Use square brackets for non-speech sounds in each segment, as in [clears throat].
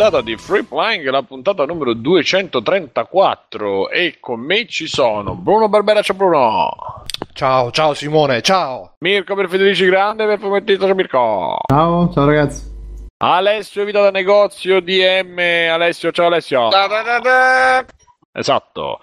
puntata di Free Flying, la puntata numero 234 e con me ci sono Bruno Barbera, ciao Bruno! Ciao, ciao Simone, ciao! Mirko per Federici Grande per Fumettito, ciao Mirko! Ciao, ciao ragazzi. Alessio Vita da Negozio DM, Alessio, ciao Alessio! Esatto.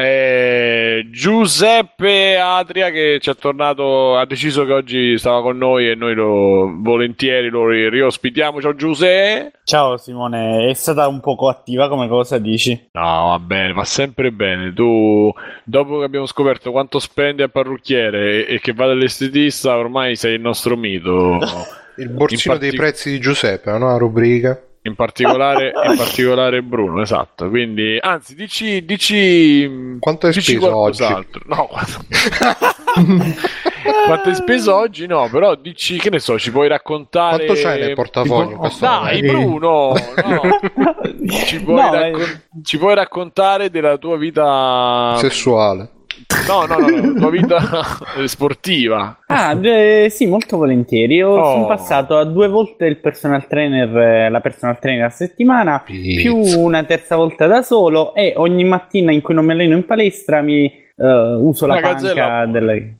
Eh, Giuseppe Adria che ci è tornato, ha deciso che oggi stava con noi e noi lo, volentieri lo ri- riospitiamo. Ciao Giuseppe. Ciao Simone, è stata un poco attiva come cosa dici? No, va bene, va sempre bene. Tu, dopo che abbiamo scoperto quanto spendi a parrucchiere e, e che va dall'estetista, ormai sei il nostro mito. Il borsino In parti- dei prezzi di Giuseppe, una rubrica. In particolare, in [laughs] particolare Bruno, esatto. Quindi, anzi, dici, dici Quanto hai dici speso qualcos'altro. No, quanto... [laughs] quanto hai speso oggi? No, però dici che ne so, ci puoi raccontare. Quanto c'hai nel portafoglio Tipo- questo Dai, momento? Bruno, no. [laughs] ci, puoi No, raccon- eh. ci puoi raccontare della tua vita. Sessuale. No, no, no, no, tua vita [laughs] sportiva. Ah, eh, sì, molto volentieri. Io Oh. sono passato a due volte il personal trainer, eh, la personal trainer a settimana, Pizza. più una terza volta da solo e ogni mattina in cui non mi alleno in palestra mi eh, uso la gazzella. panca delle...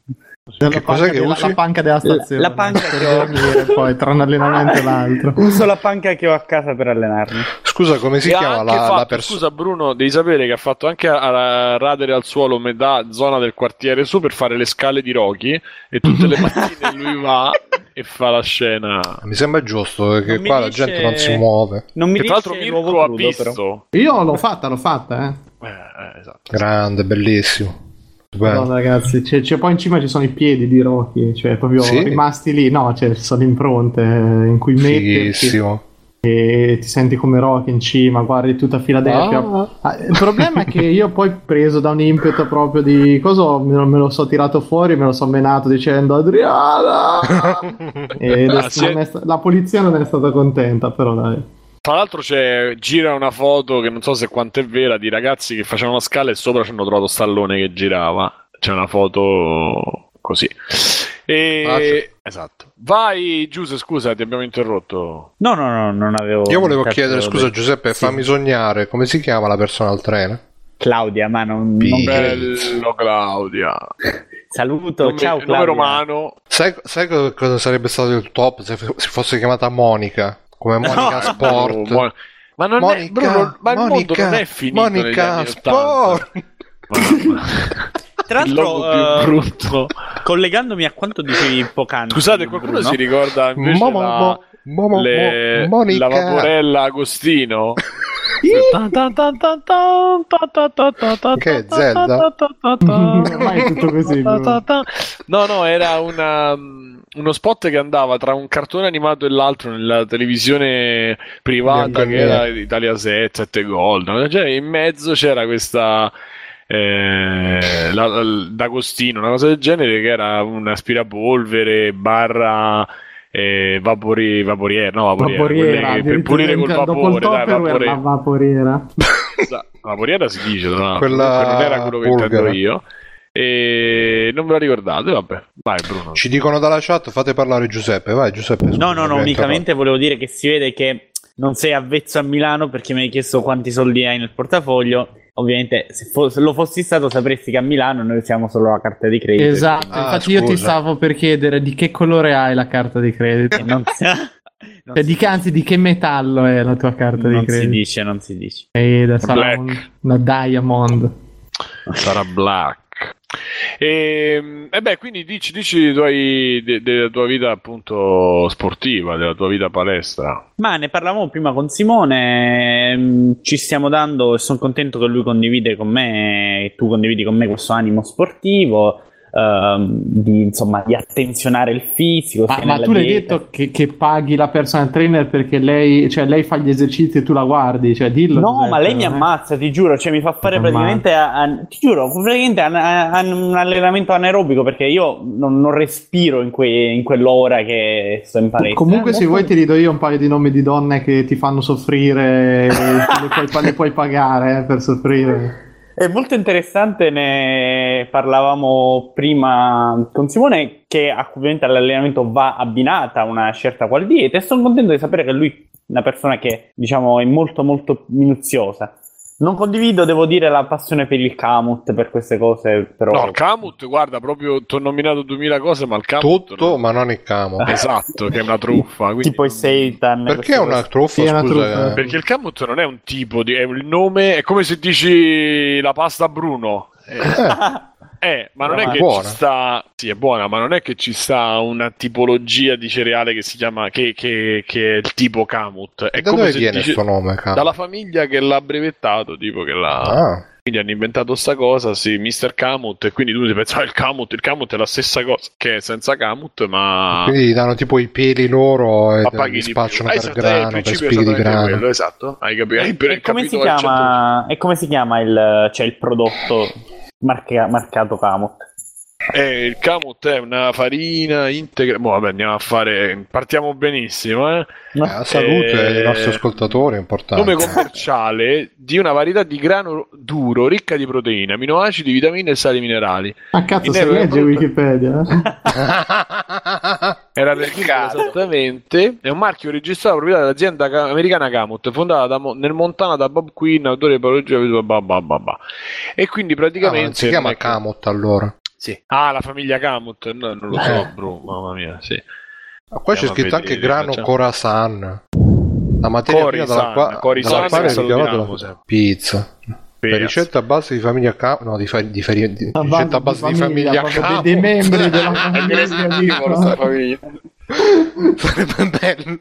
Della Che cos'è panca che della-? La panca della La- stazione. la panca per che ho- dormire poi tra un allenamento e l'altro. Uso la panca che ho a casa per allenarmi. Scusa, come si E chiama la, fatto- la persona? Scusa Bruno, devi sapere che ha fatto anche a, a radere al suolo metà zona del quartiere su per fare le scale di Rocky e tutte le [laughs] mattine lui va e fa la scena. Mi sembra giusto perché Non mi qua la dice- gente non si muove. Non mi Che tra l'altro Mirko ha crudo, però. visto. Io l'ho fatta, l'ho fatta, eh. Eh, eh, esatto. Grande, bellissimo. Madonna, ragazzi, c'è, c'è- poi in cima ci sono i piedi di Rocky, cioè proprio Sì? rimasti lì. No, cioè, ci sono impronte eh, in cui metterti Fighissimo. e ti senti come Rocky in cima, guardi tutta Filadelfia. Ah, il problema è che io poi preso da un impeto proprio di cosa me lo, me lo so tirato fuori, me lo so menato dicendo Adriana [laughs] e Ah, sta- la polizia non è stata contenta, però dai. Tra l'altro c'è, gira una foto che non so se quanto è vera di ragazzi che facevano la scala e sopra ci hanno trovato Stallone che girava. C'è una foto così. E... Ah. Esatto. Vai Giuse, scusa, ti abbiamo interrotto. No, no, no, non avevo... Io volevo chiedere, scusa detto. Giuseppe, Sì. fammi sognare, come si chiama la personal trainer? Claudia, ma non... non- Sì. Bello Claudia. Saluto, Nome, ciao nome Claudia. romano. Sai, sai co- cosa sarebbe stato il top se f- si fosse chiamata Monica? Come Monica No. [laughs] Sport. Mo- ma non è, Monica, Bruno, ma il mondo Monica, non è finito Monica anni 80. Sport. Tra il l'altro, logo più eh, brutto. collegandomi a quanto dicevi poc'anzi. Scusate, qualcuno Bruno, si ricorda invece Mo- mo- la, mo- mo- mo- le- Monica. la vaporella Agostino? [laughs] Che è Zelda? Ormai è tutto così. No, no, era una, mm, uno spot che andava tra un cartone animato e l'altro nella televisione privata che era. Italia 7, 7 Gold. Cioè, in mezzo c'era questa eh, la- la- d'Agostino, una cosa del genere che era un aspirapolvere barra eh, vapori, vaporiera, no, vaporiera, Vaporiera, quelli per pulire col dopo vapore, dai, Tupperware, la vapore. vaporiera. [laughs] Vaporiera si dice, l'altro. Quella non era quello che intendo io. E non ve la ricordate, vabbè. Vai Bruno. Ci dicono dalla chat, fate parlare Giuseppe, vai Giuseppe. No, scusa, no, no, unicamente volevo dire che si vede che non sei avvezzo a Milano perché mi hai chiesto quanti soldi hai nel portafoglio. Ovviamente, se, fo- se lo fossi stato, sapresti che a Milano noi siamo solo la carta di credito. Esatto, Ah, infatti io ti scusa. stavo per chiedere di che colore hai la carta di credito. Non, si- [laughs] non Cioè, si- di che, anzi, di che metallo è la tua carta non di si credito? dice, non si dice. E da- sarà un- una diamond. Sarà Black. E, e beh, quindi dici, dici tuoi- de- della tua vita appunto sportiva, della tua vita palestra. Ma ne parlavamo prima con Simone, mm, ci stiamo dando sono contento che lui condivide con me e tu condividi con me questo animo sportivo, ehm, di, insomma, di attenzionare il fisico. Ma, ma tu l'hai dieta. detto che, che paghi la personal trainer perché lei, cioè, lei fa gli esercizi e tu la guardi? Cioè, dillo. No, ma lei mi non è- ammazza, ti giuro, cioè mi fa fare Ti praticamente, a- a- ti giuro, praticamente a- a- un allenamento anaerobico perché io non, non respiro in, que- in quell'ora che sto in palestra. Comunque, Eh, se vuoi, ti rido io un paio di nomi di donne che ti fanno soffrire e [laughs] le puoi, le puoi pagare eh, per soffrire. È molto interessante, ne parlavamo prima con Simone, che ovviamente all'allenamento va abbinata una certa qual dieta e sono contento di sapere che lui una persona che diciamo è molto molto minuziosa. Non condivido, devo dire, la passione per il Kamut, per queste cose, però... No, il Kamut, guarda, proprio ti ho nominato 2000 cose, ma il Kamut... Tutto, no. ma non il camo. Esatto, che è una truffa. [laughs] quindi- tipo i Seitan. Perché è una truffa? Sì, è una truffa. eh. Perché il Kamut non è un tipo, di, è il nome, è come se dici la pasta Bruno. Eh, [laughs] eh, ma non è Ma che buona. ci sta, sì, è buona, ma non è che ci sta una tipologia di cereale che si chiama, che, che- che è il tipo Kamut. È da come dove se viene il dici- suo nome, camo? dalla famiglia che l'ha brevettato, tipo che l'ha. Ah, Quindi hanno inventato sta cosa, sì, Mr. Kamut, e quindi tu ti pensi, ah, il Kamut, il Kamut è la stessa cosa, che è senza Kamut, ma... quindi danno tipo i peli loro e ma li spacciano per Esatto, è il grano, per principio spighi di esattamente grano. quello, esatto. Hai capito? Hai E come, chiama, e come si chiama il, cioè, il prodotto marca- marcato Kamut? Eh, il Kamut è una farina integra. Boh, vabbè, andiamo a fare. Partiamo benissimo, eh. Eh, la salute Eh, dei nostri ascoltatori è importante. Nome commerciale di una varietà di grano duro ricca di proteine, aminoacidi, vitamine e sali minerali. Ah, cazzo, se legge prodotto- Wikipedia. eh? Era per dire esattamente. È un marchio registrato proprietà dell'azienda ca- americana Kamut, fondata da Mo- nel Montana da Bob Quinn, autore di patologia. E quindi Ah, praticamente. non si chiama Camot allora. Sì. Ah, la famiglia Kamut? No, non lo so, Eh. bro. Mamma mia, sì. Qua c'è Andiamo a scritto anche grano facciamo. Khorasan. La materia prima dalla, qua- dalla quale è salutiamo la pizza. Per Pizza. ricetta a base di famiglia Camot, no, di, fa- di, fari- di- A ricetta a base di famiglia, proprio Camot. dei, dei membri della [laughs] famiglia. Famiglia. [laughs] Sarebbe bello.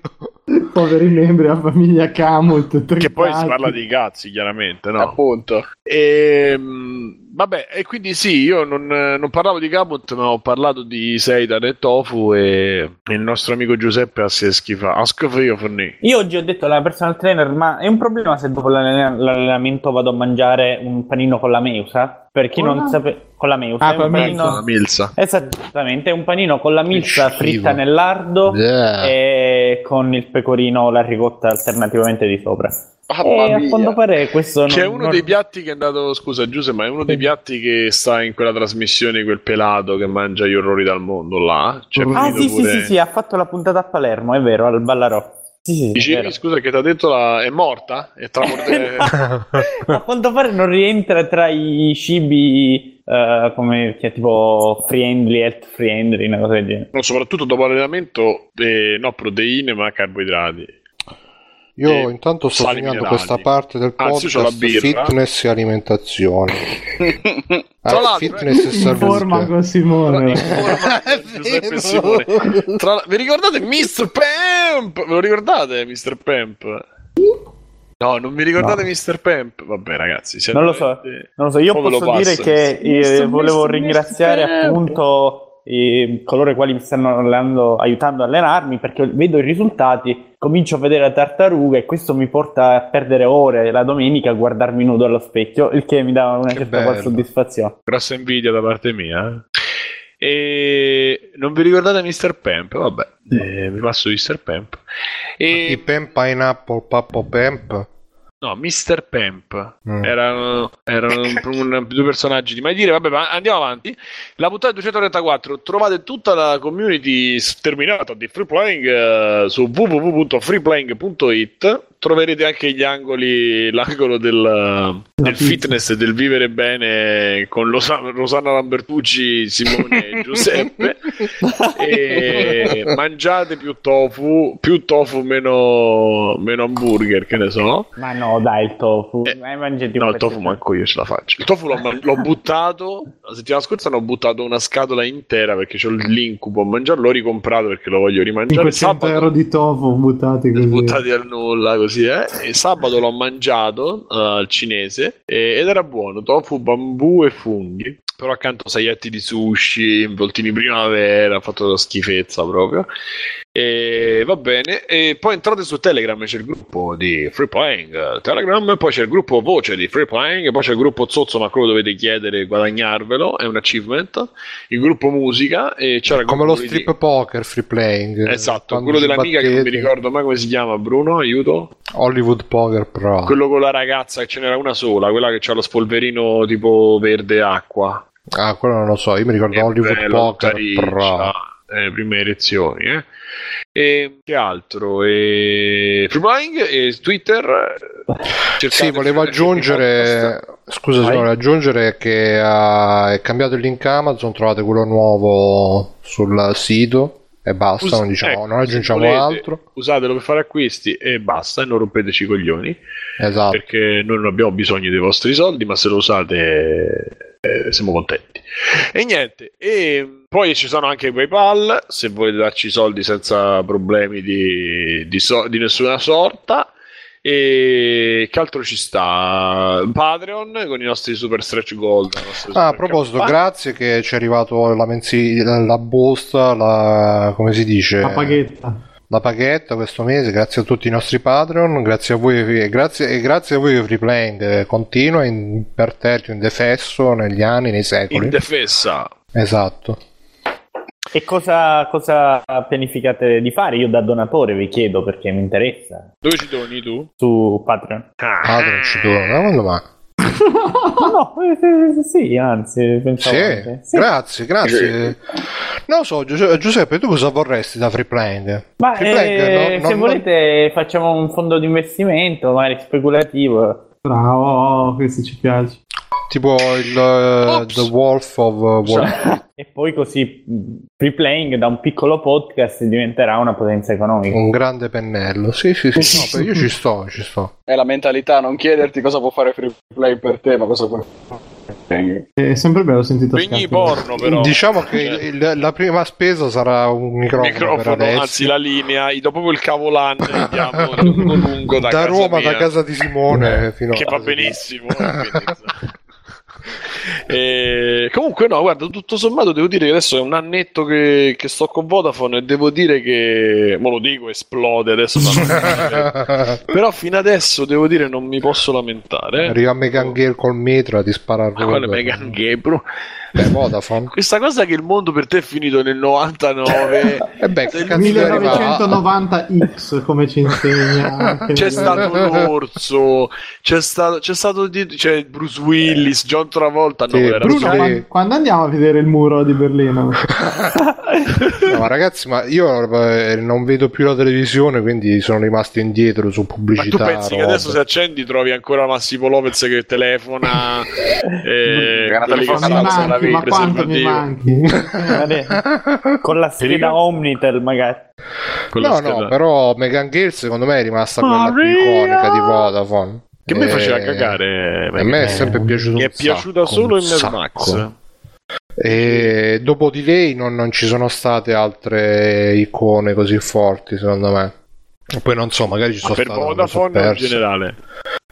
Poveri membri della famiglia Kamut. Che poi si parla di cazzi, chiaramente, no? Appunto. Ehm, vabbè, e quindi sì, io non, non parlavo di Kamut, ma ho parlato di Seitan e Tofu e il nostro amico Giuseppe ha si è schifato. Ha schifato io fornì. Io oggi ho detto alla personal trainer, ma è un problema se dopo l'allen- l'allenamento vado a mangiare un panino con la meusa? Per chi Con non la- sapeva, con la meusa. Ah, con un la panino- La Milza. Esattamente, è un panino con la milza fritta nel lardo Yeah. e con il pecorino, la ricotta alternativamente di sopra. Mamma e a quanto pare questo non, Che è uno non- dei piatti che è andato, scusa Giuseppe, ma è uno dei piatti che sta in quella trasmissione, quel pelato che mangia gli orrori dal mondo là. C'è Ah, sì, sì, pure- sì, sì, ha fatto la puntata a Palermo, è vero, al Ballarò. Sì, sì, sì, Dicevi, vero. scusa, che ti ha detto la... è morta? È tra morte- [laughs] A quanto pare non rientra tra i cibi eh, come che è tipo friendly, health friendly, una cosa del genere. No, soprattutto dopo l'allenamento, eh, no proteine, ma carboidrati. Io E intanto sto segnando minerali. questa parte del Anzi, podcast birra. fitness e alimentazione. [laughs] Tra Ah, l'altro, fitness e In forma con Simone. Simone. Tra- [laughs] Vi ricordate Mr. Pamp? Ve lo ricordate Mr. Pamp? No, non vi ricordate Mr. Pamp? Vabbè, ragazzi, Non lo so, non lo so. Io lo posso dire che eh, Mister, volevo mister, ringraziare mister appunto eh, coloro i quali mi stanno allenando- aiutando a allenarmi perché vedo i risultati, comincio a vedere la tartaruga e questo mi porta a perdere ore la domenica a guardarmi nudo allo specchio, il che mi dà una Che certa bello. soddisfazione. grossa invidia da parte mia. eh. E non vi ricordate Mr. Pamp? Vabbè, eh, vi passo Mr. Pamp. I E... Pamp Pineapple Pappo Pamp. No, Mr. Pamp. Mm. Erano, erano un- [laughs] un- due personaggi di mai dire. Vabbè, ma andiamo avanti. La puntata 234. Trovate tutta la community sterminata di Free Playing eh, su www.freeplaying.it. Troverete anche gli angoli, l'angolo del, del fitness e del vivere bene con Losa- Rosanna Lambertucci, Simone e Giuseppe. [laughs] e mangiate più tofu, più tofu meno, meno hamburger, che ne so. Ma no, dai, il tofu. Eh, Eh, No, il tofu manco io ce la faccio. Il tofu l'ho, l'ho buttato. La settimana scorsa ne ho buttato una scatola intera perché ho l'incubo a mangiarlo. L'ho ricomprato perché lo voglio rimangiare. 500 Sabato euro di tofu buttati così. buttati al nulla così, eh. E sabato l'ho mangiato eh, al cinese e- ed era buono. Tofu, bambù e funghi. Però accanto saietti di sushi, involtini primavera, fatto la schifezza proprio. E va bene. E poi entrate su Telegram, c'è il gruppo di Free Playing Telegram, poi c'è il gruppo voce di Free Playing, poi c'è il gruppo Zozzo, ma quello dovete chiedere e guadagnarvelo, è un achievement. Il gruppo musica e c'era Come lo di- strip poker free playing. Esatto, quello dell'amica che non mi ricordo mai come si chiama, Bruno, aiuto. Hollywood Poker Pro. Quello con la ragazza, che ce n'era una sola, quella che ha lo spolverino tipo verde acqua. Ah, quello non lo so. Io mi ricordo Che Hollywood bello, Poker. Pro. Eh, prime elezioni. Eh. E che altro? E... Flying e Twitter. eh, Sì, cercate volevo aggiungere, scusa Vai. signore, aggiungere che ha- è cambiato il link Amazon, trovate quello nuovo sul sito e basta, Us- non, diciamo, ecco, non aggiungiamo volete, altro. Usatelo per fare acquisti e basta, e non rompeteci i coglioni. Esatto. Perché noi non abbiamo bisogno dei vostri soldi, ma se lo usate eh, siamo contenti. E niente, e poi ci sono anche PayPal, se volete darci i soldi senza problemi di, di so- di nessuna sorta. E che altro ci sta? Patreon con i nostri super stretch gold. Ah, a super proposito, campane. grazie che ci è arrivato la, mensi- la, la busta, la, come si dice? La paghetta. La paghetta questo mese, grazie a tutti i nostri Patreon, grazie a voi e grazie, e grazie a voi che Free Playing eh, continua imperterrito, indefesso negli anni, nei secoli. Indefessa. esatto. E cosa, cosa pianificate di fare? Io da donatore vi chiedo perché mi interessa. Dove ci doni tu? Su Patreon. Patreon ci dona, quando mai? No, no, eh, eh, sì, anzi, pensavo Sì. Sì. grazie, grazie. Non lo so, Giuse- Giuseppe, tu cosa vorresti da Free Playing? Ma Free Playing, eh, no- se non- volete facciamo un fondo di investimento, magari speculativo. Bravo, oh, questo ci piace. Tipo il eh, Ops. The Wolf of uh, Wall [laughs] e poi così free playing da un piccolo podcast diventerà una potenza economica. un grande pennello. Sì, sì, sì, no, io ci sto, ci sto. È la mentalità, non chiederti cosa può fare free play per te, ma cosa può fare. È sempre bello sentito scatto. porno però. Diciamo che il- la prima spesa sarà un microfono, microfono, anzi la linea, dopo quel cavolan andiamo [laughs] lungo lungo da, da casa Roma, mia, da casa di Simone fino che a va benissimo. [laughs] [laughs] E comunque no, guarda, tutto sommato devo dire che adesso è un annetto che, che sto con Vodafone e devo dire che, mo lo dico, esplode adesso. [laughs] Però fino adesso devo dire non mi posso lamentare. Arriva Megan Gale col metro a ti spara a Ma quale ruota. Megan Gabro? Beh, Vodafone. [laughs] Questa cosa che il mondo per te è finito nel 99 [laughs] E beh, che cazzo è arrivato? 1990X come ci insegna anche c'è stato l'orso, c'è stato, c'è stato di- c'è Bruce Willis, John Travolta. No, Sì, era Bruce Bruno, Sì. quando, andiamo a vedere il muro di Berlino? [laughs] No, ma ragazzi, ma io eh, non vedo più la televisione, quindi sono rimasto indietro su Ma pubblicità. tu pensi che robe. adesso se accendi trovi ancora Massimo Lopez che telefona e Una quelli che telefonata mi manchi, ma quanto mi manchi? [laughs] Magari con la scheda? Omnitel magari. Con la No, scheda. no, però Megan Gale secondo me è rimasta quella più Maria! iconica di Vodafone. che mi Eh, faceva cagare. A me è sempre piaciuto Mi è piaciuta solo in Mad. Max. E dopo di lei non, non ci sono state altre icone così forti, secondo me. E Poi non so, magari ci Ma sono per state. le Vodafone in generale?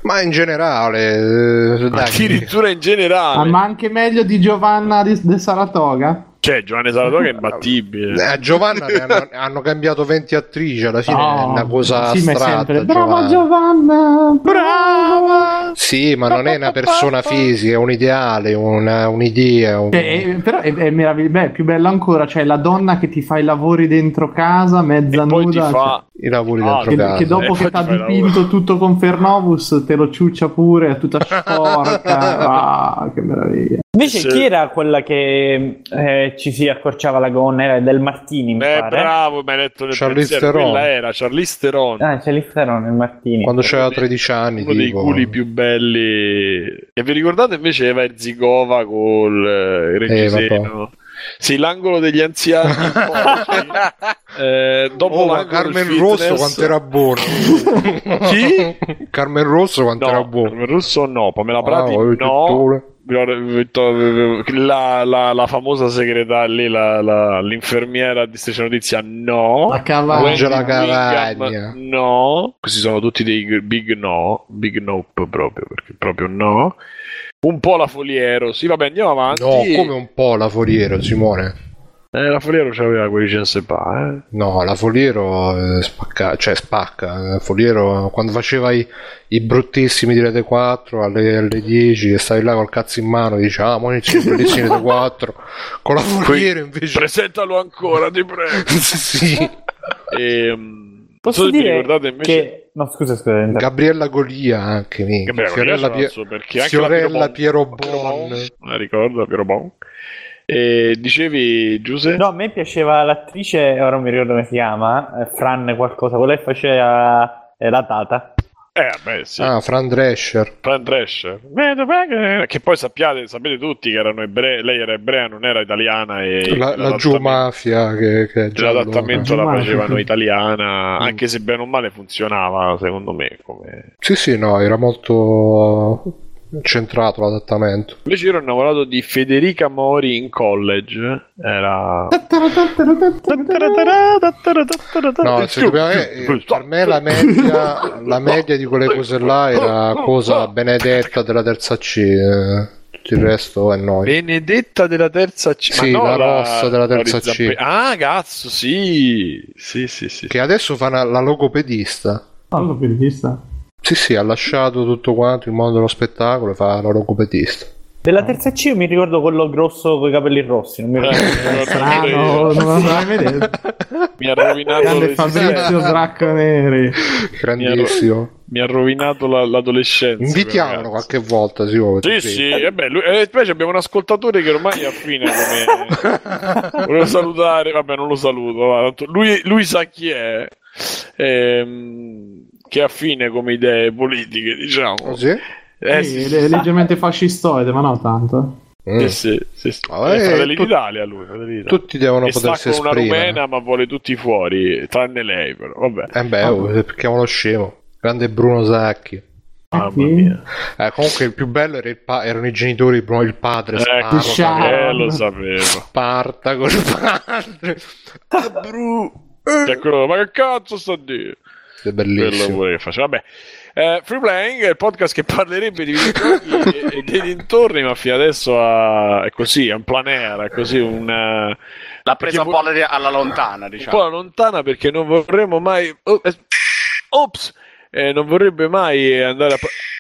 Ma in generale, eh, dai, Addirittura in generale. Ah, ma anche meglio di Giovanna di, de Saratoga? Cioè, Giovanni Salvatore è imbattibile. Eh, a Giovanna [laughs] ne hanno, hanno cambiato 20 attrici, alla fine è Oh, una cosa sì, ma è astratta. Brava Giovanna. Giovanna! Brava! Sì, ma non è una persona fisica, è un ideale, una- un'idea. un- Eh, eh, però è, è meraviglioso, beh, più bello ancora, cioè la donna che ti fa i lavori dentro casa, mezza E poi ti nuda, fa I lavori Ah, dentro che, casa. che dopo Eh, che ti ha dipinto tutto con Fernovus te lo ciuccia pure, è tutta sporca. [laughs] ah, che meraviglia. Invece Sì. chi era quella che eh, ci si accorciava la gonna? Era del Martini, mi Eh, pare. bravo, mi hai letto nel Charlize pensiero. Theron. Quella era Charlize Theron. Ah, c'è l'Iftero nel Martini. Quando c'aveva 13 anni, uno dei tipo. culi più belli. E vi ricordate invece Eva Erzigova col eh, reggiseno? Sì, l'angolo degli anziani. [laughs] eh, dopo Oh, l'angolo Carmen Rosso quanto era buono. [laughs] Chi? Carmen Rosso quanto era No, buono. Carmen Rosso no, Pamela Prati Ah, no. La, la, la famosa segretaria lì, la, la- l'infermiera di Striscia Notizia, no. La cavagna. Cavagna. no. Questi sono tutti dei big no, big nope proprio, perché proprio no. Un po' la Foliero, sì, vabbè, andiamo avanti. No, come un po' la Foliero, Simone. Eh, la Foliero c'aveva quei Gensepa, eh. No, la Foliero eh, spacca, cioè spacca. La Foliero quando faceva i, i bruttissimi di Rete 4 alle, alle 10 e stavi là col cazzo in mano dici ah, mo inizio i bruttissimi di Rete 4 [laughs] con la Foliero invece Presentalo ancora, ti prego. [laughs] sì. Ehm, non Posso so dire ricordate invece che... No, scusa, scusa. inter- Giabriella Golia anche minchia. Beh, Fiorella, Pie- perché anche la Fiorella Piero Piero Bon, Bon la ricordo Piero Bon E dicevi, Giuseppe? No, a me piaceva l'attrice, ora non mi ricordo come si chiama, eh, Fran qualcosa, quella che faceva eh, la Tata. Eh, beh, sì. Ah, Fran Drescher. Fran Drescher. Che poi sappiate, sapete tutti che erano ebrei, lei era ebrea, non era italiana e La, la Giù Mafia che, che L'adattamento la facevano Mafia. italiana, anche se bene o male funzionava, secondo me. Come... Sì, sì, no, era molto centrato l'adattamento. Invece io ero innamorato di Federica Mori in college. Era. No, eh, per me la media, la media di quelle cose là era cosa benedetta della terza C. eh, tutto il resto è noi. Benedetta della terza C. Sì, no, la rossa della terza C. Ah, cazzo, sì. Sì, sì, sì. Che adesso fa una- la logopedista. Più vista. Sì, sì, ha lasciato tutto quanto il mondo dello spettacolo e fa la logopedista. Della terza C io mi ricordo quello grosso con i capelli rossi, non mi ricordo. Eh, Strano, non lo mai [laughs] vedere. Mi ha rovinato Grande. Fabrizio Dracconeri. Grandissimo. Mi ha rovinato la- l'adolescenza. Invitiamolo qualche volta, si vuole. Sì, sì, e beh, lui, e invece abbiamo un ascoltatore che ormai è affine come... [laughs] Volevo salutare, vabbè non lo saluto, va, tanto lui, lui sa chi è, ehm, che è affine come idee politiche, diciamo. Così? Eh, Sì, sì, è sì, leggermente fascistoide, ma no tanto. Mm. sì, sì, sì, sì. Ah, È eh, Fratelli tu- d'Italia lui, Fratelli d'Italia. Tutti devono E sta potersi una esprimere. rumena ma vuole tutti fuori, tranne lei però, vabbè. Eh beh, oh, perché è uno scemo. Grande Bruno Sacchi. Mamma Sì. mia. Eh, comunque il più bello era il pa- erano i genitori, il padre. Ecco, eh, lo sapevo. Spartaco, il padre. [laughs] Ah, Bru. Cioè, quello, ma che cazzo sta a dire? È quello bellissimo. pure che faccio. Vabbè, eh, Free Playing è il podcast che parlerebbe di videogiochi [laughs] e, e dei dintorni, ma fino adesso ha- è così, è un planera, è così un. eh, L'ha presa un po' alla, alla lontana, un po' diciamo. alla lontana perché non vorremmo mai. oh, eh, ops! Eh, non vorrebbe mai andare a.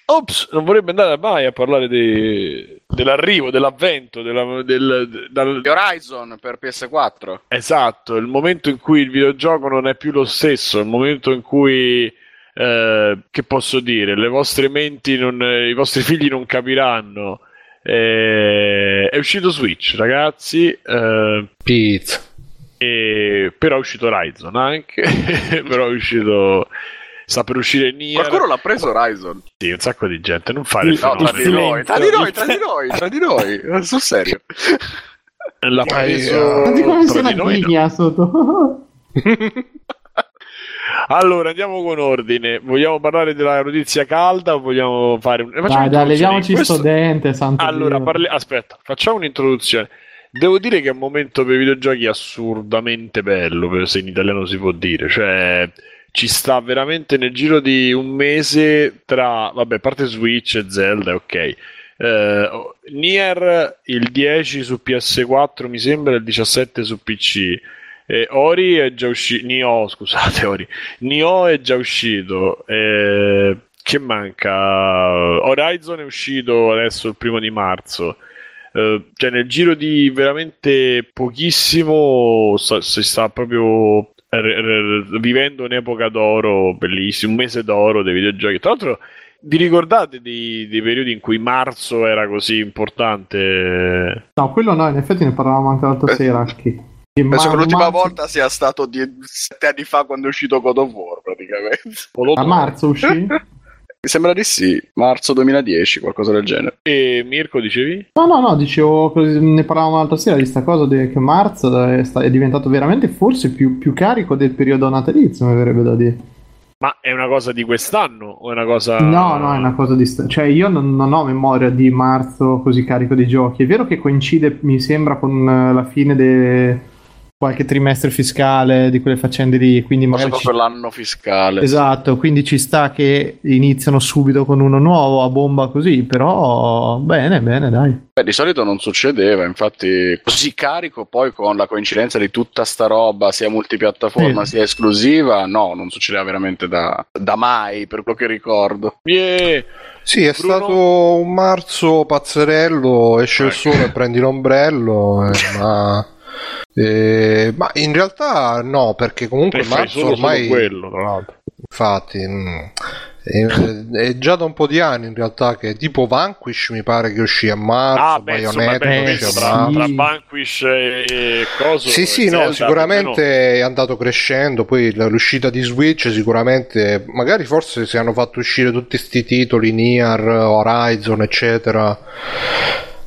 Ops! Non vorrebbe andare mai a parlare di- dell'arrivo, dell'avvento, della, del, dal- Di Horizon per PS4. Esatto, il momento in cui il videogioco non è più lo stesso, il momento in cui, eh, che posso dire, le vostre menti, non, i vostri [laughs] figli non capiranno. Eh, è uscito Switch, ragazzi, eh, Pizza. e- però è uscito Horizon anche, [laughs] però è uscito... Sta per uscire Nier. Qualcuno l'ha preso Horizon. Sì, un sacco di gente, non fare il No, tra di noi, tra di noi, tra di noi, tra di noi. Eh, Sul serio. L'ha preso Guardi come tra se la di noi, no. ghigna sotto. [laughs] Allora, andiamo con ordine. Vogliamo parlare della notizia calda o vogliamo fare un... Dai, dai, leviamoci Questo- sto dente, santo Allora, parli- aspetta, facciamo un'introduzione. Devo dire che è un momento per i videogiochi assurdamente bello, se in italiano si può dire. Cioè, ci sta veramente nel giro di un mese tra, vabbè, parte Switch e Zelda, ok. Eh, Nier il 10 su PS4 mi sembra il 17 su PC. Eh, Ori è già uscito. Nioh, scusate, [laughs] Ori. Nioh è già uscito. Eh, che manca? Horizon è uscito adesso il primo di marzo. Eh, cioè, nel giro di veramente pochissimo si sta proprio vivendo un'epoca d'oro bellissima, un mese d'oro dei videogiochi. Tra l'altro, vi ricordate dei, dei periodi in cui marzo era così importante? No, quello no, in effetti ne parlavamo anche l'altra Beh, sera. Che, che Penso che l'ultima marzo- volta sia stato di sette anni fa quando è uscito God of War, praticamente. A marzo uscì? [laughs] Mi sembra di sì, marzo 2010, qualcosa del genere. E Mirko, dicevi? No, no, no, dicevo, ne parlavamo l'altra sera di sta cosa de- che marzo è, sta- è diventato veramente forse più, più carico del periodo natalizio, mi verrebbe da dire. Ma è una cosa di quest'anno o è una cosa... No, no, è una cosa di... sta- Cioè, io non, non ho memoria di marzo così carico di giochi. È vero che coincide, mi sembra, con eh, la fine di qualche trimestre fiscale di quelle faccende lì, quindi magari... Sono ci- per l'anno fiscale. Esatto, quindi ci sta che iniziano subito con uno nuovo a bomba così, però bene, bene, dai. Beh, di solito non succedeva, infatti così carico poi con la coincidenza di tutta sta roba, sia multipiattaforma Sì. sia esclusiva, no, non succedeva veramente da, da mai, per quello che ricordo. Yeah. Sì, è Bruno? stato un marzo pazzerello, esce il Ecco. sole, prendi l'ombrello, eh, ma Eh, ma in realtà no, perché comunque E fai marzo solo, ormai... solo quello, tra l'altro. Infatti, mm, è, è già da un po' di anni in realtà che tipo Vanquish mi pare che uscì a marzo, Ah, eh, a penso tra, marzo. tra Sì. Vanquish e, e Coso. Sì, sì, e no, Zelda, sicuramente è andato crescendo. Poi l'uscita di Switch, sicuramente, magari forse se hanno fatto uscire tutti questi titoli, Nier, Horizon, eccetera,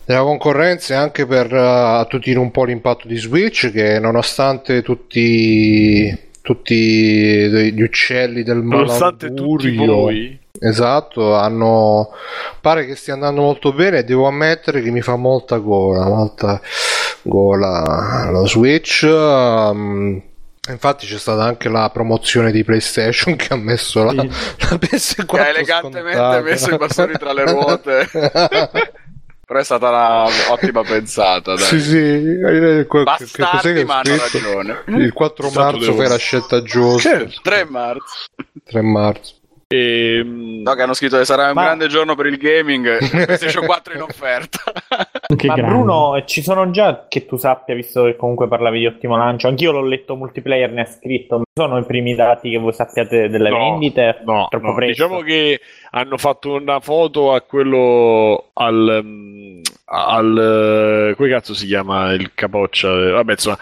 della concorrenza e anche per eh, attutire un po' l'impatto di Switch, che nonostante tutti, tutti gli uccelli del almeno. Nonostante tutti malaugurio, voi. Esatto, hanno pare che stia andando molto bene. Devo ammettere che mi fa molta gola, molta gola la Switch. um, infatti, c'è stata anche la promozione di PlayStation che ha messo la, la PS4 Che ha elegantemente scontata. messo i bastoni tra le ruote. [laughs] Però è stata una ottima pensata, dai. Sì, sì, che- che Bastardi, che ma ha hanno ragione. Il 4 Tanto marzo fai la scelta giusta. Certo. 3 marzo. 3 marzo. E, No, che hanno scritto che sarà un Ma- grande giorno per il gaming. [laughs] PlayStation 4 in offerta. Che Ma grande. Bruno, ci sono già che tu sappia, visto che comunque parlavi di ottimo lancio, anch'io l'ho letto multiplayer, ne ha scritto, sono i primi dati che voi sappiate delle No, vendite? No, Troppo no, presto. diciamo che hanno fatto una foto a quello al, mm, al come cazzo si chiama il capoccia vabbè insomma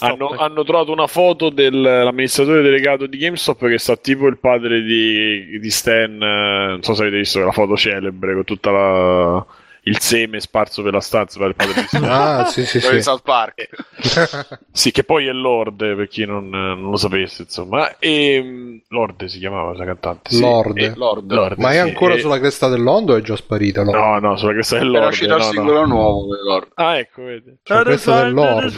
hanno, hanno trovato una foto dell'amministratore delegato di GameStop che sta tipo il padre di, di Stan eh, non so se avete visto quella foto celebre con tutta la il seme sparso per la stanza per [laughs] il padre di Stan Ah, sì, sì, sì. South Park. [laughs] sì, che poi è Lord, per chi non, non lo sapesse, insomma. E, mm, Lord si chiamava la cantante. sì. Lord. E- Lord. Lord, Ma è ancora E- sulla cresta dell'ondo o è già sparita? Lord? No, no, sulla cresta del Era uscito il singolo no. nuovo di Lord. Ah, ecco, vedi. Sulla cresta del Lord.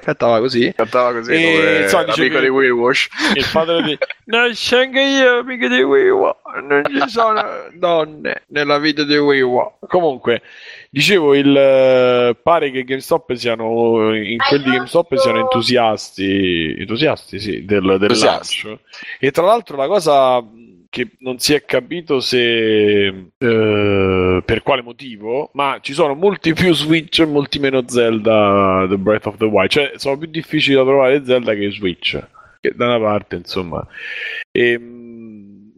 Cantava così. Cantava così E, come insomma, l'amico di Will Wash. Il padre di... Non c'è anche io, amico di Wiwa. Non ci sono donne nella vita di Wiwa. Comunque, dicevo, il, eh, pare che GameStop siano, in quelli di GameStop siano entusiasti, entusiasti, sì, del, del Entusiasti. lancio. E tra l'altro la cosa che non si è capito se eh, per quale motivo, ma ci sono molti più Switch e molti meno Zelda The Breath of the Wild, cioè sono più difficili da trovare Zelda che Switch, che da una parte insomma. Ehm,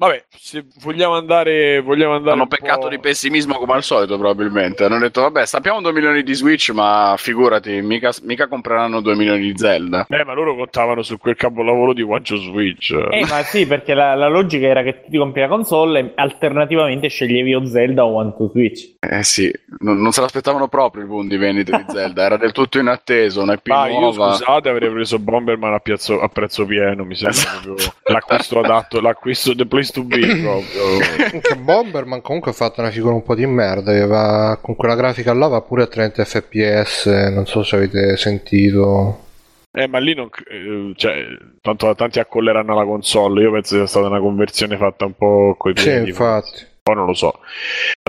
vabbè, se vogliamo andare, vogliamo andare Hanno peccato di pessimismo come al solito, probabilmente. Hanno detto, vabbè, sappiamo 2 milioni di Switch, ma figurati, mica, mica compreranno 2 milioni di Zelda. Eh, ma loro contavano su quel capolavoro di One Switch. Eh, ma sì, perché la, la logica era che tu ti compri la console e alternativamente sceglievi o Zelda o One to Switch. Eh sì, non, non se l'aspettavano proprio il boom di vendite di [laughs] Zelda, era del tutto inatteso, una IP Ma io nuova. scusate avrei preso Bomberman a, piazzo- a prezzo pieno, mi sembra proprio l'acquisto adatto, l'acquisto the place [laughs] be [coughs] proprio. Che Bomberman comunque ha fatto una figura un po' di merda. che va- con quella grafica là va pure a 30 fps. Non so se avete sentito. Eh, ma lì non. eh, cioè, tanto tanti accolleranno la console. Io penso sia stata una conversione fatta un po' coi Sì, piedi. infatti. Poi non lo so.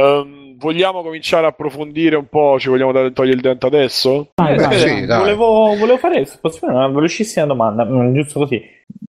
Ehm, vogliamo cominciare a approfondire un po'? Ci vogliamo dare- togliere il dente adesso? Vai, Eh, sì, volevo, volevo fare posso fare una velocissima domanda, mm, giusto così,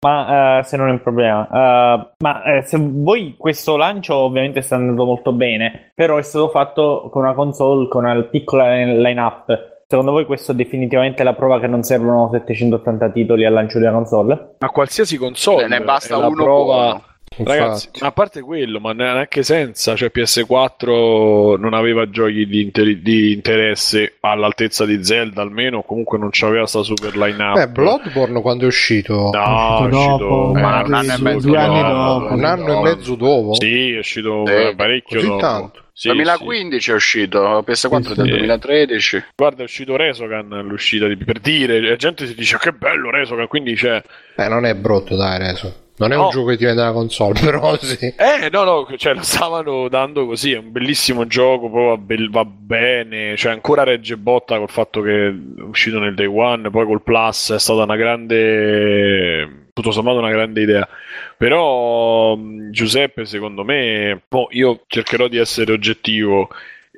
ma eh, se non è un problema. Eh, ma eh, se voi questo lancio ovviamente sta andando molto bene, però è stato fatto con una console con una piccola line-up. Secondo voi questo è definitivamente la prova che non servono 780 titoli al lancio di una console? A qualsiasi console. Ne basta uno prova. buono. Ragazzi, Infatti. ma a parte quello, ma neanche senza, cioè PS4 non aveva giochi di, inter- di interesse all'altezza di Zelda almeno, comunque non c'aveva sta super line-up. Beh, Bloodborne quando è uscito? No, è dopo, uscito eh, ma un anno e mezzo dopo. dopo. Un anno e mezzo dopo? Sì, è uscito Sì, eh, parecchio dopo. tanto? Sì, 2015 è uscito, PS4 Sì, è del sì. 2013. sì. Guarda, è uscito Resogan all'uscita di per dire, la gente si dice che bello Resogan, quindi c'è Eh, non è brutto, dai, Reso. Non è un No. gioco che ti vende la console, [laughs] però sì. Eh, no, no, cioè lo stavano dando così, è un bellissimo gioco, poi va, bel- va bene, cioè ancora regge botta col fatto che è uscito nel day one, poi col plus è stata una grande, tutto sommato una grande idea. Però mh, Giuseppe, secondo me, boh, io cercherò di essere oggettivo.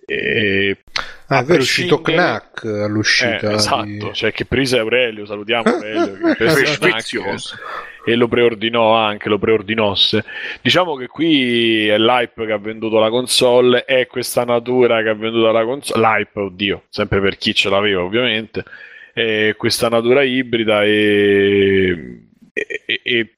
E... Ah, è vero, uscito Knack all'uscita. Eh, esatto, di- cioè che presa Aurelio, salutiamo Aurelio. che [laughs] presa Knack. E lo preordinò anche, lo preordinosse. Diciamo che qui è l'hype che ha venduto la console, è questa natura che ha venduto la console, l'hype, oddio, sempre per chi ce l'aveva ovviamente, è questa natura ibrida e, e, e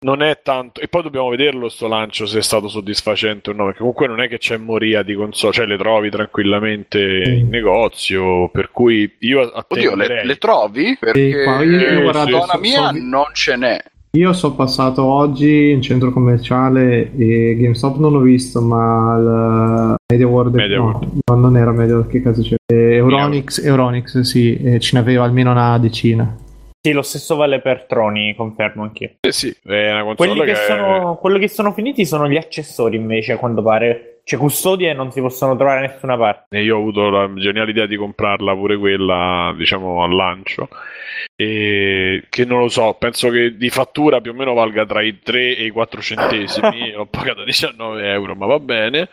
non è tanto. E poi dobbiamo vederlo sto lancio se è stato soddisfacente o no. Perché comunque non è che c'è moria di console, cioè le trovi tranquillamente in negozio. Per cui io Oddio, le, le trovi? Perché Sì, qua io- io guardato- zona so- mia so- non ce n'è. Io sono passato oggi in centro commerciale e GameStop non l'ho visto, ma il Media World, Media no, World. no, non era Media World, che caso c'era? Eh, Euronix, Euronix, sì, eh, ce n'aveva almeno una decina. Sì, lo stesso vale per Troni, confermo anch'io. Eh sì, è una Quelli che, che sono, quelli che sono finiti sono gli accessori invece, a quanto pare. Cioè, custodie non si possono trovare da nessuna parte. E io ho avuto la geniale idea di comprarla pure quella, diciamo, al lancio. E che non lo so, penso che di fattura più o meno valga tra i 3 e i 4 centesimi. Ho pagato 19 euro, ma va bene.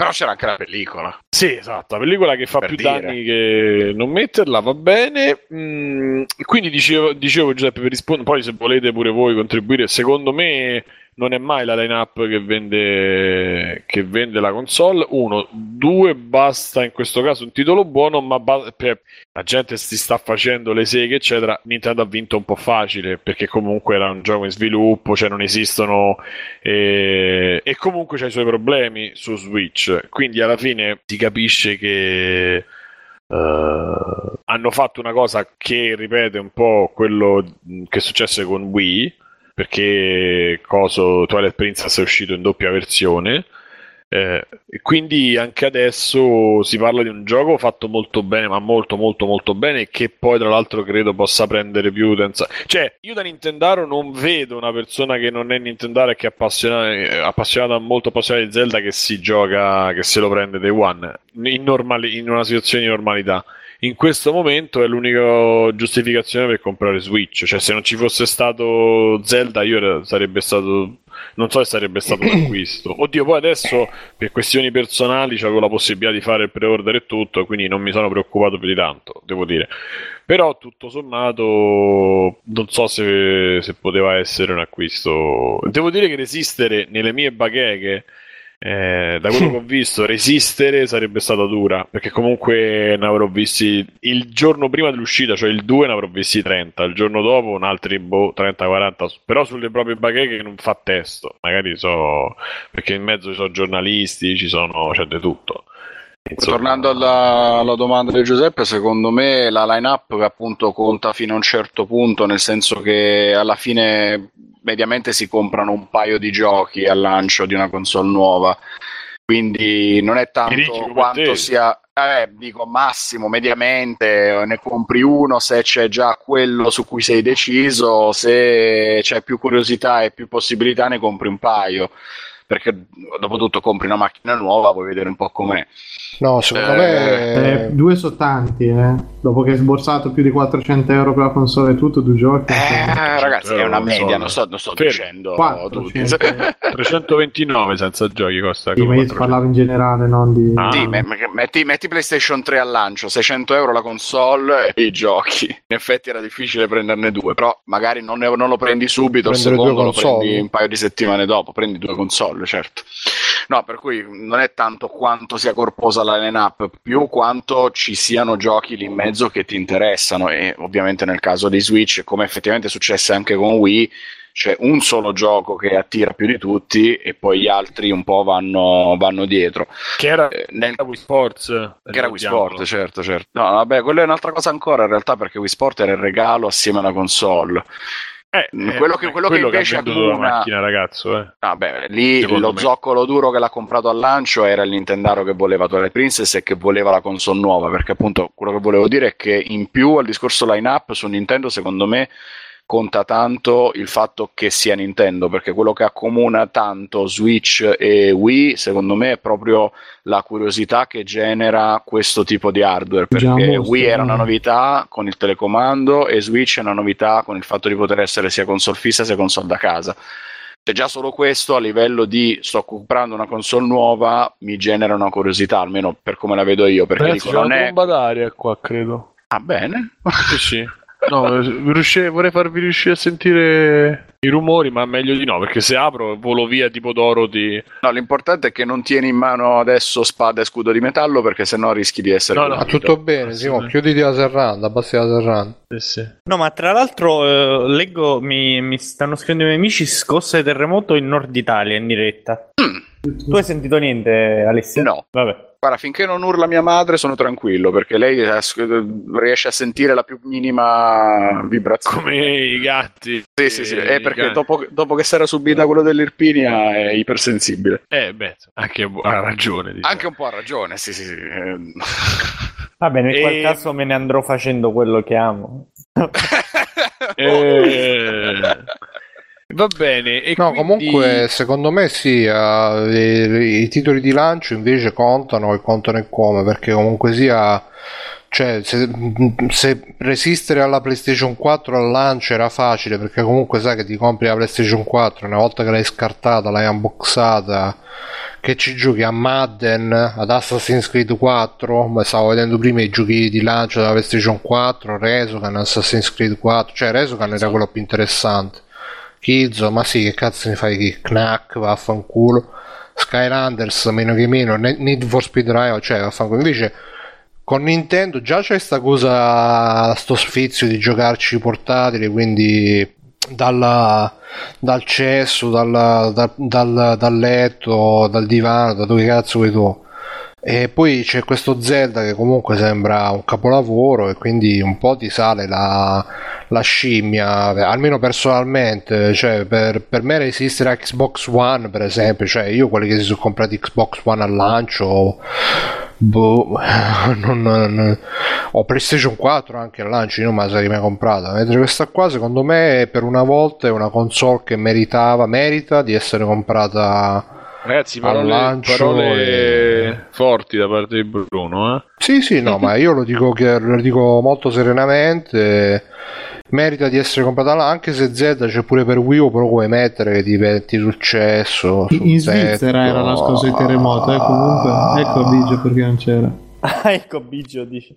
Però c'era anche la pellicola. Sì, esatto, la pellicola che fa Per più dire. danni che non metterla, va bene. Mm, quindi dicevo, dicevo Giuseppe, per rispondere, poi se volete pure voi contribuire, secondo me non è mai la line-up che vende, che vende la console. Uno, due, basta in questo caso un titolo buono, ma ba- la gente si sta facendo le seghe, eccetera. Nintendo ha vinto un po' facile perché comunque era un gioco in sviluppo, cioè non esistono e, e comunque c'ha i suoi problemi su Switch. Quindi alla fine si capisce che eh, hanno fatto una cosa che ripete un po' quello che successe con Wii, perché coso Twilight Princess è uscito in doppia versione. Eh, quindi anche adesso si parla di un gioco fatto molto bene, ma molto molto molto bene, che poi tra l'altro credo possa prendere più utenza. Cioè, io da Nintendaro non vedo una persona che non è Nintendaro e che è appassionata, eh, appassionata molto appassionata di Zelda che si gioca, che se lo prende Day One in, normali- in una situazione di normalità. In questo momento è l'unica giustificazione per comprare Switch. Cioè, se non ci fosse stato Zelda, io sarebbe stato. Non so se sarebbe stato un [clears throat] acquisto. Oddio, poi adesso per questioni personali avevo la possibilità di fare il pre-order e tutto, quindi non mi sono preoccupato più di tanto, devo dire. Però tutto sommato non so se, se poteva essere un acquisto. Devo dire che resistere nelle mie bacheche, eh, da quello [laughs] che ho visto, resistere sarebbe stata dura, perché comunque ne avrò visti il giorno prima dell'uscita, cioè il 2 ne avrò visti 30, il giorno dopo un altri boh, 30-40, però sulle proprie bacheche non fa testo, magari so, perché in mezzo ci sono giornalisti, ci sono, c'è di tutto. Insomma, Tornando alla, alla domanda di Giuseppe, secondo me la line-up appunto conta fino a un certo punto, nel senso che alla fine mediamente si comprano un paio di giochi al lancio di una console nuova. Quindi non è tanto quanto te. sia, eh, dico massimo, mediamente, ne compri uno se c'è già quello su cui sei deciso, se c'è più curiosità e più possibilità ne compri un paio. Perché dopo tutto compri una macchina nuova, vuoi vedere un po' com'è. No, secondo Eh, me... Eh, due sono tanti, eh. Dopo che hai sborsato più di 400 euro per la console e tutto, due giochi. Eh, ragazzi, è una media, no. non sto, non sto Fermo. dicendo Quattro, tutti. cinque. 329 senza giochi costa Sì, ma come io 400. parlavo in generale, non di... Ah. Sì, me- me- metti, metti PlayStation 3 al lancio, 600 euro la console [laughs] e i giochi. In effetti era difficile prenderne due, però magari non, ne- non lo prendi subito, il Prendere due secondo lo prendi un paio di settimane dopo, prendi due console, certo. No, per cui non è tanto quanto sia corposa la line-up, più quanto ci siano giochi lì in mezzo che ti interessano e ovviamente nel caso di Switch, come effettivamente è successo anche con Wii, c'è un solo gioco che attira più di tutti e poi gli altri un po' vanno, vanno dietro. Che era Eh, nel- Wii Sports. che era Wii. Sport, certo, certo. No, vabbè, quella è un'altra cosa ancora in realtà perché Wii Sport era il regalo assieme alla console. Eh, Mm, eh, quello che- eh, quello che invece ha venduto la accomuna- macchina, ragazzo. Eh. Vabbè, lì Secondo lo me. zoccolo duro che l'ha comprato al lancio era il Nintendaro che voleva Twilight Princess e che voleva la console nuova, perché appunto quello che volevo dire è che in più al discorso line-up su Nintendo secondo me conta tanto il fatto che sia Nintendo, perché quello che accomuna tanto Switch e Wii, secondo me, è proprio la curiosità che genera questo tipo di hardware, perché Wii era una eh. novità con il telecomando e Switch è una novità con il fatto di poter essere sia console fissa sia console da casa. Cioè, già solo questo a livello di sto comprando una console nuova mi genera una curiosità, almeno per come la vedo io, perché Ragazzi, dico, c'è non una è... tromba d'aria qua, credo. Ah, bene. Sì, sì. [laughs] No, riuscire- vorrei farvi riuscire a sentire i rumori, ma meglio di no, perché se apro volo via tipo Dorothy. No, l'importante è che non tieni in mano adesso spada e scudo di metallo perché sennò rischi di essere No, no. Tutto bene, Simo, chiuditi la serranda, abbassi la serranda. Sì, sì. No, ma tra l'altro eh, leggo, mi, mi stanno scrivendo i miei amici, scossa di terremoto in Nord Italia in diretta. Tu hai sentito niente, Alessia? No. Vabbè. Guarda, finché non urla mia madre sono tranquillo perché lei es- riesce a sentire la più minima vibrazione. Come i gatti. Sì, sì, sì, Eh, è perché dopo, dopo che si era subita quello dell'Irpinia è ipersensibile. Eh, beh, anche ha ragione. diciamo. Anche un po' ha ragione, sì, sì, sì. Eh, [laughs] Va bene, in quel E- caso me ne andrò facendo quello che amo. [laughs] [laughs] Eh, va bene. No, quindi- comunque secondo me sì, eh, i, i titoli di lancio invece contano e contano e come, perché comunque sia, cioè se, se resistere alla PlayStation 4 al lancio era facile, perché comunque sai che ti compri la PlayStation 4, una volta che l'hai scartata, l'hai unboxata, che ci giochi a Madden, ad Assassin's Creed 4, ma stavo vedendo prima i giochi di lancio della PlayStation 4, Resogun, Assassin's Creed 4, cioè Resogun era quello più interessante. Killzone, ma sì, che cazzo ne fai chi? Knack, vaffanculo. Skylanders, meno che meno, Ne- Need for Speed Drive, cioè vaffanculo. Invece con Nintendo già c'è sta cosa, sto sfizio di giocarci portatili, quindi dalla- dal cesso, dalla- da- dal, dal letto, dal divano, da dove cazzo vuoi tu. E poi c'è questo Zelda che comunque sembra un capolavoro e quindi un po' ti sale la, la scimmia, almeno personalmente, cioè per, per me resistere a Xbox One per esempio, cioè io quelli che si sono comprati Xbox One al lancio, boh, [laughs] non, non- ho PlayStation 4 anche al lancio, io non me la sarei mai comprata, mentre questa qua secondo me per una volta è una console che meritava, merita di essere comprata Ragazzi, al parole, lancio parole e- forti da parte di Bruno. Eh? Sì, sì, no, ma io lo dico, che, lo dico molto serenamente. Merita di essere comprata là, anche se Z c'è pure per Wii U, però vuoi mettere che diventi successo. In, sul in Svizzera era la scorsa di terremoto, eh, comunque. Ecco Biggio perché non c'era. Ah, [laughs] ecco Biggio dice.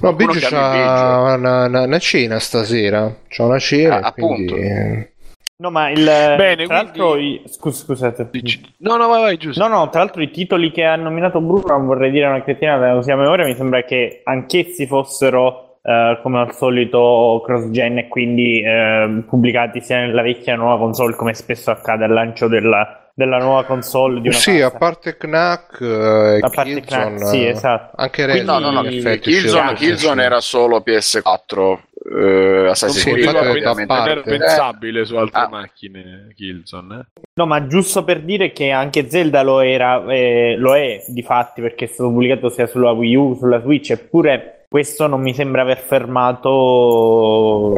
No, Biggio c'ha una, una- una cena stasera. C'ha una cena, Ah, quindi... No, ma il Bene, tra quindi- l'altro i- scus- scusate. Dici- No, no, vai, vai, giusto. No, no, tra l'altro i titoli che ha nominato Bruno, non vorrei dire una cretinata, la usiamo ora, mi sembra che anch'essi fossero eh, come al solito cross-gen e quindi eh, pubblicati sia nella vecchia che nuova console, come spesso accade al lancio della, della nuova console di una Sì, a casa. parte Knack e A parte Killzone, Knack, sì, esatto. Anche Quindi- Resident No, no, no, Killzone, Killzone era solo PS4. Eh, Assassin's Sì, Creed infatti ho detto ovviamente- a non era parte. pensabile su altre Ah. macchine Killzone. Eh? No, ma giusto per dire che anche Zelda lo era, eh, lo è di fatti perché è stato pubblicato sia sulla Wii U, sulla Switch, eppure questo non mi sembra aver fermato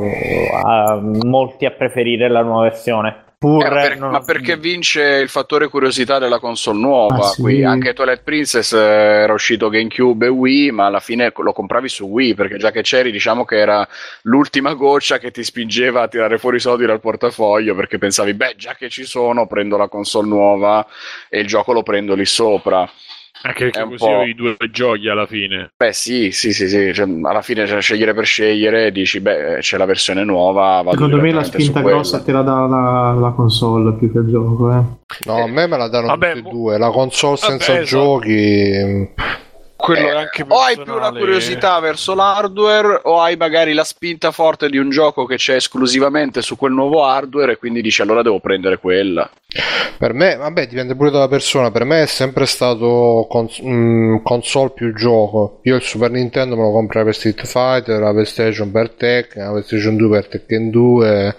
a molti a preferire la nuova versione. Pur per- non- ma perché vince il fattore curiosità della console nuova? Ah, sì. qui anche Twilight Princess eh, era uscito GameCube e Wii, ma alla fine lo compravi su Wii perché già che c'eri, diciamo che era l'ultima goccia che ti spingeva a tirare fuori i soldi dal portafoglio perché pensavi, beh, già che ci sono, prendo la console nuova e il gioco lo prendo lì sopra. Anche perché così po'. ho i due giochi alla fine. Beh, sì, sì, sì, sì. cioè, alla fine c'è scegliere per scegliere, dici, beh, c'è la versione nuova. Secondo me la spinta grossa te la dà la, la console più che il gioco, eh. No, a me me la danno Vabbè, tutti e due. La console Vabbè, senza esatto. giochi... Quello Eh, è anche o hai più personale. una curiosità verso l'hardware o hai magari la spinta forte di un gioco che c'è esclusivamente su quel nuovo hardware e quindi dici allora devo prendere quella. Per me, vabbè, dipende pure dalla persona. Per me è sempre stato cons- mm, console più gioco. Io il Super Nintendo me lo comprai per Street Fighter, la PlayStation per Tekken, la PlayStation 2 per Tekken 2, la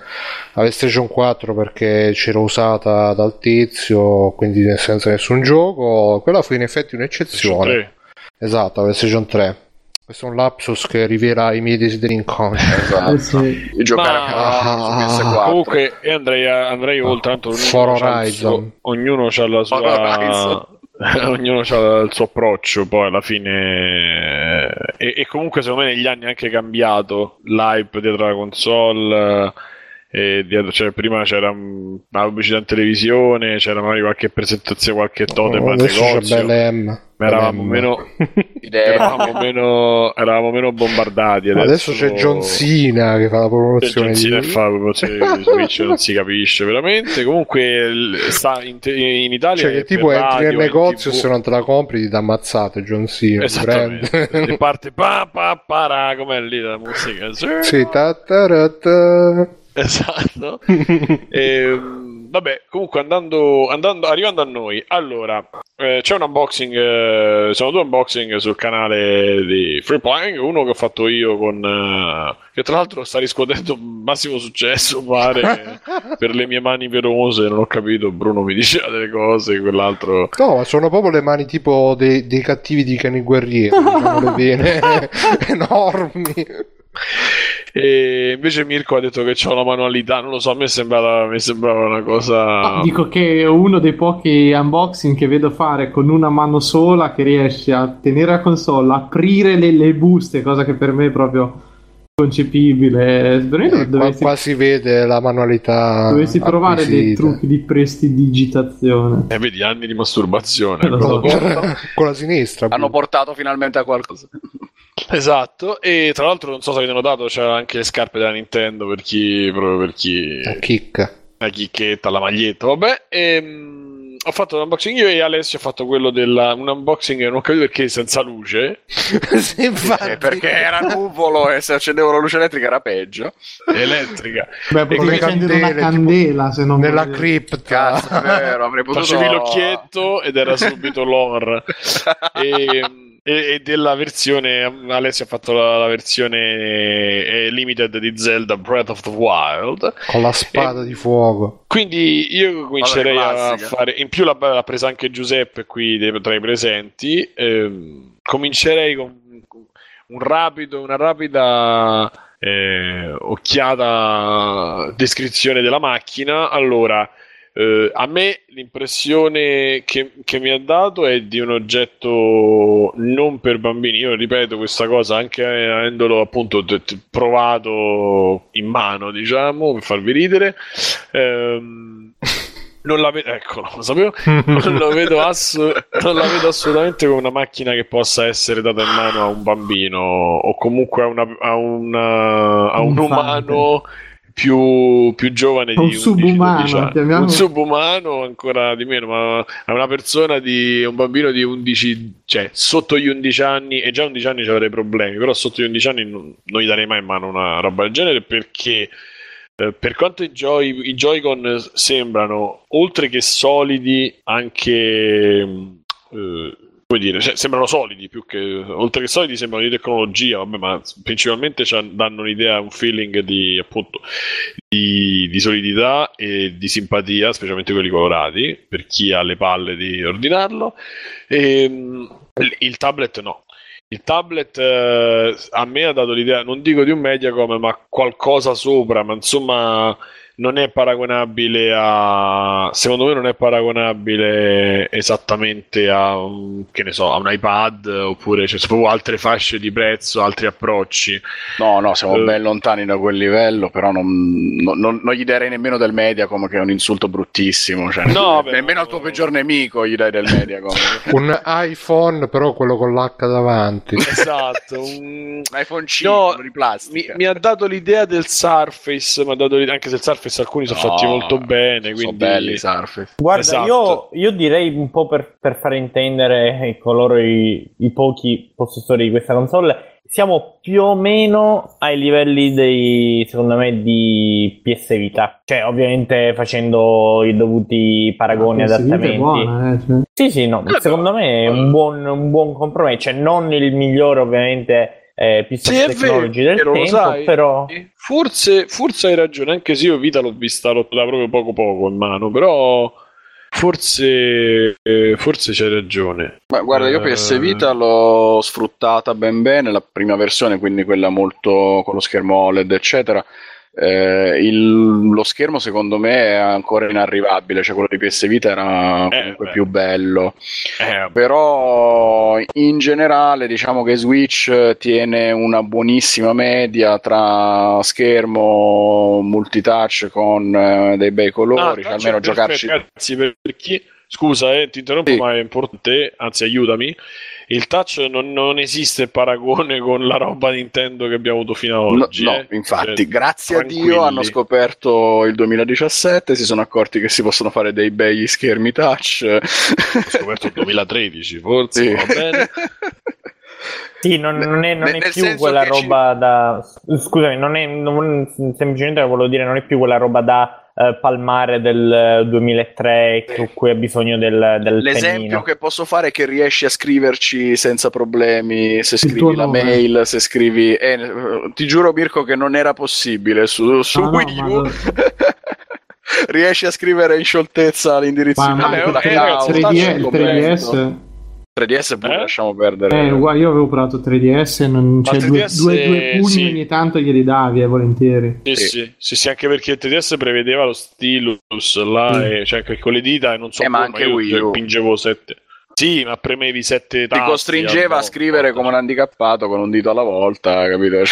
PlayStation 4 perché c'era usata dal tizio, quindi senza nessun gioco. Quella fu in effetti un'eccezione. Esatto, la PlayStation 3. Questo è un lapsus che rivela i miei desideri inconsci. Esatto. Eh sì. Di giocare Ma- a su PS4. Comunque, io andrei, a- andrei oltre. Tanto For Horizon. suo- [laughs] ognuno ha la sua. Horizon. ognuno ha il suo approccio. Poi alla fine. E, e comunque, secondo me, negli anni è anche cambiato l'hype dietro la console. E cioè, prima c'era un- una pubblicità in televisione, c'era magari qualche presentazione, qualche totem Oh, al adesso c'è negozio. Ma eravamo meno, [laughs] eravamo meno, eravamo meno bombardati. Adesso c'è John Cena che fa la promozione John Cena di... fa la promozione di Switch, [laughs] non si capisce veramente. Comunque sta in, te- in Italia. Cioè è che tipo entri nel negozio TV. se non te la compri ti dà ammazzato John Cena. Esattamente. E parte pa pa para, com'è lì la musica? sì, ta ta ra ta. [laughs] Esatto. Ehm, vabbè, comunque andando, andando- arrivando a noi, allora eh, c'è un unboxing, eh, sono due unboxing sul canale di Free Playing, uno che ho fatto io con eh, che tra l'altro sta riscuotendo massimo successo, pare [laughs] per le mie mani perose, non ho capito, Bruno mi diceva delle cose, quell'altro No, ma sono proprio le mani tipo dei, dei cattivi di cani guerrieri, diciamo le vene [laughs] enormi. E invece Mirko ha detto che c'ha la manualità, non lo so, a me sembrava, mi sembrava una cosa Ah, dico che è uno dei pochi unboxing che vedo fare con una mano sola che riesce a tenere la console, aprire le, le buste, cosa che per me è proprio concepibile. Veramente Eh, qua, dovresti, qua si vede la manualità. dovresti provare dei acquisita. trucchi di prestidigitazione. Eh, vedi, anni di masturbazione. [laughs] Con la sinistra. Hanno portato finalmente a qualcosa. Esatto, e tra l'altro non so se avete notato c'era anche le scarpe della Nintendo per chi, proprio per chi La chicca. la chicchetta, la maglietta, vabbè. E, ho fatto l'unboxing io e Alessio ha fatto quello della un unboxing non ho capito perché senza luce, [laughs] sì, infatti. Eh, perché era nuvolo e se accendevo la luce elettrica era peggio. elettrica. Beh, con potevi le accendere una candela se non Nella volevi. cripta. Cazzo, vero, avrei potuto... Facevi l'occhietto ed era subito l'horror. [laughs] e, e- e della versione Alessio ha fatto la, la versione eh, limited di Zelda Breath of the Wild Con la spada di fuoco. Quindi io comincerei a classica. fare, in più l'ha, l'ha presa anche Giuseppe qui dei- tra i presenti, ehm, comincerei con con un rapido, una rapida eh, occhiata descrizione della macchina. Allora, eh, a me l'impressione che, che mi ha dato è di un oggetto non per bambini. Io ripeto questa cosa anche avendolo appunto t- t- provato in mano, diciamo, per farvi ridere. Ehm, non la vedo, eccolo, lo. Non, lo vedo ass- non la vedo assolutamente come una macchina che possa essere data in mano a un bambino o comunque a, una- a una- a un Infante. umano più, più giovane di Un 11, subumano, 12 anni. chiamiamolo. Un subumano ancora di meno, ma a una persona di un bambino di 11, cioè sotto gli 11 anni, e già 11 anni ci avrei problemi, però sotto gli 11 anni non, non gli darei mai in mano una roba del genere perché eh, per quanto i, Joy, i Joy-Con sembrano, oltre che solidi, anche mh, eh, come dire, cioè, sembrano solidi più che oltre che solidi, sembrano di tecnologia, vabbè, ma principalmente danno un'idea, un feeling di appunto di, di solidità e di simpatia, specialmente quelli colorati, per chi ha le palle di ordinarlo. E, mh, il- tablet no. Il tablet eh, a me ha dato l'idea, non dico di un Mediacom, ma qualcosa sopra, ma insomma non è paragonabile a secondo me non è paragonabile esattamente a un, che ne so, a un iPad oppure c'è proprio altre fasce di prezzo, altri approcci. No, no, siamo Eh. ben lontani da quel livello, però non, non- non- non gli darei nemmeno del Mediacom, che è un insulto bruttissimo. Cioè, No, beh, nemmeno no. al tuo peggior nemico gli dai del Mediacom. [laughs] Un iPhone, però quello con l'H davanti. Esatto, [laughs] un- iPhone 5 No, di mi, plastica. mi ha dato l'idea del Surface, mi ha dato l'idea- anche se il Surface alcuni sono No, fatti molto bene, Sono quindi belli i Surface. Guarda, Esatto. io, io direi un po' per, per fare intendere eh, coloro i, i pochi possessori di questa console, siamo più o meno ai livelli dei, secondo me, di PS Vita. Cioè, ovviamente facendo i dovuti paragoni, Vita è adattamenti. buona, eh, cioè. Sì, sì, no, Eh, secondo me è un buon, un buon compromesso, cioè non il migliore ovviamente eh, più Sì, è technology vero, del tempo, sai. però... Forse, forse hai ragione, anche se io Vita l'ho vista l'ho da proprio poco poco in mano, però forse, eh, forse c'hai ragione. Ma guarda, io Eh. PS Vita l'ho sfruttata ben bene, la prima versione, quindi quella molto con lo schermo OLED, eccetera. Eh, il- lo schermo secondo me è ancora inarrivabile, cioè quello di PS Vita era comunque beh. più bello. Eh, Però in generale diciamo che Switch tiene una buonissima media tra schermo multitouch con eh, dei bei Ah, colori, cioè touch almeno giocarci Ragazzi, per per chi... Scusa, eh, ti interrompo, Sì. ma è importante, anzi aiutami. Il touch non, non esiste paragone con la roba Nintendo che abbiamo avuto fino ad No, oggi. no, eh. infatti, Cioè, grazie a tranquilli. Dio hanno scoperto il 2017, si sono accorti che si possono fare dei bei schermi touch. Ho scoperto il 2013, forse, Sì. va bene. [laughs] Sì, non, non è, non è più quella che ci- roba da. Scusami, non è non- semplicemente volevo dire, non è più quella roba da eh, palmare del eh, 2003 su cui ha bisogno del, del L'esempio pennino. che posso fare è che riesci a scriverci senza problemi se scrivi la nome. mail, se scrivi... eh, ti giuro Mirko che non era possibile su, su Ah, Wii U. no. [laughs] riesci a scrivere in scioltezza l'indirizzo Ma, ma email, eh, cloud, 3D, touch il completo. 3DS 3DS pure Eh? lasciamo perdere. Eh, uguale, io avevo provato 3DS, non, Ma cioè, due, 3DS, due, due pugni sì. ogni tanto glieli davi, eh, volentieri. Sì, Sì. sì, sì, sì, anche perché il 3DS prevedeva lo stylus là, Mm. e- cioè che con le dita e non so Eh, ma come, anche io Wii U. pingevo sette. Sì, ma premevi sette Ti tasti. costringeva al a scrivere come un handicappato con un dito alla volta, capito?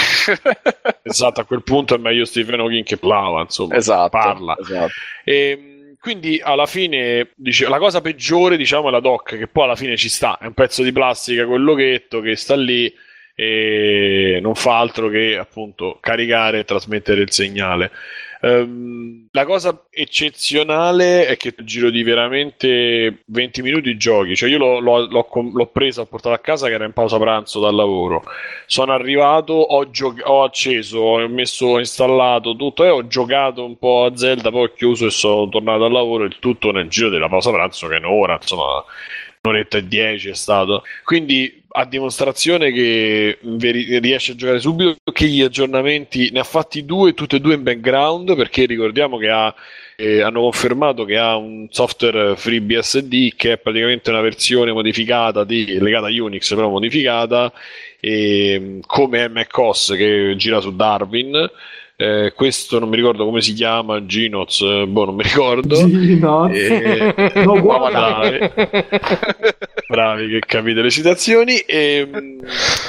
Esatto, a quel punto è meglio Stephen Hawking che plava, insomma. esatto. Parla. esatto. E, quindi alla fine dice, la cosa peggiore diciamo è la dock che poi alla fine ci sta. È un pezzo di plastica il loghetto che sta lì e non fa altro che appunto caricare e trasmettere il segnale Ehm, la cosa eccezionale è che nel giro di veramente 20 minuti giochi. Cioè io l'ho, l'ho- l'ho l'ho preso ho portato a casa che era in pausa pranzo dal lavoro. Sono arrivato, ho, gio- ho acceso, ho messo, ho installato tutto e ho giocato un po' a Zelda, poi ho chiuso e sono tornato al lavoro, il tutto nel giro della pausa pranzo che è un'ora, insomma, un'oretta e dieci è stato. Quindi a dimostrazione che riesce a giocare subito, che gli aggiornamenti ne ha fatti due, tutti e due in background, perché ricordiamo che ha eh, hanno confermato che ha un software FreeBSD che è praticamente una versione modificata di, legata a Unix però modificata e, come macOS che gira su Darwin Eh, questo non mi ricordo come si chiama Ginoz eh, boh non mi ricordo no. Eh, [laughs] No, guarda. [laughs] bravi. che capite le citazioni e,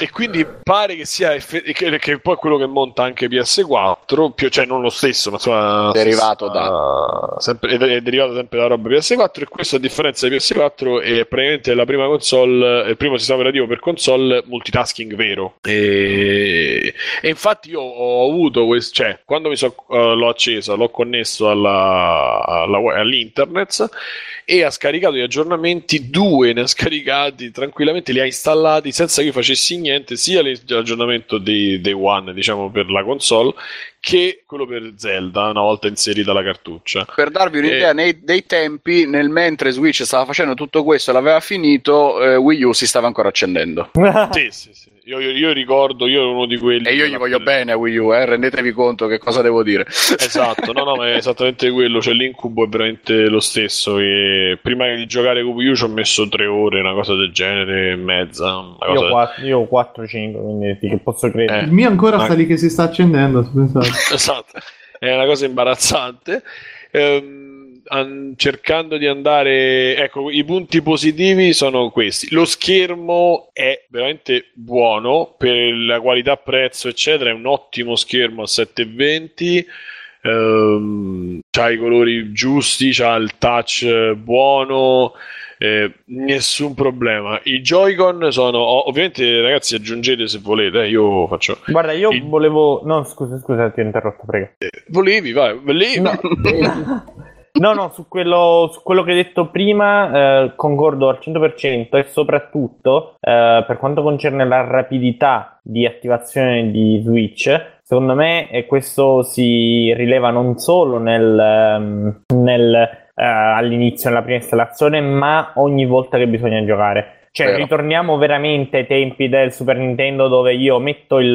e quindi pare che sia effe- che, che poi quello che monta anche PS4 più, cioè non lo stesso ma insomma Derivato da sempre, è, è derivato sempre da roba PS4 e questo a differenza di PS4 è praticamente la prima console il primo sistema operativo per console multitasking vero e, e infatti io ho avuto questo cioè quando so, eh, l'ho accesa l'ho connesso alla, alla- all'internet e ha scaricato gli aggiornamenti, due ne ha scaricati tranquillamente, li ha installati senza che io facessi niente, sia l'aggiornamento dei Day One, diciamo, per la console, che quello per Zelda, una volta inserita la cartuccia. Per darvi un'idea Eh. nei, dei tempi, nel mentre Switch stava facendo tutto questo e l'aveva finito, eh, Wii U si stava ancora accendendo. [laughs] Sì, sì, sì. Io, io- io ricordo, io ero uno di quelli... E io gli voglio bene a Wii U, eh, rendetevi conto che cosa devo dire. Esatto, no, no, ma è esattamente quello. Cioè, l'incubo è veramente lo stesso. E prima di giocare con Wii U ci ho messo tre ore, una cosa del genere e mezza. Una cosa Io, quatt- io ho 4-5, quindi ti posso credere. Eh. Il mio ancora Ma- sta lì che si sta accendendo. [laughs] esatto, è una cosa imbarazzante. Ehm, an- cercando di andare, ecco, i punti positivi sono questi: lo schermo è veramente buono per la qualità prezzo, eccetera. È un ottimo schermo a 720. Ehm, c'ha i colori giusti, c'ha il touch eh, buono. eh, nessun problema. I Joy-Con sono ov- ovviamente, ragazzi, aggiungete se volete. eh, io faccio Guarda, io Il- volevo. No, scusa, scusa, ti ho interrotto, prego. Volevi, vai, volevi. No, [laughs] no, no, su quello, su quello che hai detto prima eh, concordo al 100% e soprattutto eh, per quanto concerne la rapidità di attivazione di Switch, secondo me eh, questo si rileva non solo nel, ehm, nel, eh, all'inizio, nella prima installazione, ma ogni volta che bisogna giocare. Cioè, Vero. ritorniamo veramente ai tempi del Super Nintendo dove io metto il,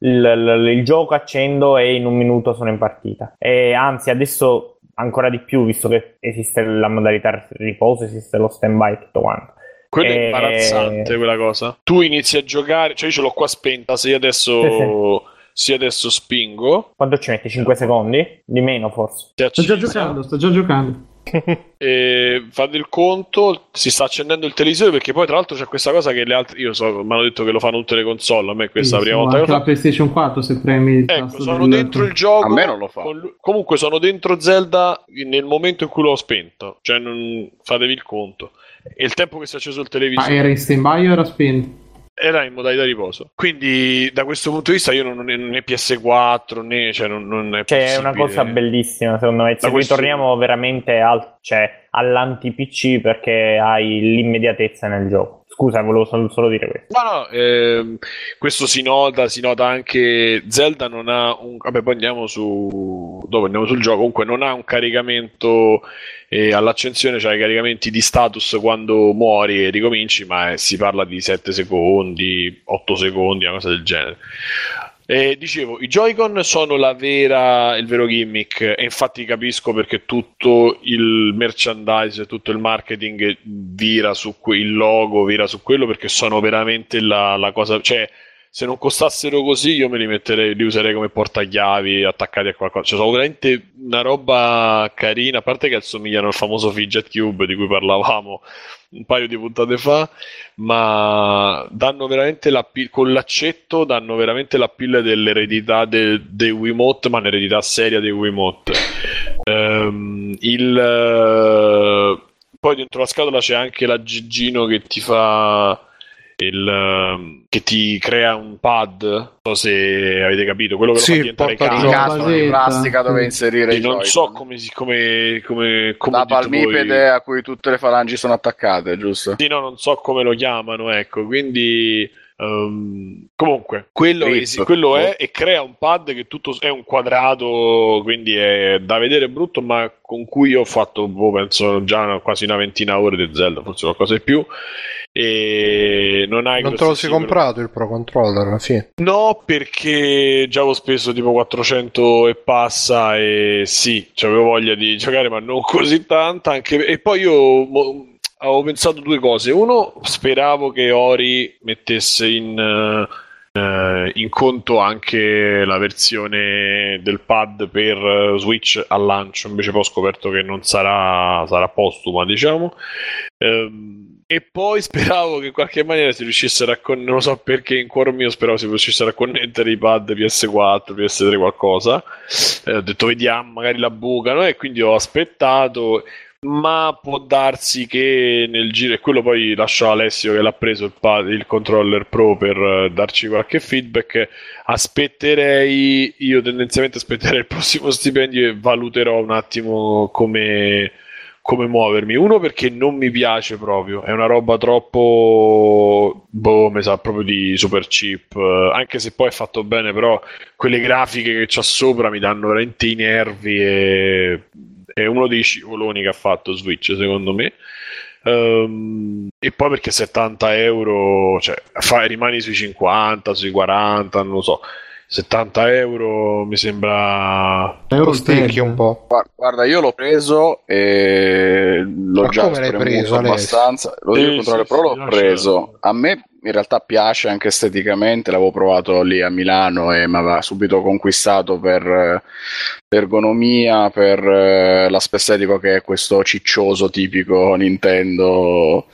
il, il- il gioco, accendo e in un minuto sono in partita. E anzi, adesso ancora di più, visto che esiste la modalità riposo, esiste lo stand-by e tutto quanto. Quello è Eh, imbarazzante quella cosa. Tu inizi a giocare, cioè io ce l'ho qua spenta, se io adesso Sì, adesso spingo. Quanto ci metti? 5 secondi? Di meno forse. Sto già giocando, sto già giocando. [laughs] [laughs] E fate il conto, si sta accendendo il televisore perché poi tra l'altro c'è questa cosa che le altre, io so, mi hanno detto che lo fanno tutte le console, a me questa è la Sì, prima sì, volta che anche lo la fa. PlayStation 4 se premi il Ecco, tasto sono del- dentro il gioco. A me non lo fa. con lui- Comunque sono dentro Zelda nel momento in cui l'ho spento, cioè non fatevi il conto. E il tempo che si è acceso il Ma televisore era in stand-by o era spento? Era in modalità riposo. Quindi da questo punto di vista io non né PS4 né cioè non, non è Cioè, è una cosa bellissima, secondo me. Se questo- ritorniamo veramente al, cioè, all'anti-PC perché hai l'immediatezza nel gioco. Scusa, volevo solo, dire questo. No, no, ehm, questo si nota, si nota anche Zelda non ha un vabbè, poi andiamo su dopo andiamo sul gioco, comunque non ha un caricamento eh, all'accensione, cioè i caricamenti di status quando muori e ricominci, ma eh, si parla di 7 secondi, 8 secondi, una cosa del genere. E dicevo, i Joy-Con sono vera, il vero gimmick e infatti capisco perché tutto il merchandise, tutto il marketing vira su que- il logo, vira su quello perché sono veramente la, la cosa, cioè se non costassero così io me li metterei, li userei come portachiavi attaccati a qualcosa, cioè sono veramente una roba carina, a parte che assomigliano al famoso fidget cube di cui parlavamo un paio di puntate fa, ma danno veramente la pi- con l'accetto danno veramente la pilla dell'eredità de- dei Wiimote, ma l'eredità seria dei Wiimote. Ehm, il, eh, poi dentro la scatola c'è anche la Gigino che ti fa il, ehm, che ti crea un pad. Non so se avete capito, quello che Sì, lo fa diventare cazzo di plastica dove sì. inserire Sì, i non so come, si- come, come, come La dite voi. palmipede a cui tutte le falangi sono attaccate, giusto? Sì, no, non so come lo chiamano, ecco, quindi ehm, comunque quello, Grip. esi- quello è e crea un pad che tutto è un quadrato, quindi è da vedere brutto, ma con cui ho fatto, boh, penso già una- quasi una ventina ore di Zelda, forse qualcosa di più. E non hai Non te lo sei comprato il Pro Controller alla fine? No, perché già avevo speso tipo 400 e passa e sì, avevo voglia di giocare, ma non così tanta. Anche... E poi io mo- avevo pensato due cose. Uno, speravo che Ori mettesse in, eh, in conto anche la versione del pad per Switch al lancio, invece poi ho scoperto che non sarà, sarà postuma, diciamo. Ehm, e poi speravo che in qualche maniera si riuscissero a connettere, non so perché in cuore mio speravo si riuscissero a connettere i pad PS4, PS3, qualcosa. Eh, ho detto vediamo, magari la bucano e quindi ho aspettato. Ma può darsi che nel giro, e quello poi lascio Alessio che l'ha preso il, pad, il controller pro per eh, darci qualche feedback. Aspetterei, io tendenzialmente aspetterei il [laughs] prossimo stipendio e valuterò un attimo come, come muovermi. Uno perché non mi piace proprio, è una roba troppo, boh, mi sa proprio di super cheap, eh, anche se poi è fatto bene, però quelle grafiche che c'ha sopra mi danno veramente i nervi e è uno dei scivoloni che ha fatto Switch secondo me. Ehm, e poi perché 70 euro, cioè fa- rimani sui 50, sui 40, non lo so. 70 euro mi sembra Euro Costicchi un po'. Guarda, io l'ho preso e l'ho Ma già preso, abbastanza. Lo il controller sì, pro sì, l'ho preso. A me in realtà piace anche esteticamente, l'avevo provato lì a Milano e mi aveva subito conquistato per eh, ergonomia, per eh, l'aspetto che è questo ciccioso tipico Nintendo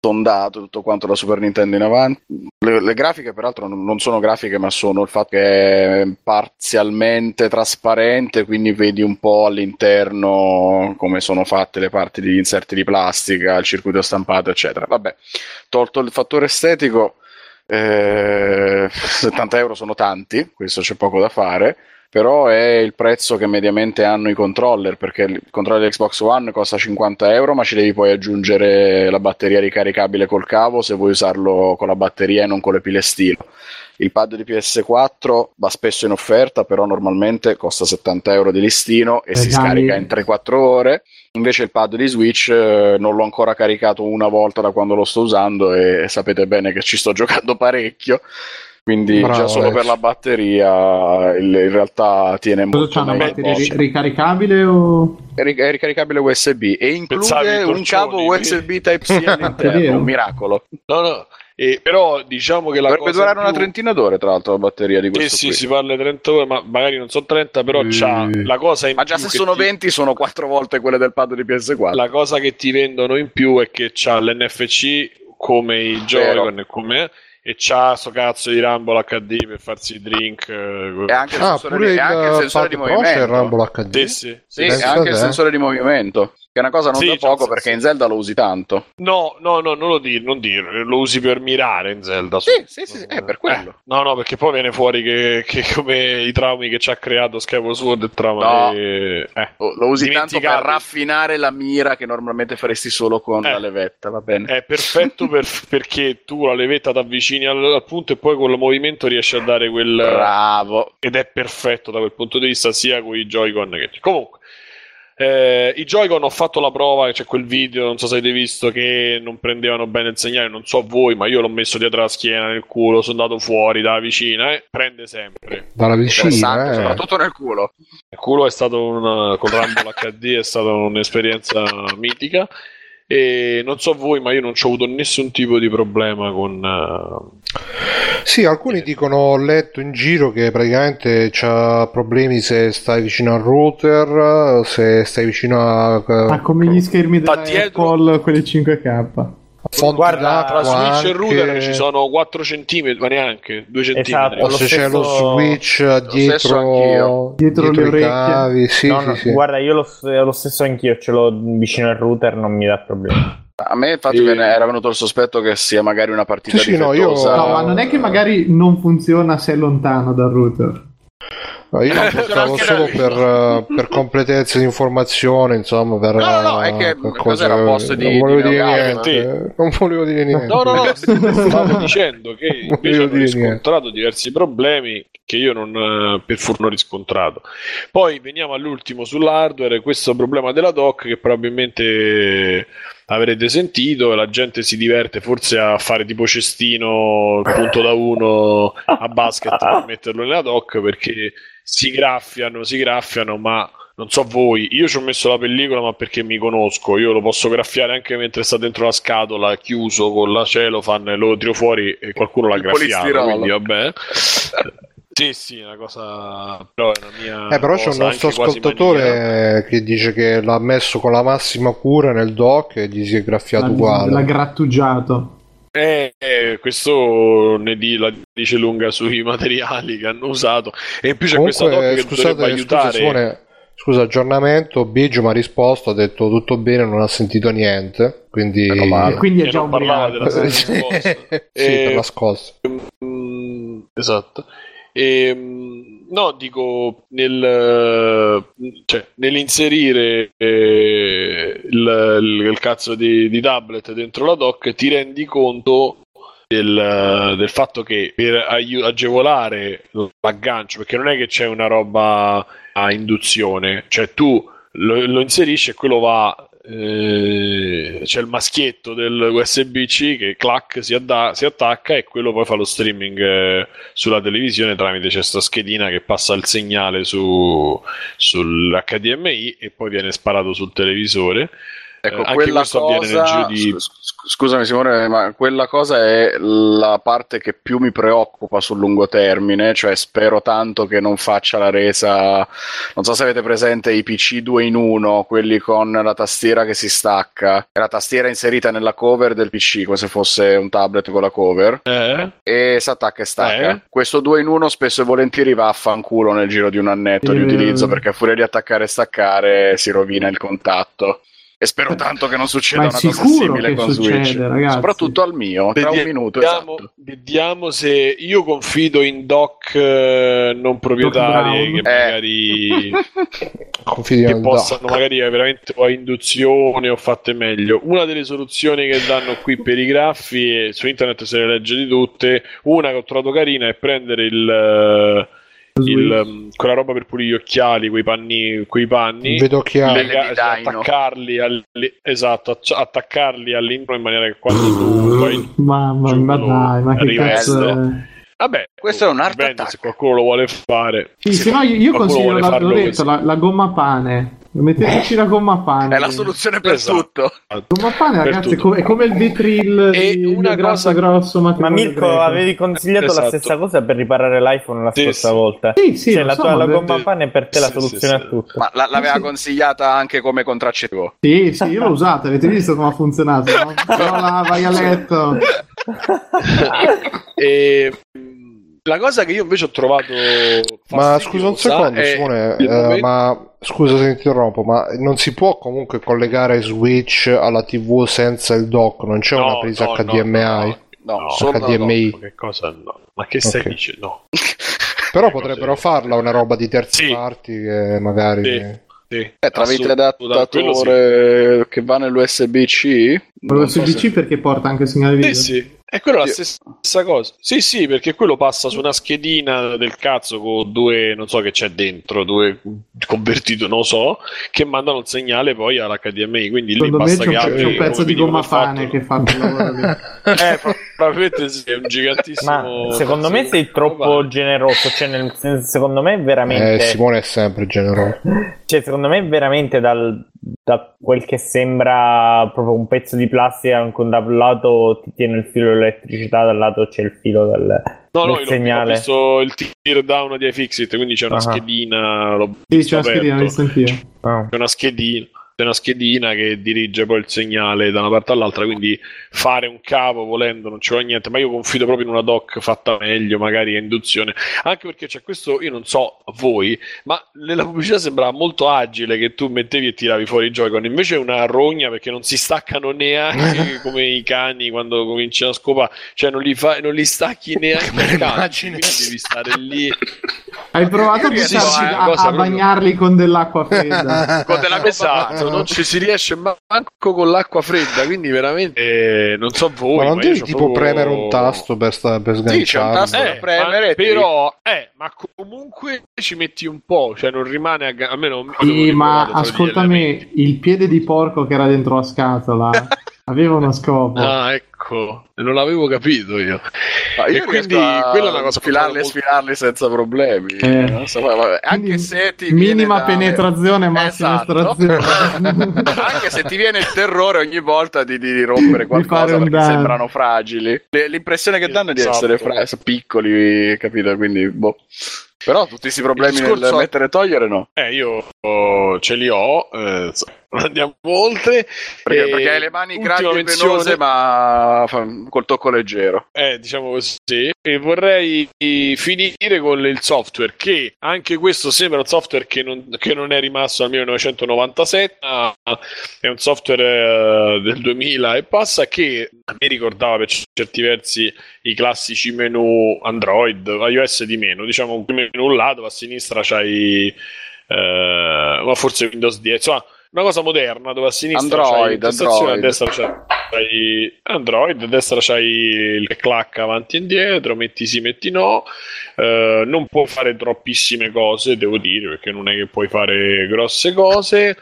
tondato, tutto quanto da Super Nintendo in avanti. Le, le grafiche peraltro non, non sono grafiche ma sono il fatto che è parzialmente trasparente, quindi vedi un po' all'interno come sono fatte le parti degli inserti di plastica, il circuito stampato, eccetera. Vabbè, tolto il fattore estetico, eh, 70 euro sono tanti, questo c'è poco da fare. Però è il prezzo che mediamente hanno i controller, perché il controller Xbox One costa 50 euro, ma ci devi poi aggiungere la batteria ricaricabile col cavo se vuoi usarlo con la batteria e non con le pile stilo. Il pad di PS4 va spesso in offerta, però normalmente costa 70 euro di listino e Eh, si dai. scarica in 3-4 ore. Invece il pad di Switch eh, non l'ho ancora caricato una volta da quando lo sto usando e sapete bene che ci sto [laughs] giocando parecchio. Quindi Bravo, già solo Alex. per la batteria il- in realtà tiene Cosa molto c'hanno? meglio. Batteria ri- ricaricabile o... È ric- è ricaricabile USB e include un cavo USB [laughs] Type-C all'interno, un miracolo. No, no, E, però diciamo che la Dovrebbe cosa durare in una più- trentina d'ore, tra l'altro, la batteria di Sì, questo sì, qui. si parla di 30 ore, ma magari non sono 30, però Eh. c'ha la cosa in Ma già più se sono ti- 20 sono 4 volte quelle del pad di PS4. La cosa che ti vendono in più è che c'ha l'NFC come i Joy-Con e come e c'ha sto cazzo di Rumble HD per farsi i drink. eh, E anche il Ah, sensore, pure di, il anche il sensore di movimento. Rumble HD. Sì, sì. Sì, e anche il sensore di movimento. Che è una cosa non Sì, da poco un perché senso. in Zelda lo usi tanto. No, no, no, non lo dire, non dire, lo usi per mirare in Zelda. Sì, sì, sì, sì, è per quello. Eh, no, no, perché poi viene fuori che, che come i traumi che ci ha creato Skyward Sword e trauma No. e- eh. Lo, lo usi tanto per raffinare la mira che normalmente faresti solo con Eh. la levetta, va bene? È perfetto per- [laughs] perché tu la levetta ti avvicini al, al punto e poi con il movimento riesci a dare quel... Bravo. ed è perfetto da quel punto di vista sia con i Joy-Con che comunque eh, i Joy-Con ho fatto la prova c'è quel video non so se avete visto che non prendevano bene il segnale non so voi ma io l'ho messo dietro la schiena nel culo sono andato fuori dalla vicina e prende sempre Dalla vicina, eh. soprattutto nel culo. il culo è stato un con Rumble HD è stata un'esperienza mitica e non so voi ma io non ci ho avuto nessun tipo di problema con eh, Sì, alcuni dicono, ho letto in giro che praticamente c'ha problemi se stai vicino al router, se stai vicino a, Ma come gli schermi della Apple, quelli 5K. Fonti Guarda, tra Switch e anche, router ci sono 4 centimetri ma neanche 2 centimetri Esatto, o se lo c'è lo stesso- switch stesso dietro, anch'io. Dietro le i orecchie. cavi, sì, No, sì, no, sì. Guarda, io lo, lo stesso anch'io, ce l'ho vicino al router, non mi dà problemi. A me infatti E- era venuto il sospetto che sia magari una partita Sì, sì, no, difettosa. io- No, ma non è che magari non funziona se è lontano dal router. No, io lo Funziona portavo solo per, eh, per completezza di informazione, insomma, per, No, no, no, è che per cos'era, post di- non volevo di dire Neogame? niente, non volevo dire niente. No, no, [laughs] no, stavo dicendo che invece hanno dire niente. riscontrato diversi problemi che io non, eh, per fortuna ho riscontrato. Poi veniamo all'ultimo sull'hardware, questo problema della dock che probabilmente avrete sentito, la gente si diverte forse a fare tipo cestino punto da uno a basket per metterlo nella dock perché si graffiano, si graffiano, ma non so voi, io ci ho messo la pellicola ma perché mi conosco, io lo posso graffiare anche mentre sta dentro la scatola chiuso con la cellophane, lo tiro fuori e qualcuno l'ha graffiato, quindi vabbè. Sì, sì, una cosa però è una mia Eh, però c'è un nostro ascoltatore che dice che l'ha messo con la massima cura nel dock e gli si è graffiato L'ha, uguale. l'ha grattugiato. Eh, eh, questo ne di- la dice lunga sui [laughs] materiali che hanno usato e in più c'è questa doc Comunque, che scusate, dovrebbe scusa, aiutare Simone, scusa, aggiornamento, Biggio mi ha risposto, ha detto tutto bene, non ha sentito niente, quindi... E quindi è E già non parlava della [laughs] sì, risposta. per E- la scossa. Mm, esatto. Ehm, no, dico nel, cioè, nell'inserire eh, il, il- il cazzo di, di tablet dentro la dock ti rendi conto del, del fatto che per agevolare l'aggancio, perché non è che c'è una roba a induzione, cioè tu lo, lo inserisci e quello va. Eh, c'è il maschietto del USB-C che clac si, adda- si attacca e quello poi fa lo streaming eh, sulla televisione tramite c'è sta schedina che passa il segnale su, sull'HDMI e poi viene sparato sul televisore. Ecco, Eh, anche quella questo avviene nel cosa, giro di- sc- sc- scusami Simone, ma quella cosa è la parte che più mi preoccupa sul lungo termine, cioè spero tanto che non faccia la resa, non so se avete presente i PC 2 in 1, quelli con la tastiera che si stacca, e la tastiera inserita nella cover del PC, come se fosse un tablet con la cover, Eh? e si attacca e stacca. Eh? Questo 2 in 1 spesso e volentieri va a fanculo nel giro di un annetto di Eh. utilizzo, perché a furia di attaccare e staccare si rovina il contatto. E spero tanto che non succeda una cosa simile che con succede, Switch. ragazzi. Soprattutto al mio, tra un minuto. Vediamo, Esatto. vediamo se io confido in doc eh, non proprietari che Brown. Eh. magari [laughs] che possano dock. magari veramente o a induzione o fatte meglio. Una delle soluzioni che danno qui per i graffi, e su internet se ne legge di tutte, una che ho trovato carina è prendere il, eh, il, um, quella roba per pulire gli occhiali, quei panni, quei panni Vedo chiaro. lega- Dino. attaccarli al- esatto, acc- attaccarli all'interno in maniera che quando tu vai Mamma ma dai, ma che arriva cazzo è? Vabbè, Questo è un art dipende attack. se qualcuno lo vuole fare. Sì, se no io, consiglio, la, farlo la, la gomma pane. Metteteci la gomma pane. È la soluzione per Esatto. tutto. Gomma pane, ragazzi, è tutto. è come il D-Trill E di una cosa- grosso Ma matrimonio Mirko, greco. avevi consigliato la Esatto. stessa cosa per riparare l'iPhone la Sì, scorsa sì. volta. Sì, sì, Cioè, la so, tua la ma- gomma pane è per te la Sì, sì, soluzione sì. a tutto. Ma la- l'aveva Sì. consigliata anche come contraccettivo. Sì, sì, io l'ho usata, avete visto come ha funzionato, [laughs] no? Viola, vai a letto. E, la cosa che io invece ho trovato Ma scusa un secondo, Simone, eh, momento- ma scusa se ti interrompo, ma non si può comunque collegare Switch alla TV senza il dock? Non c'è una No, presa no, no, HDMI? no, No, HDMI. no, che cosa no? Ma che stai Ok. dicendo? No. [laughs] Però potrebbero farla una roba di terze Sì. parti che magari... Sì. Sì, Eh, tramite quello sì. adattatore che va nell'USB-C? Non so USB-C se- perché porta anche il segnale video. Sì, sì, è quello la stessa cosa. Sì, sì, perché quello passa su una schedina del cazzo con due, non so che c'è dentro, due convertito, non so, che mandano il segnale poi all'HDMI. Quindi lì Secondo me basta c'è un, che apri, c'è un pezzo di gomma fatto. pane che fa [laughs] lì. Eh, pro- probabilmente sì, è un gigantissimo. Ma secondo me sei troppo pane. generoso. Cioè, nel senso, secondo me è veramente. Eh, Simone è sempre generoso. Cioè, secondo me è veramente dal, da quel che sembra proprio un pezzo di plastica con da un lato ti tiene il filo dell'elettricità, dal lato c'è il filo del, No, no, del l'ho- segnale. ho visto il tear down di iFixit, quindi c'è una Ah. schedina. L'ho Sì, c'è una schedina, l'ho visto anch'io. Ah. C'è una schedina. C'è una schedina che dirige poi il segnale da una parte all'altra, quindi fare un cavo volendo non ci vuole niente, ma io confido proprio in una dock fatta meglio, magari a induzione, anche perché c'è questo, io non so a voi, ma nella pubblicità sembrava molto agile che tu mettevi e tiravi fuori i Joy-Con, invece è una rogna perché non si staccano neanche [laughs] come i cani quando cominciano a scopare, cioè non li, fai, non li stacchi [laughs] neanche cani, devi stare lì. Hai provato a, riesco a- a, cosa a proprio- bagnarli con dell'acqua fredda. [laughs] Con della Esatto, non ci si riesce manco con l'acqua fredda, quindi veramente eh, non so voi. Ma non ma devi tipo proprio- premere un tasto per, sta- per Sì, c'è un sganciarlo? tasto da Eh, premere però, eh, ma comunque ci metti un po', cioè non rimane a almeno Sì, ma ascoltami, il piede di porco che era dentro la scatola [laughs] aveva uno scopo. Ah, ecco, non l'avevo capito io. Ma E io quindi riesco a quella è una cosa sfilarli e sfilarli senza problemi. Eh. Non so, anche Quindi se ti viene minima da- penetrazione, massima Esatto. estrazione. [laughs] anche se ti viene il terrore ogni volta di, di rompere qualcosa un perché danno. sembrano fragili. L'impressione che danno è di Esatto. essere fra- piccoli, capito? Quindi, boh. Però tutti questi problemi discorso- nel mettere e togliere no. Eh, io oh, ce li ho, eh, so- [laughs] andiamo oltre. Perché, perché hai le mani grandi e venose, ma col tocco leggero. Eh, diciamo così. E vorrei finire con il software, che anche questo sembra un software che non, che non è rimasto al 1997, ma è un software eh, del 2000 e passa che a me ricordava per certi versi i classici menu Android, iOS di meno. Diciamo un menu là dove a sinistra c'hai, eh, ma forse Windows 10, insomma, una cosa moderna dove a sinistra c'hai Android, l'impostazione, Android. a destra c'hai c'hai Android, a destra c'hai il clac avanti e indietro, metti sì, metti no. Eh, non può fare troppissime cose, devo dire, perché non è che puoi fare grosse cose.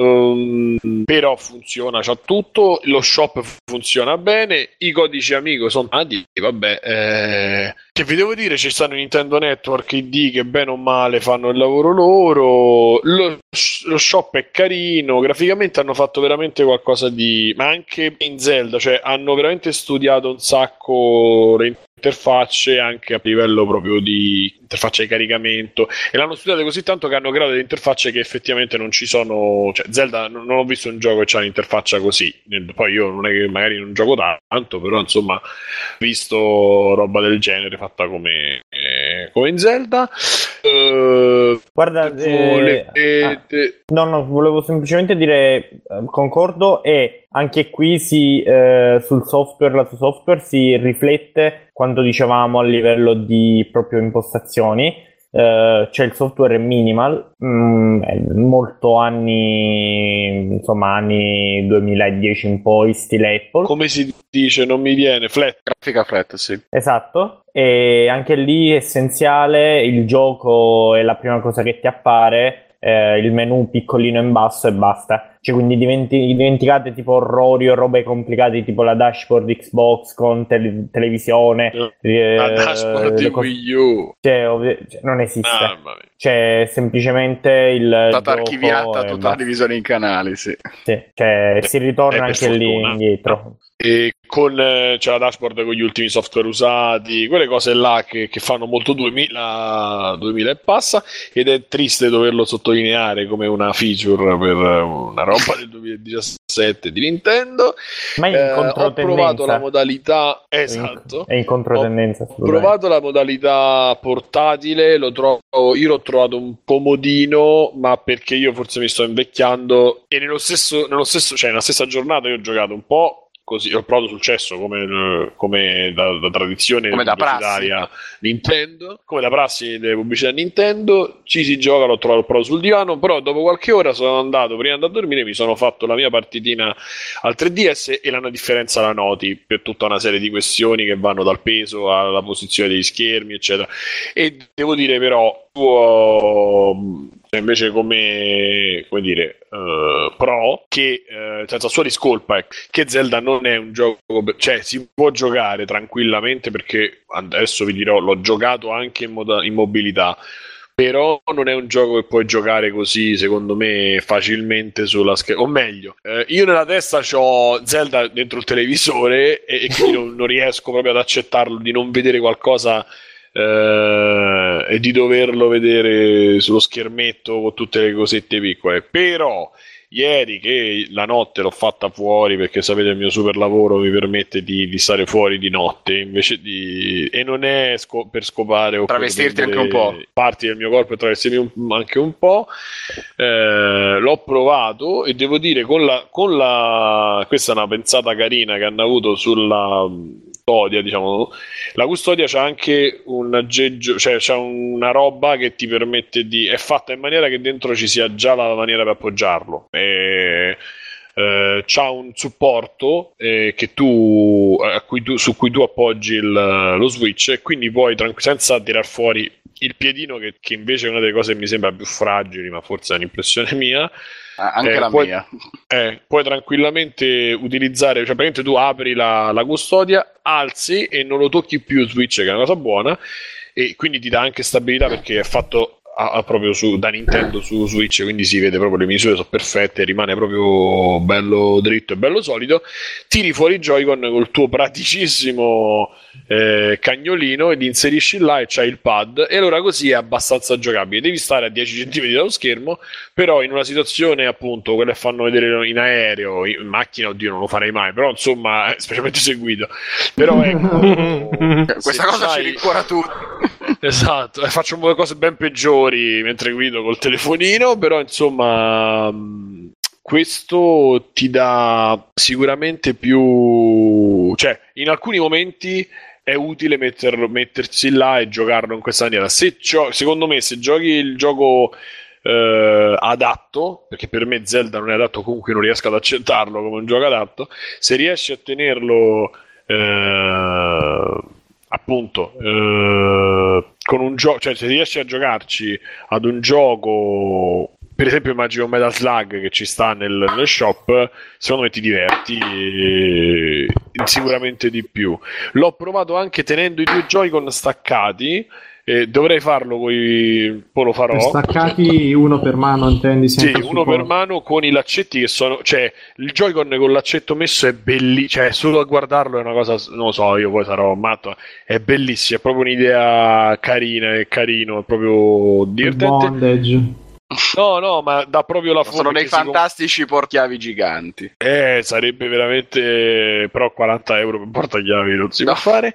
Ehm, però funziona, c'ha tutto. Lo shop funziona bene. I codici amico sono tanti. Vabbè, eh, che vi devo dire? Ci stanno Nintendo Network ID che bene o male fanno il lavoro loro. Lo, lo shop è carino. Graficamente hanno fatto veramente qualcosa di. Ma anche in Zelda, cioè hanno veramente studiato un sacco interfacce anche a livello proprio di interfaccia di caricamento. E l'hanno studiato così tanto che hanno creato delle interfacce che effettivamente non ci sono cioè Zelda non, non ho visto un gioco che ha un'interfaccia così. Poi io non è che magari non gioco tanto però insomma ho visto roba del genere fatta come, eh, come in Zelda. Eh, Guarda, eh, volete- No, no, volevo semplicemente dire, eh, concordo e anche qui si, eh, sul software, lato software, si riflette quanto dicevamo a livello di proprio impostazioni. Eh, cioè il software minimal, mm, molto anni, insomma, anni 2010 in poi, stile Apple. come si dice non mi viene flat Grafica flat, sì. Esatto, e anche lì essenziale, il gioco è la prima cosa che ti appare, eh, il menu piccolino in basso e basta. Cioè, quindi diventi, dimenticate tipo orrori o robe complicate tipo la dashboard Xbox con tele- televisione. Eh, la dashboard di Wii U. Cioè, ovvi- cioè, non esiste. Ah, cioè, semplicemente il. È stata archiviata tutta la divisione in canali, sì. sì. Cioè, si ritorna anche fortuna. lì indietro e con eh, c'è la dashboard con gli ultimi software usati, quelle cose là che, che, fanno molto 2000, 2000 e passa ed è triste doverlo sottolineare come una feature per una roba del 2017 di Nintendo. Ma è in eh, ho provato la modalità esatto. È in controtendenza. Ho provato la modalità portatile, lo trovo, io l'ho trovato un comodino, ma perché io forse mi sto invecchiando e nello stesso, nello stesso cioè nella stessa giornata io ho giocato un po' così, ho provato successo come, come da, da, tradizione come da prassi. Nintendo, come da prassi delle pubblicità Nintendo, ci si gioca, l'ho trovato proprio sul divano, però dopo qualche ora sono andato, prima di andare a dormire, mi sono fatto la mia partitina al 3DS e la differenza la noti per tutta una serie di questioni che vanno dal peso alla posizione degli schermi, eccetera. E devo dire però, uh, invece come, come dire uh, pro che uh, senza sua discolpa è che Zelda non è un gioco cioè si può giocare tranquillamente perché adesso vi dirò l'ho giocato anche in, moda, in mobilità però non è un gioco che puoi giocare così, secondo me, facilmente sulla scherma. O meglio, eh, io nella testa ho Zelda dentro il televisore e, e quindi [laughs] non, non, riesco proprio ad accettarlo di non vedere qualcosa eh, e di doverlo vedere sullo schermetto con tutte le cosette piccole. Però ieri che la notte l'ho fatta fuori perché sapete il mio super lavoro mi permette di, di stare fuori di notte invece di e non è sco- per scopare o travestirti anche un po' parti del mio corpo e travestirmi un, anche un po' eh, l'ho provato e devo dire con la, con la questa è una pensata carina che hanno avuto sulla custodia, diciamo, la custodia c'ha anche un aggeggio, cioè c'è una roba che ti permette di. è fatta in maniera che dentro ci sia già la maniera per appoggiarlo. E, eh, c'ha un supporto eh, tu, cui tu, su cui tu appoggi il, lo switch e quindi puoi tranqu- senza tirar fuori il piedino che, che, invece è una delle cose che mi sembra più fragili ma forse è un'impressione mia anche eh, la puoi, mia. [laughs] Eh, puoi tranquillamente utilizzare, cioè praticamente tu apri la, la, custodia, alzi e non lo tocchi più switch, che è una cosa buona, e quindi ti dà anche stabilità perché è fatto a, a proprio su, da Nintendo su Switch, quindi si vede proprio le misure sono perfette, rimane proprio bello dritto e bello solido. Tiri fuori i Joy-Con col tuo praticissimo eh, cagnolino ed inserisci là e c'hai il pad e allora così è abbastanza giocabile. Devi stare a 10 cm dallo schermo, però in una situazione appunto quelle fanno vedere in aereo, in macchina, oddio non lo farei mai, però insomma, [laughs] specialmente seguito. Però ecco, [laughs] questa cosa ci rincuora tutti. Esatto, e faccio cose ben peggiori mentre guido col telefonino, però insomma questo ti dà sicuramente più cioè in alcuni momenti è utile metterlo, mettersi là e giocarlo in questa maniera. Se gio- secondo me se giochi il gioco eh, adatto perché per me Zelda non è adatto comunque non riesco ad accettarlo come un gioco adatto se riesci a tenerlo eh, appunto eh, con un gioco cioè se riesci a giocarci ad un gioco per esempio immagino Metal Slug che ci sta nel, nel shop, secondo me ti diverti eh, sicuramente di più. L'ho provato anche tenendo i due Joy-Con staccati. Eh, dovrei farlo, poi, poi lo farò. Staccati uno per mano, intendi? Sì, uno per mano con i laccetti che sono. Cioè, il Joy-Con con l'accetto messo è bellissimo. Cioè, solo a guardarlo è una cosa. Non lo so, io poi sarò matto. È bellissimo, è proprio un'idea carina, è carino, è proprio divertente. Bondage. No, no, ma dà proprio la forma. Sono dei fantastici com- portachiavi giganti. Eh, sarebbe veramente. Però 40 euro per portachiavi non si no. può fare.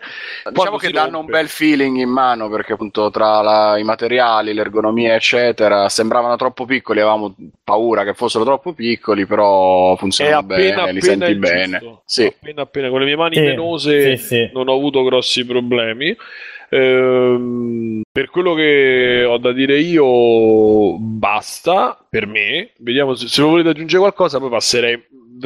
Diciamo che danno rompe. un bel feeling in mano perché, appunto, tra la, i materiali, l'ergonomia, eccetera, sembravano troppo piccoli. Avevamo paura che fossero troppo piccoli, però funzionano appena, bene, li senti bene. Sì. Appena, appena con le mie mani sì. venose sì, sì. non ho avuto grossi problemi. Ehm, per quello che ho da dire io, basta per me. Vediamo se, se volete aggiungere qualcosa, poi passerei.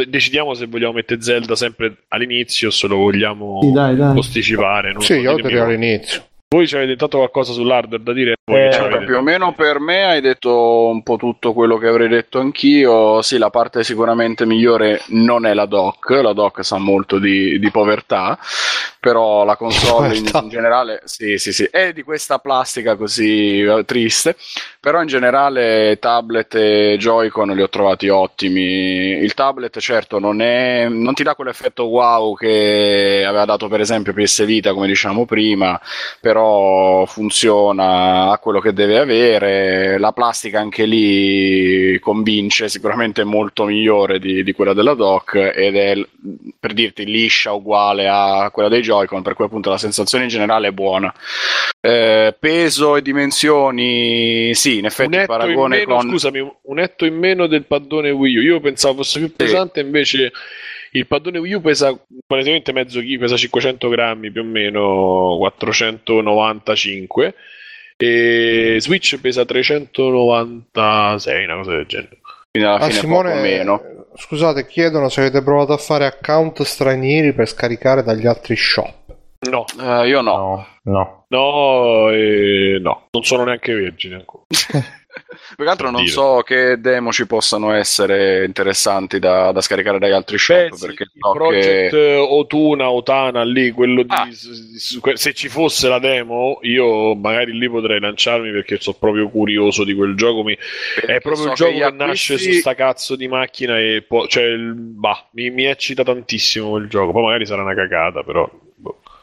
Decidiamo se vogliamo mettere Zelda sempre all'inizio o se lo vogliamo sì, dai, dai. posticipare. sì, io direi all'inizio. Voi ci avete dato qualcosa sull'hardware da dire? Voi Eh, che ci Allora, avete? più o meno per me hai detto un po' tutto quello che avrei detto anch'io. Sì, la parte sicuramente migliore non è la dock, la dock sa molto di, di povertà, però la console in, Povertà. in generale, sì, sì, sì, è di questa plastica così eh, triste, però in generale tablet e Joy-Con li ho trovati ottimi. Il tablet certo non, è, non ti dà quell'effetto wow che aveva dato per esempio PS Vita, come diciamo prima, però funziona, ha quello che deve avere. La plastica anche lì convince, sicuramente è molto migliore di, di quella della dock ed è per dirti liscia uguale a quella dei Joy-Con, per cui appunto la sensazione in generale è buona. Eh, peso e dimensioni, sì, in Un effetti in paragone meno, con scusami, un etto in meno del paddone Wii U. Io pensavo fosse più pesante, invece il paddone Wii U pesa praticamente mezzo chilo, pesa 500 grammi più o meno, 495 e Switch pesa 396, una cosa del genere. quindi alla Ah, fine Simone, poco meno. Scusate, chiedono se avete provato a fare account stranieri per scaricare dagli altri shop. No, Eh, io no. No, no. no, eh, no, non sono neanche vergine ancora. [laughs] Più che altro non so che demo ci possano essere interessanti da, da scaricare dagli altri shop. Beh, sì, perché il so Project che... Otuna, Otana lì, quello di, Ah. s- se ci fosse la demo, io magari lì potrei lanciarmi perché sono proprio curioso di quel gioco. Mi- è proprio so il gioco che, nasce acquisti- su sta cazzo di macchina e può- cioè, il- bah, mi, mi eccita tantissimo quel gioco. Poi magari sarà una cagata, però.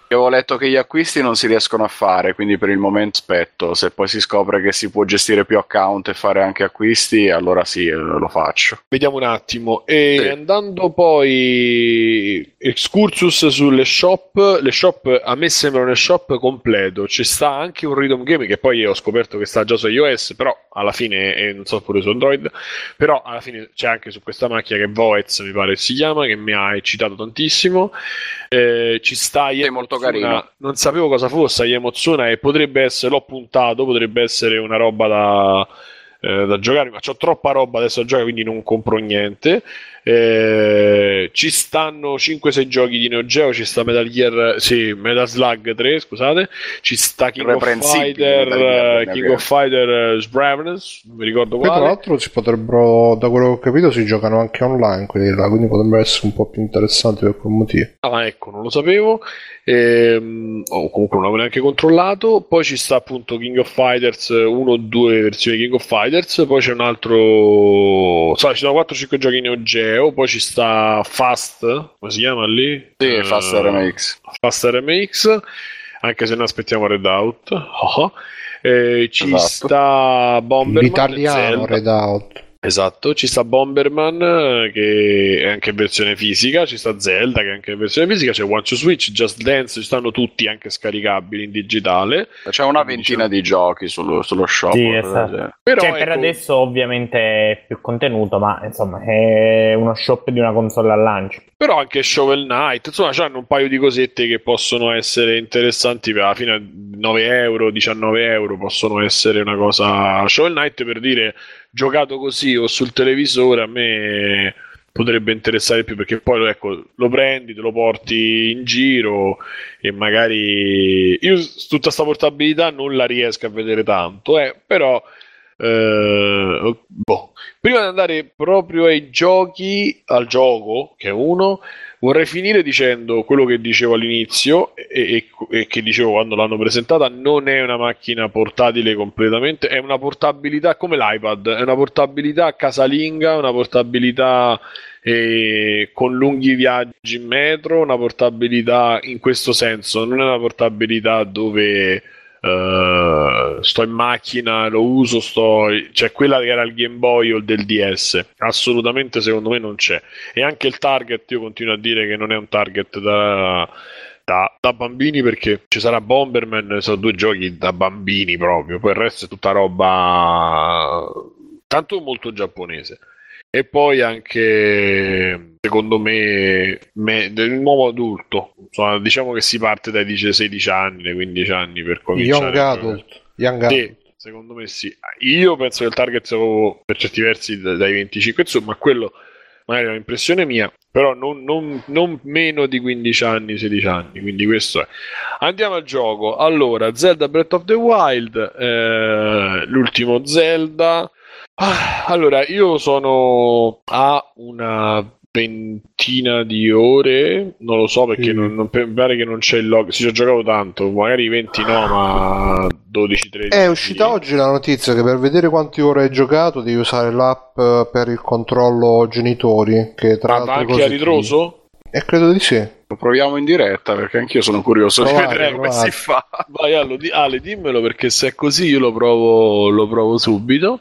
Io avevo letto che gli acquisti non si riescono a fare, quindi per il momento aspetto. Se poi si scopre che si può gestire più account e fare anche acquisti, allora sì, eh, lo faccio. Vediamo un attimo. E Sì. andando poi excursus sulle shop, le shop a me sembrano un shop completo. Ci sta anche un Rhythm Game che poi ho scoperto che sta già su iOS, però alla fine e non so pure su Android, però alla fine c'è anche su questa macchina che Voez mi pare si chiama che mi ha eccitato tantissimo. Eh, ci sta Sì, molto carino. non sapevo cosa fosse Yemotsuna e potrebbe essere, l'ho puntato, potrebbe essere una roba da, eh, da giocare, ma ho troppa roba adesso da giocare, quindi non compro niente. Eh, ci stanno 5-6 giochi di Neo Geo, ci sta Metal Gear, sì, Metal Slug 3, scusate, ci sta King of Fighter, Gear, eh, King of Fighter eh, Sbravness, non mi ricordo Poi tra quale. l'altro si potrebbero, da quello che ho capito, si giocano anche online quelli là, quindi potrebbero essere un po' più interessanti per quel motivo. Ah, ecco, non lo sapevo. Ehm, o comunque non l'avevo neanche controllato. Poi ci sta appunto King of Fighters 1 o 2 versioni King of Fighters. Poi c'è un altro. So, ci sono 4-5 giochi Neo Geo. Poi ci sta Fast, come si chiama lì? Sì, Eh, Fast RMX. Fast RMX. Anche se ne aspettiamo Redout. Oh. [laughs] Eh, ci Esatto. sta Bomberman. L'italiano Zelda. Redout. Esatto, ci sta Bomberman eh, che è anche in versione fisica, ci sta Zelda che è anche in versione fisica, c'è One to Switch, Just Dance, ci stanno tutti anche scaricabili in digitale. C'è una Quindi ventina di giochi sullo, sullo shop. Sì, esatto. Però cioè, per ecco, adesso ovviamente è più contenuto, ma insomma è uno shop di una console al lancio. però anche Shovel Knight, insomma, c'hanno un paio di cosette che possono essere interessanti per alla fine 9 euro, 19 euro possono essere una cosa. Shovel Knight per dire giocato così o sul televisore a me potrebbe interessare più perché poi ecco, lo prendi, te lo porti in giro e magari io tutta sta portabilità non la riesco a vedere tanto, eh, però eh, boh. prima di andare proprio ai giochi, al gioco che è uno, vorrei finire dicendo quello che dicevo all'inizio e, e- e che dicevo quando l'hanno presentata, non è una macchina portatile completamente, è una portabilità come l'iPad, è una portabilità casalinga, una portabilità eh, con lunghi viaggi in metro, una portabilità in questo senso, non è una portabilità dove eh, sto in macchina, lo uso, sto... cioè quella che era il Game Boy o il del DS, assolutamente secondo me non c'è. E anche il target, io continuo a dire che non è un target da, da, da bambini perché ci sarà Bomberman, sono due giochi da bambini proprio, poi il resto è tutta roba tanto molto giapponese. E poi anche, secondo me, me- del nuovo adulto. Insomma, diciamo che si parte dai 16 anni, dai 15 anni per cominciare. Young Adult. Young Sì, Adult. secondo me sì. Io penso che il target sia per certi versi da- dai 25, insomma, quello magari è un'impressione mia, però non, non- non meno di 15 anni, 16 anni, quindi questo è. Andiamo al gioco. Allora, Zelda Breath of the Wild, eh, l'ultimo Zelda. Ah, allora, io sono a una ventina di ore, non lo so perché Mm. non, non- mi pare che non c'è il log. Sì, ci ho giocato tanto, magari 20 no, ma 12-13. È uscita oggi la notizia che per vedere quante ore hai giocato devi usare l'app eh, per il controllo genitori, che tra Ma va l'altro anche a ritroso? Eh, credo di sì. Lo proviamo in diretta perché anch'io sono curioso Provate, di vedere come provate. si fa. Vai Ale, dimmelo perché se è così io lo provo, lo provo subito.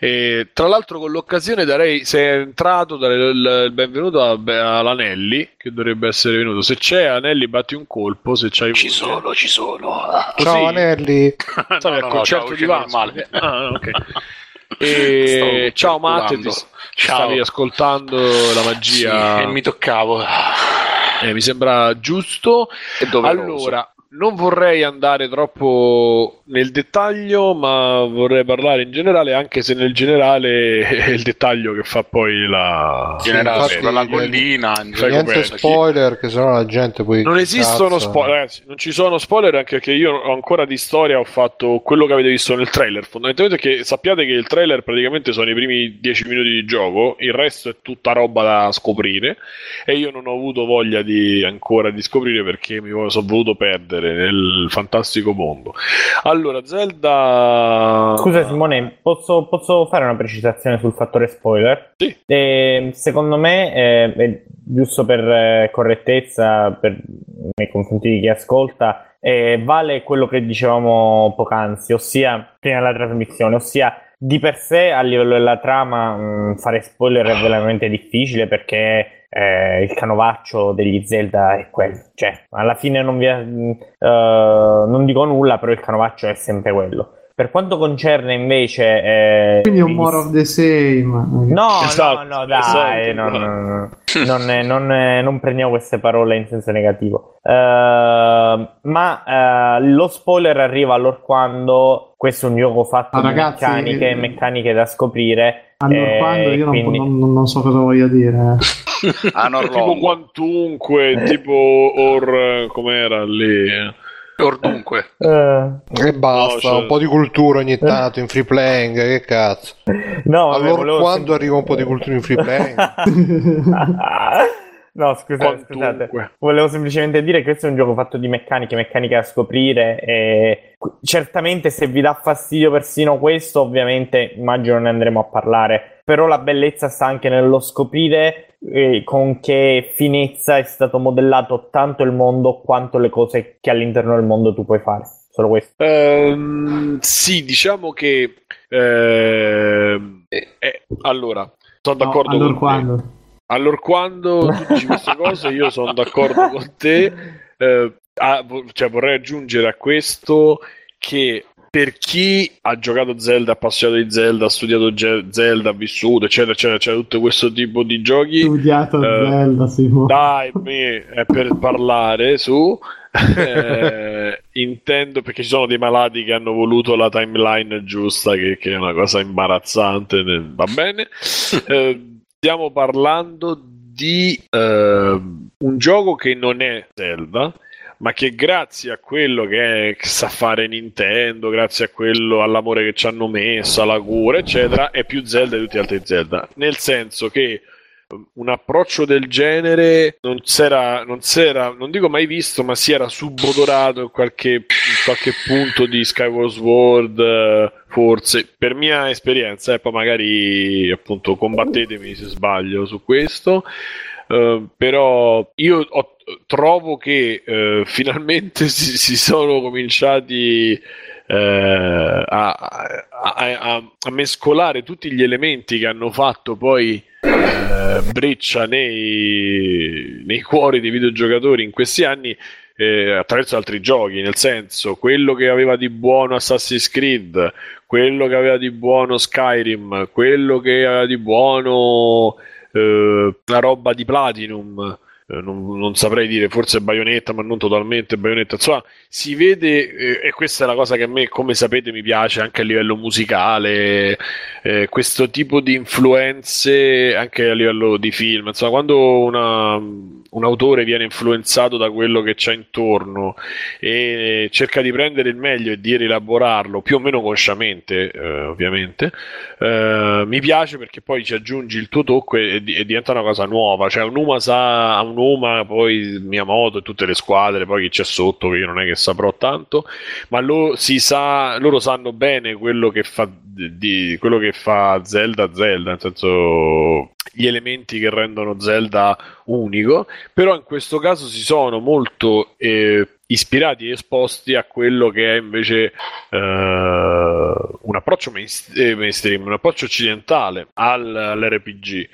E, tra l'altro con l'occasione darei, se è entrato, dare il, il benvenuto a- all'Anelli, che dovrebbe essere venuto. Se c'è Anelli batti un colpo, se c'hai Ci voce. sono, ci sono. Così? Ciao Anelli. No, [laughs] al no, no, concerto di Vasco. male. Ah, ok. [laughs] E, ciao Matte, ti, Ciao. stavi ascoltando la magia. Sì, e mi toccavo. Eh, mi sembra giusto. E. Allora, non vorrei andare troppo nel dettaglio, ma vorrei parlare in generale, anche se nel generale [laughs] è il dettaglio che fa poi la... generale, infatti, per la niente- collina, Niente sì. spoiler, che sennò la gente poi. Non esistono cazzo. spoiler, ragazzi, non ci sono spoiler anche perché io ho ancora di storia ho fatto quello che avete visto nel trailer. Fondamentalmente che sappiate che il trailer praticamente sono i primi 10 minuti di gioco, il resto è tutta roba da scoprire e io non ho avuto voglia di ancora di scoprire perché mi sono voluto perdere nel fantastico mondo. Allora, Zelda Scusa Simone, posso, posso fare una precisazione sul fattore spoiler? Sì. Eh, secondo me, eh, giusto per eh, correttezza per- nei confronti di chi ascolta, eh, vale quello che dicevamo poc'anzi, ossia prima della trasmissione, ossia di per sé a livello della trama mh, fare spoiler è veramente difficile perché eh, il canovaccio degli Zelda è quello, cioè alla fine non, vi è- mh, eh, non dico nulla, però il canovaccio è sempre quello. Per quanto concerne invece... eh, Quindi è un more of the same. No, Esatto, no, no, dai, esatto. [laughs] non, non, non, non, non prendiamo queste parole in senso negativo. Eh, ma eh, lo spoiler arriva allora quando questo è un gioco fatto Ah, di ragazzi, meccaniche, eh, meccaniche da scoprire. Allora, eh, quando io non, quindi- non- non so cosa voglia dire. [laughs] Anor tipo quantunque, tipo or com'era lì? Ordunque. Eh, E basta, No, cioè- un po' di cultura ogni tanto in free playing, che cazzo. no, allora quando sem- arriva un po' di cultura in free [laughs] playing? [laughs] no, scusate, scusate. Volevo semplicemente dire che questo è un gioco fatto di meccaniche, meccaniche da scoprire. E certamente, se vi dà fastidio persino questo, ovviamente immagino ne andremo a parlare. Però la bellezza sta anche nello scoprire eh, con che finezza è stato modellato tanto il mondo quanto le cose che all'interno del mondo tu puoi fare. Solo questo. Ehm, sì, diciamo che ehm, eh, eh, allora sono No, d'accordo allora con te. quando? Allora, quando tu [laughs] dici queste cose, io sono d'accordo con te. Eh, ah, vo- cioè, vorrei aggiungere a questo che per chi ha giocato Zelda, appassionato di Zelda, ha studiato Ge- Zelda, ha vissuto, eccetera, eccetera, eccetera, tutto questo tipo di giochi. Studiato Eh, Zelda, Simo. Dai, me è per parlare su. [laughs] Eh, intendo perché ci sono dei malati che hanno voluto la timeline giusta, che, che è una cosa imbarazzante. Va bene. [laughs] Eh, stiamo parlando di eh, un gioco che non è Zelda. Ma che grazie a quello che, è- che sa fare Nintendo, grazie a quello all'amore che ci hanno messo, alla cura, eccetera, è più Zelda di tutti gli altri Zelda. Nel senso che un approccio del genere non s'era, non s'era, non dico mai visto, ma si era subodorato in qualche, in qualche punto di Skyward Sword, eh, forse, per mia esperienza, e poi magari appunto combattetemi se sbaglio su questo. eh, però io ho- trovo che eh, [laughs] finalmente si, si sono cominciati eh, a, a- a- a mescolare tutti gli elementi che hanno fatto poi eh, breccia nei, nei cuori dei videogiocatori in questi anni eh, attraverso altri giochi, nel senso quello che aveva di buono Assassin's Creed, quello che aveva di buono Skyrim, quello che aveva di buono eh, la roba di Platinum. Eh, non, non, saprei dire, forse Bayonetta, ma non totalmente Bayonetta. Insomma, si vede, eh, e questa è la cosa che a me, come sapete, mi piace anche a livello musicale, eh, questo tipo di influenze anche a livello di film. Insomma, quando una, un autore viene influenzato da quello che c'è intorno e cerca di prendere il meglio e di rielaborarlo, più o meno consciamente, eh, ovviamente, eh, mi piace perché poi ci aggiungi il tuo tocco e, e diventa una cosa nuova. Cioè, un Uma sa un Noma, poi Miyamoto e tutte le squadre, poi chi c'è sotto, che io non è che saprò tanto, ma lo, sa, loro sanno bene quello che fa, di, quello che fa Zelda Zelda, nel senso gli elementi che rendono Zelda unico, però in questo caso si sono molto eh, ispirati e esposti a quello che è invece eh, un approccio eh, mainstream, un approccio occidentale al, all'RPG.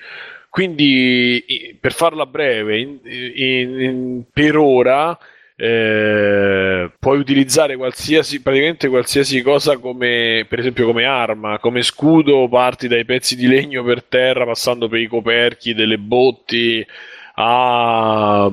Quindi, per farla breve, in, in, in, per ora eh, puoi utilizzare qualsiasi, praticamente qualsiasi cosa come, per esempio, come arma, come scudo, parti dai pezzi di legno per terra, passando per i coperchi delle botti a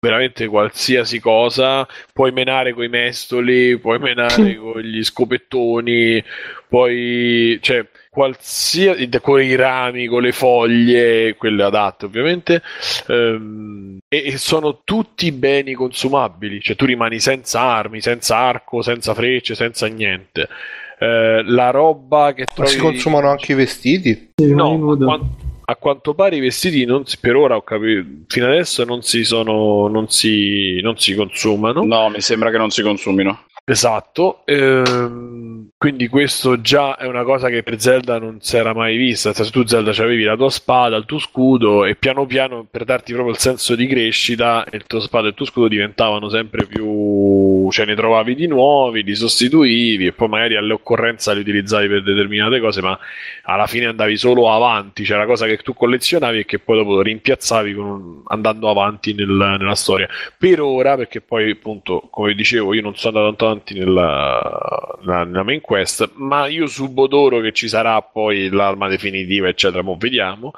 veramente qualsiasi cosa. Puoi menare con i mestoli, puoi menare [laughs] con gli scopettoni, puoi. Cioè, qualsiasi con i rami, con le foglie, quelle adatte ovviamente, ehm, e, e, sono tutti beni consumabili, cioè tu rimani senza armi, senza arco, senza frecce, senza niente. Eh, la roba che trovi... Ma si consumano anche i vestiti? No, a quanto, a quanto pare i vestiti non si, per ora ho capito, fino adesso non si sono, non si, non si consumano. No, mi sembra che non si consumino. Esatto, ehm, quindi questo già è una cosa che per Zelda non si era mai vista. Se tu Zelda avevi la tua spada, il tuo scudo e piano piano per darti proprio il senso di crescita, il tuo spada e il tuo scudo diventavano sempre più, cioè ne trovavi di nuovi, li sostituivi e poi magari alle occorrenze li utilizzavi per determinate cose, ma alla fine andavi solo avanti, cioè cosa che tu collezionavi e che poi dopo rimpiazzavi un, andando avanti nel, nella storia. Per ora, perché poi appunto, come dicevo, io non sono andato tanto avanti nella, nella, nella, main quest, ma io subodoro che ci sarà poi l'arma definitiva, eccetera, mo vediamo.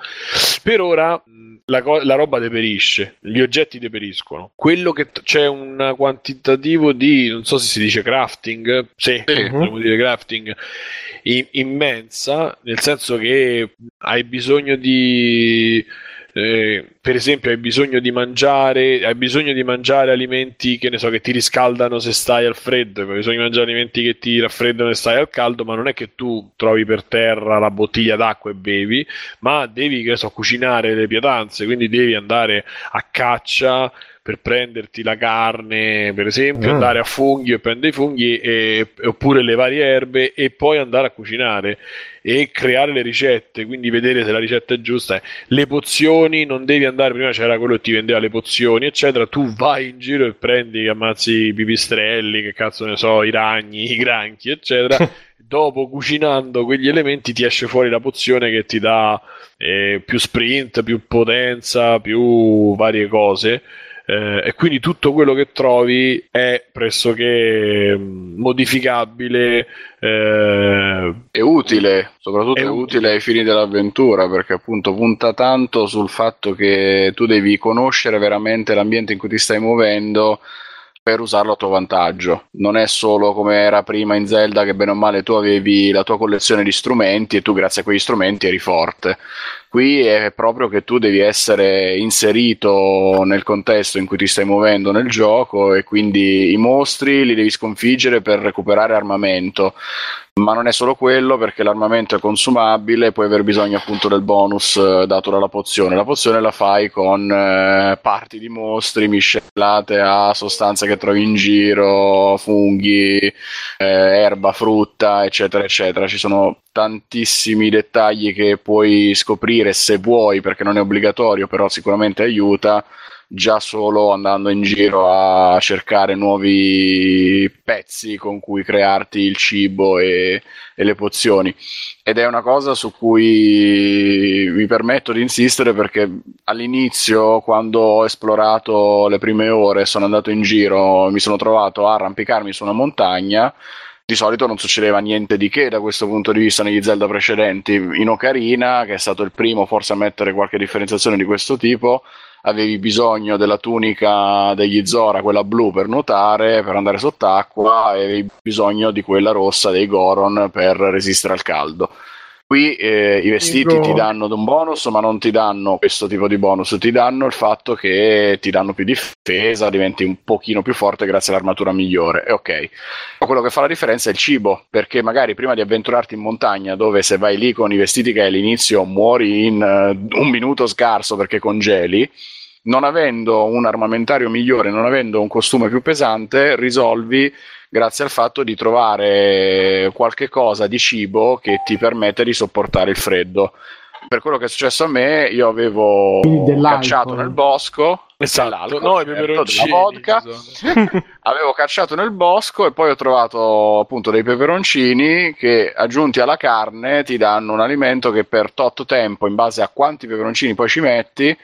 Per ora la, co- la roba deperisce, gli oggetti deperiscono. Quello che t- c'è un quantitativo di, non so se si dice crafting, sì, uh-huh. dire crafting, in- immensa, nel senso che hai bisogno di eh, per esempio hai bisogno di mangiare hai bisogno di mangiare alimenti che ne so che ti riscaldano se stai al freddo hai bisogno di mangiare alimenti che ti raffreddano se stai al caldo ma non è che tu trovi per terra la bottiglia d'acqua e bevi ma devi che so cucinare le pietanze quindi devi andare a caccia per prenderti la carne, per esempio, mm. andare a funghi e prendere i funghi e, oppure le varie erbe e poi andare a cucinare e creare le ricette, quindi vedere se la ricetta è giusta. Le pozioni, non devi andare, prima c'era quello che ti vendeva le pozioni, eccetera, tu vai in giro e prendi, ammazzi i pipistrelli, che cazzo ne so, i ragni, i granchi, eccetera. [laughs] Dopo cucinando quegli elementi ti esce fuori la pozione che ti dà eh, più sprint, più potenza, più varie cose eh, e quindi tutto quello che trovi è pressoché mm, modificabile eh, è utile soprattutto è, è utile. utile ai fini dell'avventura perché appunto punta tanto sul fatto che tu devi conoscere veramente l'ambiente in cui ti stai muovendo per usarlo a tuo vantaggio. Non è solo come era prima in Zelda che bene o male tu avevi la tua collezione di strumenti e tu grazie a quegli strumenti eri forte. Qui è proprio che tu devi essere inserito nel contesto in cui ti stai muovendo nel gioco e quindi i mostri li devi sconfiggere per recuperare armamento ma non è solo quello perché l'armamento è consumabile puoi aver bisogno appunto del bonus eh, dato dalla pozione. La pozione la fai con eh, parti di mostri miscelate a sostanze che trovi in giro funghi eh, erba frutta eccetera eccetera. Ci sono tantissimi dettagli che puoi scoprire se vuoi perché non è obbligatorio però sicuramente aiuta già solo andando in giro a cercare nuovi pezzi con cui crearti il cibo e, e le pozioni. Ed è una cosa su cui mi permetto di insistere perché all'inizio, quando ho esplorato le prime ore, sono andato in giro, mi sono trovato a arrampicarmi su una montagna di solito non succedeva niente di che da questo punto di vista negli Zelda precedenti. In Ocarina, che è stato il primo forse a mettere qualche differenziazione di questo tipo, avevi bisogno della tunica degli Zora, quella blu per nuotare, per andare sott'acqua, e avevi bisogno di quella rossa dei Goron per resistere al caldo. Qui eh, i vestiti Dico- ti danno un bonus, ma non ti danno questo tipo di bonus, ti danno il fatto che ti danno più difesa, diventi un pochino più forte grazie all'armatura migliore. E ok. Ma quello che fa la differenza è il cibo, perché magari prima di avventurarti in montagna, dove se vai lì con i vestiti che hai all'inizio muori in eh, un minuto scarso perché congeli, non avendo un armamentario migliore, non avendo un costume più pesante, risolvi grazie al fatto di trovare qualche cosa di cibo che ti permette di sopportare il freddo. Per quello che è successo a me, io avevo cacciato nel bosco, Esatto, no, i certo, peperoncini. della vodka, insomma. [laughs] avevo cacciato nel bosco e poi ho trovato appunto dei peperoncini che aggiunti alla carne ti danno un alimento che per tot tempo, in base a quanti peperoncini poi ci metti,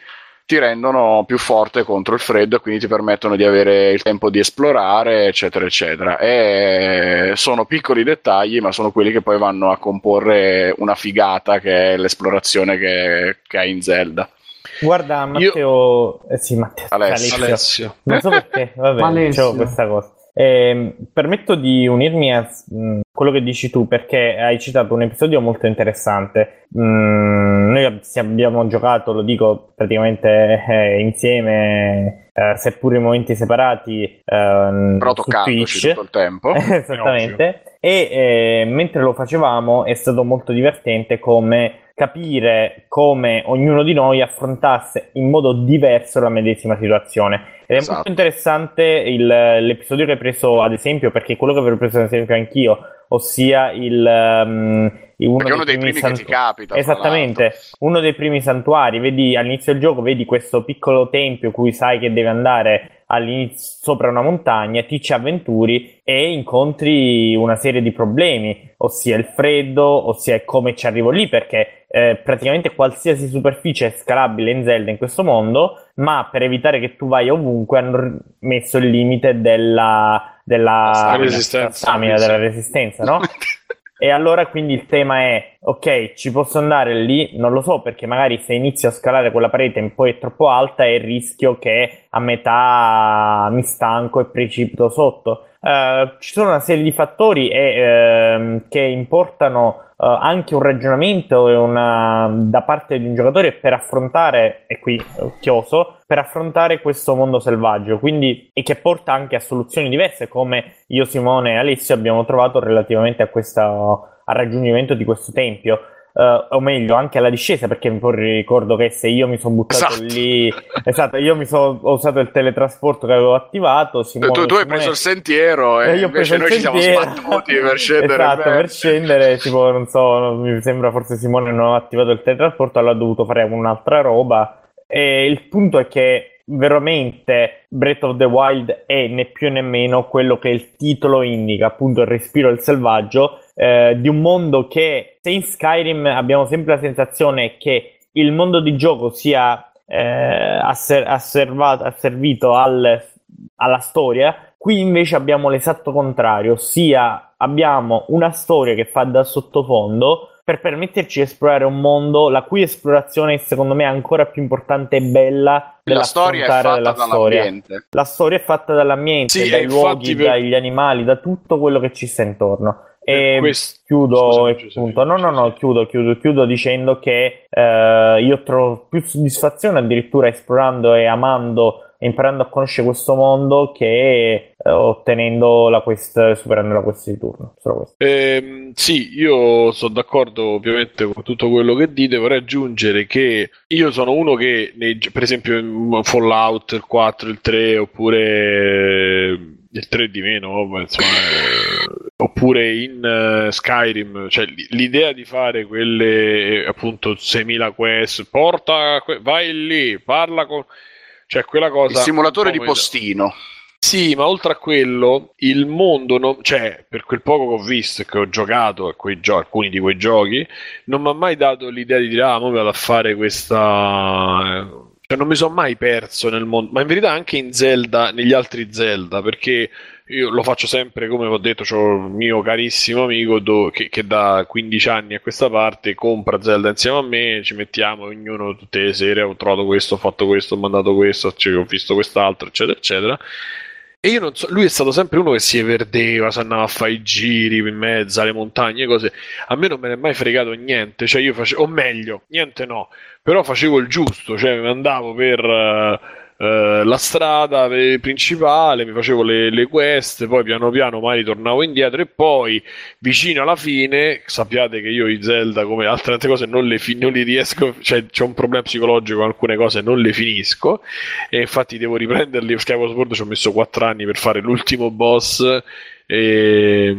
ti rendono più forte contro il freddo e quindi ti permettono di avere il tempo di esplorare, eccetera, eccetera. E sono piccoli dettagli, ma sono quelli che poi vanno a comporre una figata che è l'esplorazione che, che hai in Zelda. Guarda, Matteo. Eh sì, Matteo. Alessio. Alessio. Non so perché, vabbè, dicevo questa cosa. Ehm, permetto di unirmi a mh, quello che dici tu perché hai citato un episodio molto interessante. Mm, noi abbiamo giocato, lo dico praticamente eh, insieme, eh, seppur in momenti separati, ehm, Però toccandoci tutto il tempo. [laughs] Esattamente. E eh, mentre lo facevamo è stato molto divertente come capire come ognuno di noi affrontasse in modo diverso la medesima situazione. Ed è Esatto. molto interessante il- l'episodio che hai preso ad esempio, perché quello che avevo preso ad esempio anch'io, ossia il, il- uno, Perché è uno dei primi che sant- ti capita. Esattamente, uno dei primi santuari, vedi all'inizio del gioco, vedi questo piccolo tempio cui sai che deve andare sopra una montagna, ti ci avventuri e incontri una serie di problemi, ossia il freddo, ossia come ci arrivo lì, perché eh, praticamente qualsiasi superficie è scalabile in Zelda in questo mondo, ma per evitare che tu vai ovunque hanno messo il limite della, della, resistenza. stamina, della resistenza, no? [laughs] E allora quindi il tema è, ok, ci posso andare lì? Non lo so, perché magari se inizio a scalare quella parete poi è troppo alta è il rischio che a metà mi stanco e precipito sotto. Eh, ci sono una serie di fattori e, ehm, che importano eh, anche un ragionamento una, da parte di un giocatore per affrontare, e qui chioso, per affrontare questo mondo selvaggio, quindi, e che porta anche a soluzioni diverse, come io, Simone e Alessio abbiamo trovato relativamente a questa, al raggiungimento di questo tempio. Eh, o meglio, anche alla discesa, perché mi ricordo che se io mi sono buttato Esatto. lì, esatto, io mi sono ho usato il teletrasporto che avevo attivato. Simone, tu, tu hai preso il sentiero e e io ho invece noi il ci siamo sentiero. sbattuti per [laughs] scendere esatto, per scendere, tipo, non so, mi sembra forse Simone non ha attivato il teletrasporto, allora ha dovuto fare un'altra roba. E il punto è che veramente Breath of the Wild è né più né meno quello che il titolo indica, appunto il respiro del selvaggio, eh, di un mondo che se in Skyrim abbiamo sempre la sensazione che il mondo di gioco sia eh, asser- asservato- asservito al- alla storia, qui invece abbiamo l'esatto contrario, ossia abbiamo una storia che fa da sottofondo per permetterci di esplorare un mondo la cui esplorazione secondo me è ancora più importante e bella La storia è fatta la storia. dall'ambiente. La storia è fatta dall'ambiente, Sì, dai luoghi, per- dagli animali, da tutto quello che ci sta intorno. E questo- chiudo, Scusami, Giuseppe, punto. No, no, no, chiudo, chiudo, chiudo dicendo che eh, io trovo più soddisfazione addirittura esplorando e amando e imparando a conoscere questo mondo che eh, ottenendo la quest, superando la quest di turno. Solo questo. Ehm, sì, io sono d'accordo ovviamente con tutto quello che dite, vorrei aggiungere che io sono uno che, nei per esempio in Fallout, il 4, il 3, oppure eh, il 3 di meno, insomma, eh, oppure in eh, Skyrim, cioè l'idea di fare quelle eh, appunto 6000 quest, porta, que- vai lì, parla con... Cioè quella cosa... Il simulatore di postino. sì, ma oltre a quello, il mondo, non- cioè, per quel poco che ho visto e che ho giocato a quei gio- alcuni di quei giochi, non mi ha mai dato l'idea di dire, ah, mo vado a fare questa, cioè non mi sono mai perso nel mondo, ma in verità anche in Zelda, negli altri Zelda, perché io lo faccio sempre, come ho detto, c'ho un mio carissimo amico do- che, che da 15 anni a questa parte compra Zelda insieme a me, ci mettiamo ognuno tutte le sere, ho trovato questo, ho fatto questo, ho mandato questo, cioè, ho visto quest'altro, eccetera, eccetera. E io non so, lui è stato sempre uno che si everdeva, si andava a fare i giri in mezzo alle montagne, cose. A me non me ne è mai fregato niente, cioè io facevo, o meglio, niente no, però facevo il giusto, cioè andavo per uh, uh, la strada principale, mi facevo le, le, quest, poi piano piano mai tornavo indietro e poi vicino alla fine, sappiate che io i Zelda come altre tante cose non le, fi- non li riesco, cioè c'è un problema psicologico alcune cose, non le finisco e infatti devo riprenderli, Skyward Sword ci ho messo 4 anni per fare l'ultimo boss e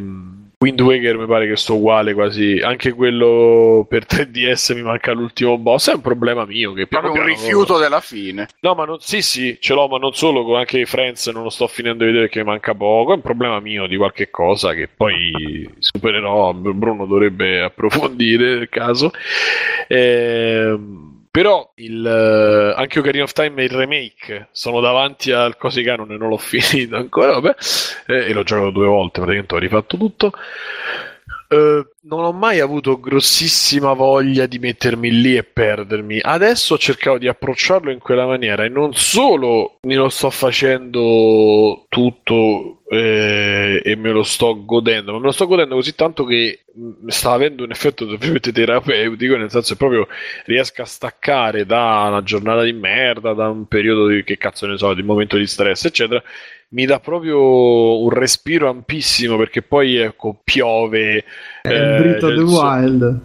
Wind Waker mi pare che sto uguale quasi. Anche quello per [laughs] 3DS mi manca l'ultimo boss. È un problema mio. Che Proprio un rifiuto della fine. No, ma non, sì, sì, ce l'ho, ma non solo. Anche i Friends non lo sto finendo di vedere mi manca poco. È un problema mio di qualche cosa che poi supererò. Bruno dovrebbe approfondire nel caso. Ehm però il, uh, anche Ocarina of Time e il remake sono davanti al cosi canon e non l'ho [laughs] finito ancora, vabbè, eh, e l'ho giocato due volte, praticamente ho rifatto tutto. Uh, non ho mai avuto grossissima voglia di mettermi lì e perdermi. Adesso ho cercato di approcciarlo in quella maniera e non solo me lo sto facendo tutto eh, e me lo sto godendo, ma me lo sto godendo così tanto che sta avendo un effetto terapeutico, nel senso che proprio riesco a staccare da una giornata di merda, da un periodo di che cazzo ne so, di momento di stress, eccetera. Mi dà proprio un respiro ampissimo perché poi ecco piove è il Breath of the Wild.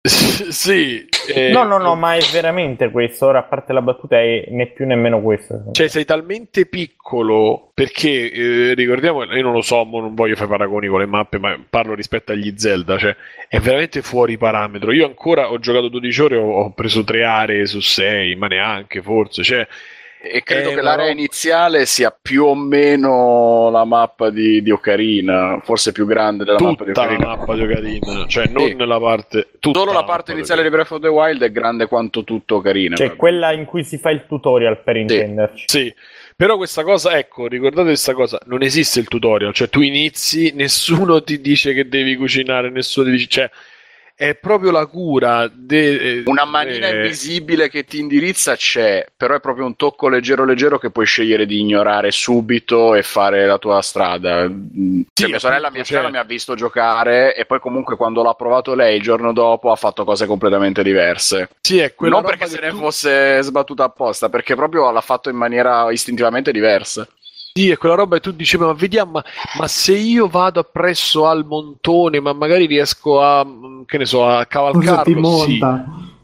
[laughs] sì. Eh, no, no, no, ma è veramente questo. Ora, a parte la battuta, è né più nemmeno questo. Cioè, sei talmente piccolo perché eh, ricordiamo, io non lo so, non voglio fare paragoni con le mappe, ma parlo rispetto agli Zelda. Cioè, è veramente fuori parametro. Io ancora ho giocato 12 ore, ho, ho preso 3 aree su 6, ma neanche forse. Cioè, e credo eh, che l'area roba... iniziale sia più o meno la mappa di, di Ocarina, forse più grande della tutta mappa di Ocarina. la mappa di Ocarina, cioè non sì. nella parte. Solo la, la parte iniziale di Breath of the Wild è grande quanto tutto Ocarina. Cioè quella in cui si fa il tutorial per intenderci. Sì. Però questa cosa, ecco, ricordate questa cosa, non esiste il tutorial, cioè tu inizi, [laughs] nessuno ti dice che devi cucinare, nessuno ti dice, cioè è proprio la cura. De, Una manina eh, invisibile che ti indirizza c'è, però è proprio un tocco leggero leggero che puoi scegliere di ignorare subito e fare la tua strada. Sì, cioè, mia sorella, mia sorella mi ha visto giocare e poi comunque quando l'ha provato lei il giorno dopo ha fatto cose completamente diverse. Sì, è non perché se ne tu... fosse sbattuta apposta, perché proprio l'ha fatto in maniera istintivamente diversa. Sì, è quella roba e tu dicevi, ma vediamo, ma, ma, se io vado appresso al montone, ma magari riesco a, che ne so, a cavalcarlo, sì.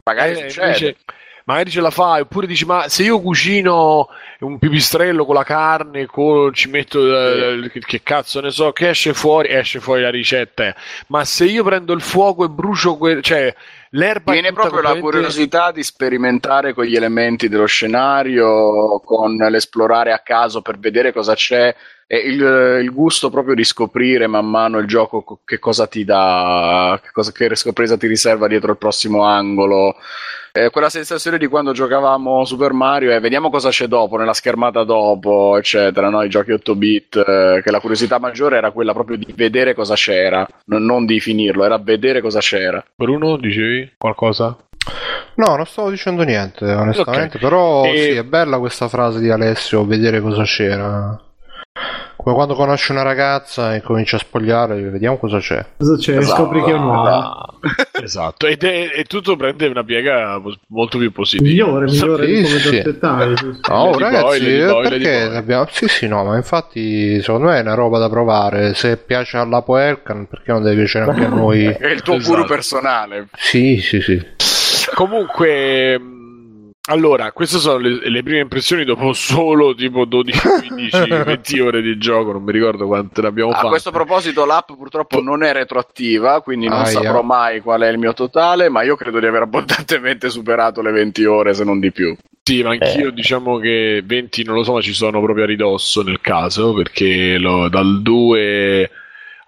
Magari eh, invece, magari ce la fai, oppure dici, ma se io cucino un pipistrello con la carne, con, ci metto, eh, che, cazzo ne so, che esce fuori, esce fuori la ricetta, ma se io prendo il fuoco e brucio, que- cioè l'erba viene proprio la curiosità di sperimentare con gli elementi dello scenario, con l'esplorare a caso per vedere cosa c'è e il, il gusto proprio di scoprire man mano il gioco che cosa ti dà, che, cosa, che sorpresa ti riserva dietro il prossimo angolo. Eh, quella sensazione di quando giocavamo Super Mario e vediamo cosa c'è dopo, nella schermata dopo, eccetera, no? i giochi 8 bit, eh, che la curiosità maggiore era quella proprio di vedere cosa c'era, non, non di finirlo, era vedere cosa c'era. Bruno, dicevi qualcosa? No, non stavo dicendo niente, onestamente, okay. però e... sì, è bella questa frase di Alessio, vedere cosa c'era. Come quando conosci una ragazza e cominci a spogliare, vediamo cosa c'è. Cosa c'è? Esatto. Scopri che è un uomo. [laughs] esatto, ed è, e tutto prende una piega molto più positiva. Migliore, migliore sì, di come sì. aspettavi. No, Lady ragazzi, boy, boy, perché abbiamo... Sì, sì, no, ma infatti secondo me è una roba da provare. Se piace alla Poelcan, perché non deve piacere anche a noi? [laughs] è il tuo esatto. guru personale. Sì, sì, sì. Comunque allora, queste sono le, le, prime impressioni dopo [laughs] solo tipo 12, 15, 20 ore di gioco, non mi ricordo quante ne abbiamo fatte. A questo proposito l'app purtroppo non è retroattiva, quindi non ah, saprò yeah. mai qual è il mio totale, ma io credo di aver abbondantemente superato le 20 ore, se non di più. Sì, ma anch'io eh. diciamo che 20 non lo so, ma ci sono proprio a ridosso nel caso, perché lo, dal 2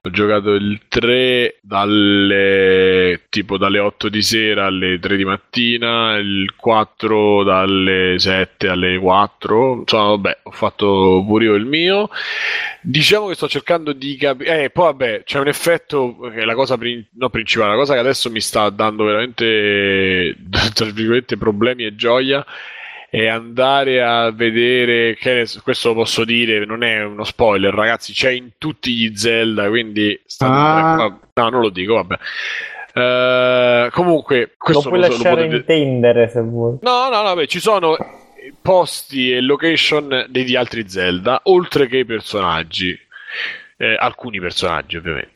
ho giocato il 3 dalle tipo dalle 8 di sera alle 3 di mattina, il 4 dalle 7 alle 4. Insomma, vabbè, ho fatto pure io il mio. Diciamo che sto cercando di capire. Eh, poi vabbè, c'è un effetto che è la cosa prin- no, principale, la cosa che adesso mi sta dando veramente [laughs] tra virgolette problemi e gioia e andare a vedere che questo lo posso dire non è uno spoiler ragazzi c'è in tutti gli Zelda quindi Ah. no non lo dico vabbè Eh, comunque Lo questo puoi lo, lo lasciare potete- intendere se vuoi. No, no, no, beh, ci sono posti e location degli altri Zelda, oltre che i personaggi. Eh, alcuni personaggi, ovviamente.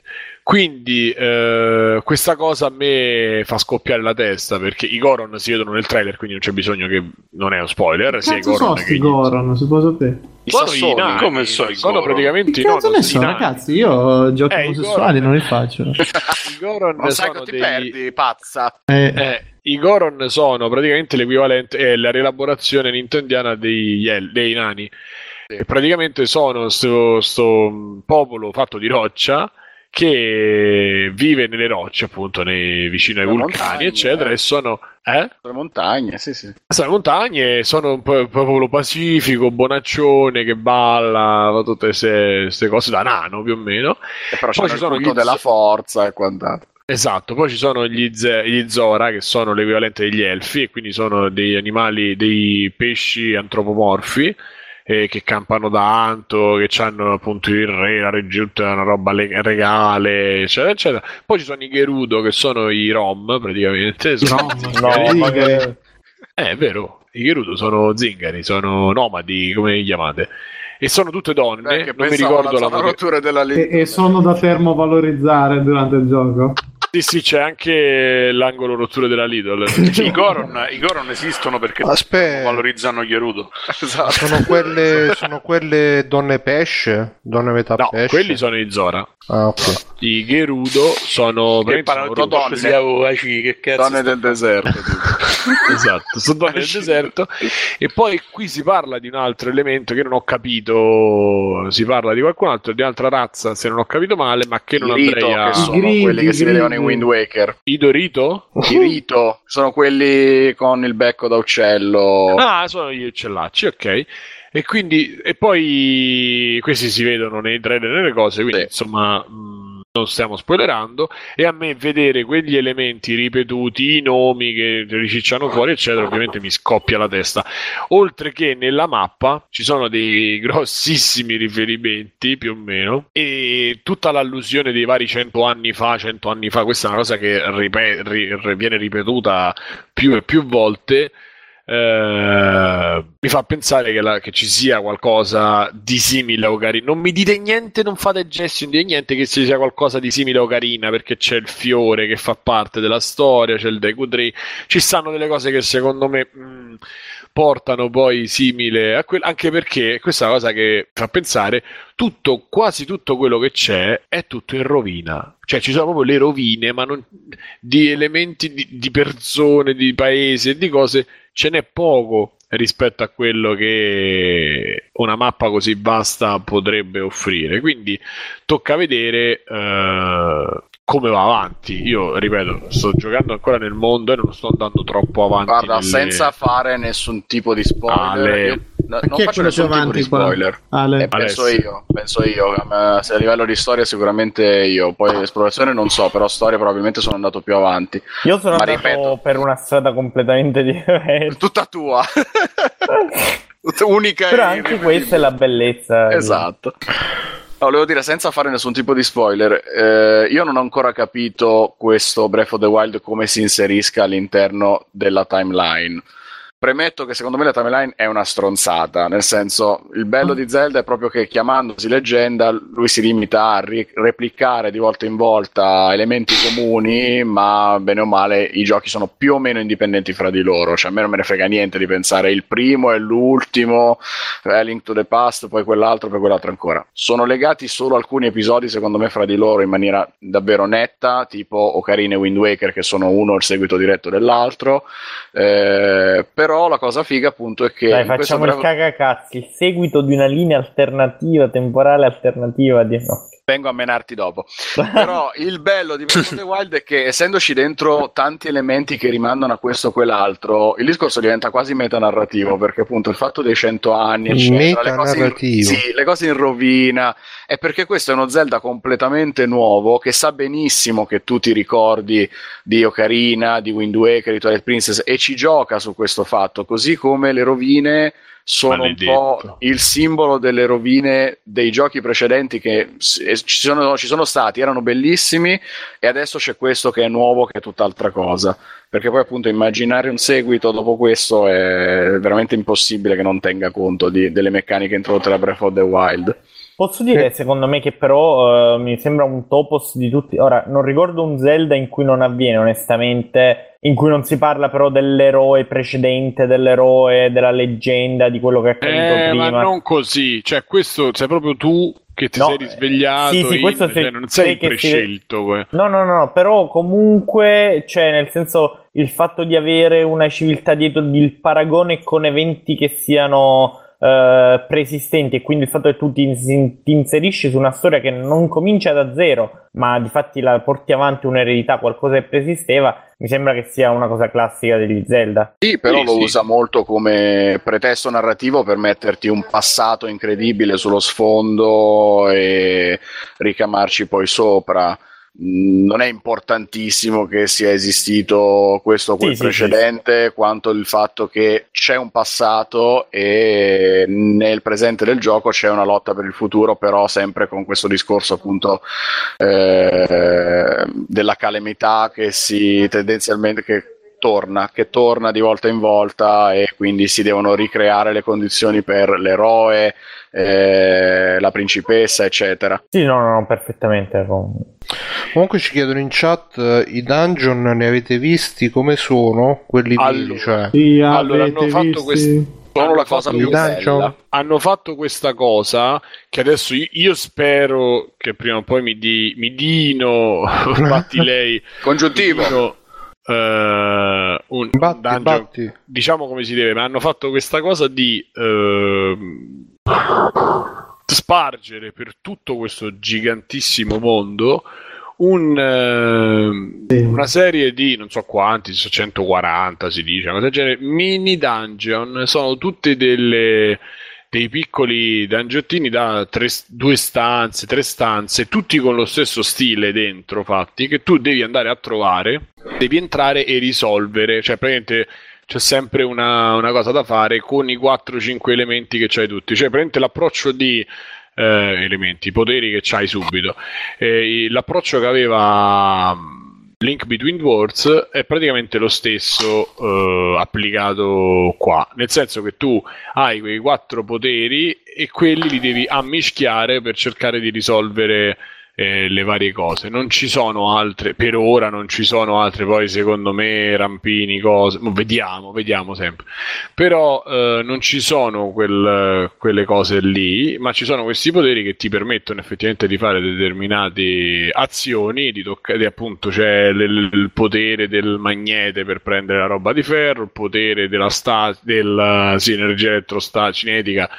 Quindi eh, questa cosa a me fa scoppiare la testa perché i Goron si vedono nel trailer, quindi non c'è bisogno che non è uno spoiler. sia i Cazzo sono Goron che gli- Goron, si può sapere? I Sono sassoni, i nani, come so i sono Goron? praticamente Che i cazzo nonni, ne so, i ragazzi? Io giochi Eh, i omosessuali Goron. non li faccio. [laughs] I Goron non sai sono che ti dei- perdi pazza Eh, Eh, I Goron sono praticamente l'equivalente, è la rielaborazione nintendiana degli el- dei nani. E praticamente sono sto, sto popolo fatto di roccia che vive nelle rocce, appunto, nei, vicino ai vulcani, montagne, eccetera, eh. e sono. Eh? le montagne sì sì Sono montagne, sono un po- un popolo pacifico, bonaccione, che balla, fa tutte queste cose da nano più o meno. E però Poi c'è ci il sono culto gli della forza e quant'altro Esatto, poi ci sono gli, ze- gli Zora che sono l'equivalente degli elfi e quindi sono degli animali, dei pesci antropomorfi eh, che campano da Anto, che hanno appunto il re, la regina, tutta una roba le- regale, eccetera, eccetera. Poi ci sono i Gerudo che sono i Rom praticamente. Sono. No, ma che... Eh, è vero, i Gerudo sono zingari, sono nomadi, come li chiamate. E sono tutte donne, Perché non mi ricordo la motivazione. rottura della e, linea e sono da termovalorizzare durante il gioco. Sì, sì, c'è anche l'angolo rottura della Lidl. [laughs] I Goron, I Goron esistono perché Aspetta. valorizzano Gerudo. [laughs] esatto Sono quelle, sono quelle donne pesce? Donne metà No, pesce? quelli sono i Zora. Ah, ok. I Gerudo sono Che parlano sono così a voci, che cazzo donne del deserto [laughs] esatto, sono donne del deserto. E poi qui si parla di un altro elemento che non ho capito. Si parla di qualcun altro, di un'altra razza, se non ho capito male, ma che non I Rito, andrei a. che sono I grigi, quelli che si vedevano in grigi. Wind Waker I Dorito? i Rito sono quelli con il becco da uccello Ah, sono gli uccellacci, ok. E quindi, e poi questi si vedono nei trailer e nelle cose, quindi Sì. insomma mh, non stiamo spoilerando. E a me vedere quegli elementi ripetuti, i nomi che ricicciano fuori, eccetera, ovviamente mi scoppia la testa. Oltre che nella mappa ci sono dei grossissimi riferimenti, più o meno, e tutta l'allusione dei vari cento anni fa, cento anni fa, questa è una cosa che ripe- ri- ri- viene ripetuta più e più volte. Eh, mi fa pensare che, la- che ci sia qualcosa di simile a Ocarina. Non mi dite niente, non fate gesti, non dite niente che ci sia qualcosa di simile a Ocarina perché c'è il fiore che fa parte della storia, c'è il Deku Tree. Ci stanno delle cose che secondo me mh, portano poi simile a quello, anche perché questa cosa che fa pensare tutto, quasi tutto quello che c'è è tutto in rovina. Cioè ci sono proprio le rovine, ma non, di elementi di, di persone, di paesi di cose ce n'è poco rispetto a quello che una mappa così vasta potrebbe offrire. Quindi tocca vedere eh, come va avanti. Io ripeto, sto giocando ancora nel mondo e non sto andando troppo avanti. guarda nelle- senza fare nessun tipo di spoiler Ale. io- no, non faccio nessun tipo di spoiler Ale. Eh, penso io, penso io. A me- se a livello di storia sicuramente io. Poi esplorazione non so, però storia probabilmente sono andato più avanti. Io sono Ma andato ripeto- per una strada completamente [laughs] diversa. Tutta tua. [laughs] Unica Però anche questa è la bellezza. Esatto. No, volevo dire, senza fare nessun tipo di spoiler, eh, io non ho ancora capito questo Breath of the Wild come si inserisca all'interno della timeline. Premetto che secondo me la timeline è una stronzata, nel senso, il bello di Zelda è proprio che chiamandosi leggenda lui si limita a ri- replicare di volta in volta elementi comuni, ma bene o male i giochi sono più o meno indipendenti fra di loro, cioè a me non me ne frega niente di pensare il primo e l'ultimo, eh, Link to the Past, poi quell'altro, poi quell'altro ancora. Sono legati solo alcuni episodi, secondo me, fra di loro in maniera davvero netta, tipo Ocarina e Wind Waker, che sono uno il seguito diretto dell'altro. Eh, però la cosa figa, appunto, è che Dai, facciamo il Breath- cagacazzi, il seguito di una linea alternativa, temporale alternativa di no. Vengo a menarti dopo. Però [laughs] il bello di Breath of the Wild è che essendoci dentro tanti elementi che rimandano a questo o quell'altro, il discorso diventa quasi metanarrativo, perché appunto il fatto dei cento anni, eccetera, le cose, in, sì, le cose in rovina, è perché questo è uno Zelda completamente nuovo che sa benissimo che tu ti ricordi di Ocarina, di Wind Waker, di Twilight Princess e ci gioca su questo fatto, così come le rovine sono Maledetto. un po' il simbolo delle rovine dei giochi precedenti che ci sono, ci sono stati, erano bellissimi e adesso c'è questo che è nuovo, che è tutt'altra cosa. Perché poi appunto immaginare un seguito dopo questo è veramente impossibile che non tenga conto di- delle meccaniche introdotte da Breath of the Wild. Posso dire, secondo me, che però eh, mi sembra un topos di tutti. Ora, non ricordo un Zelda in cui non avviene, onestamente, in cui non si parla però dell'eroe precedente, dell'eroe, della leggenda, di quello che è accaduto Eh, prima. ma non così, cioè questo sei proprio tu che ti No, sei risvegliato, sì, sì, in- questo cioè, sì, non sei sei che si- prescelto. que- No, no, no, no, però comunque, cioè, nel senso, il fatto di avere una civiltà dietro, il paragone con eventi che siano eh, preesistenti e quindi il fatto che tu ti, ti inserisci su una storia che non comincia da zero, ma di fatti la porti avanti un'eredità, qualcosa che preesisteva, mi sembra che sia una cosa classica degli Zelda. Sì, però Sì, lo sì. usa molto come pretesto narrativo per metterti un passato incredibile sullo sfondo e ricamarci poi sopra. Non è importantissimo che sia esistito questo o quel Sì, sì, precedente, quanto il fatto che c'è un passato e nel presente del gioco c'è una lotta per il futuro, però sempre con questo discorso appunto eh, della calamità che si tendenzialmente che torna, che torna di volta in volta e quindi si devono ricreare le condizioni per l'eroe, eh, la principessa, eccetera. Sì, no, no, no, perfettamente. Com- Comunque ci chiedono in chat eh, i dungeon ne avete visti come sono? Quelli Allora. cioè. Sì, Allora, hanno fatto visti- questi- Sono Hanno la cosa fatto più dungeon? bella. hanno fatto questa cosa che adesso io, io spero che prima o poi mi, di, mi dino, [laughs] batti [laughs] lei, Congiuntivo. dino, eh, un, un Batti, dungeon, batti. diciamo come si deve, ma hanno fatto questa cosa di ehm, spargere per tutto questo gigantissimo mondo un, Sì. una serie di non so quanti, so 140 si dice, una cosa del genere, mini dungeon, sono tutte delle dei piccoli dungeottini da tre, due stanze, tre stanze, tutti con lo stesso stile dentro fatti, che tu devi andare a trovare, devi entrare e risolvere, cioè praticamente c'è sempre una, una cosa da fare con i 4-5 elementi che c'hai tutti, cioè praticamente l'approccio di eh, elementi, poteri che c'hai subito. Eh, l'approccio che aveva mm, Link Between Worlds è praticamente lo stesso eh, applicato qua, nel senso che tu hai quei quattro poteri e quelli li devi ammischiare per cercare di risolvere eh, le varie cose. Non ci sono altre, per ora non ci sono altre, poi secondo me rampini, cose, mo vediamo, vediamo sempre. Però eh, non ci sono quel- quelle cose lì, ma ci sono questi poteri che ti permettono effettivamente di fare determinate azioni, di toccare appunto c'è l- il potere del magnete per prendere la roba di ferro, il potere della sta- della sì, energia elettrocinetica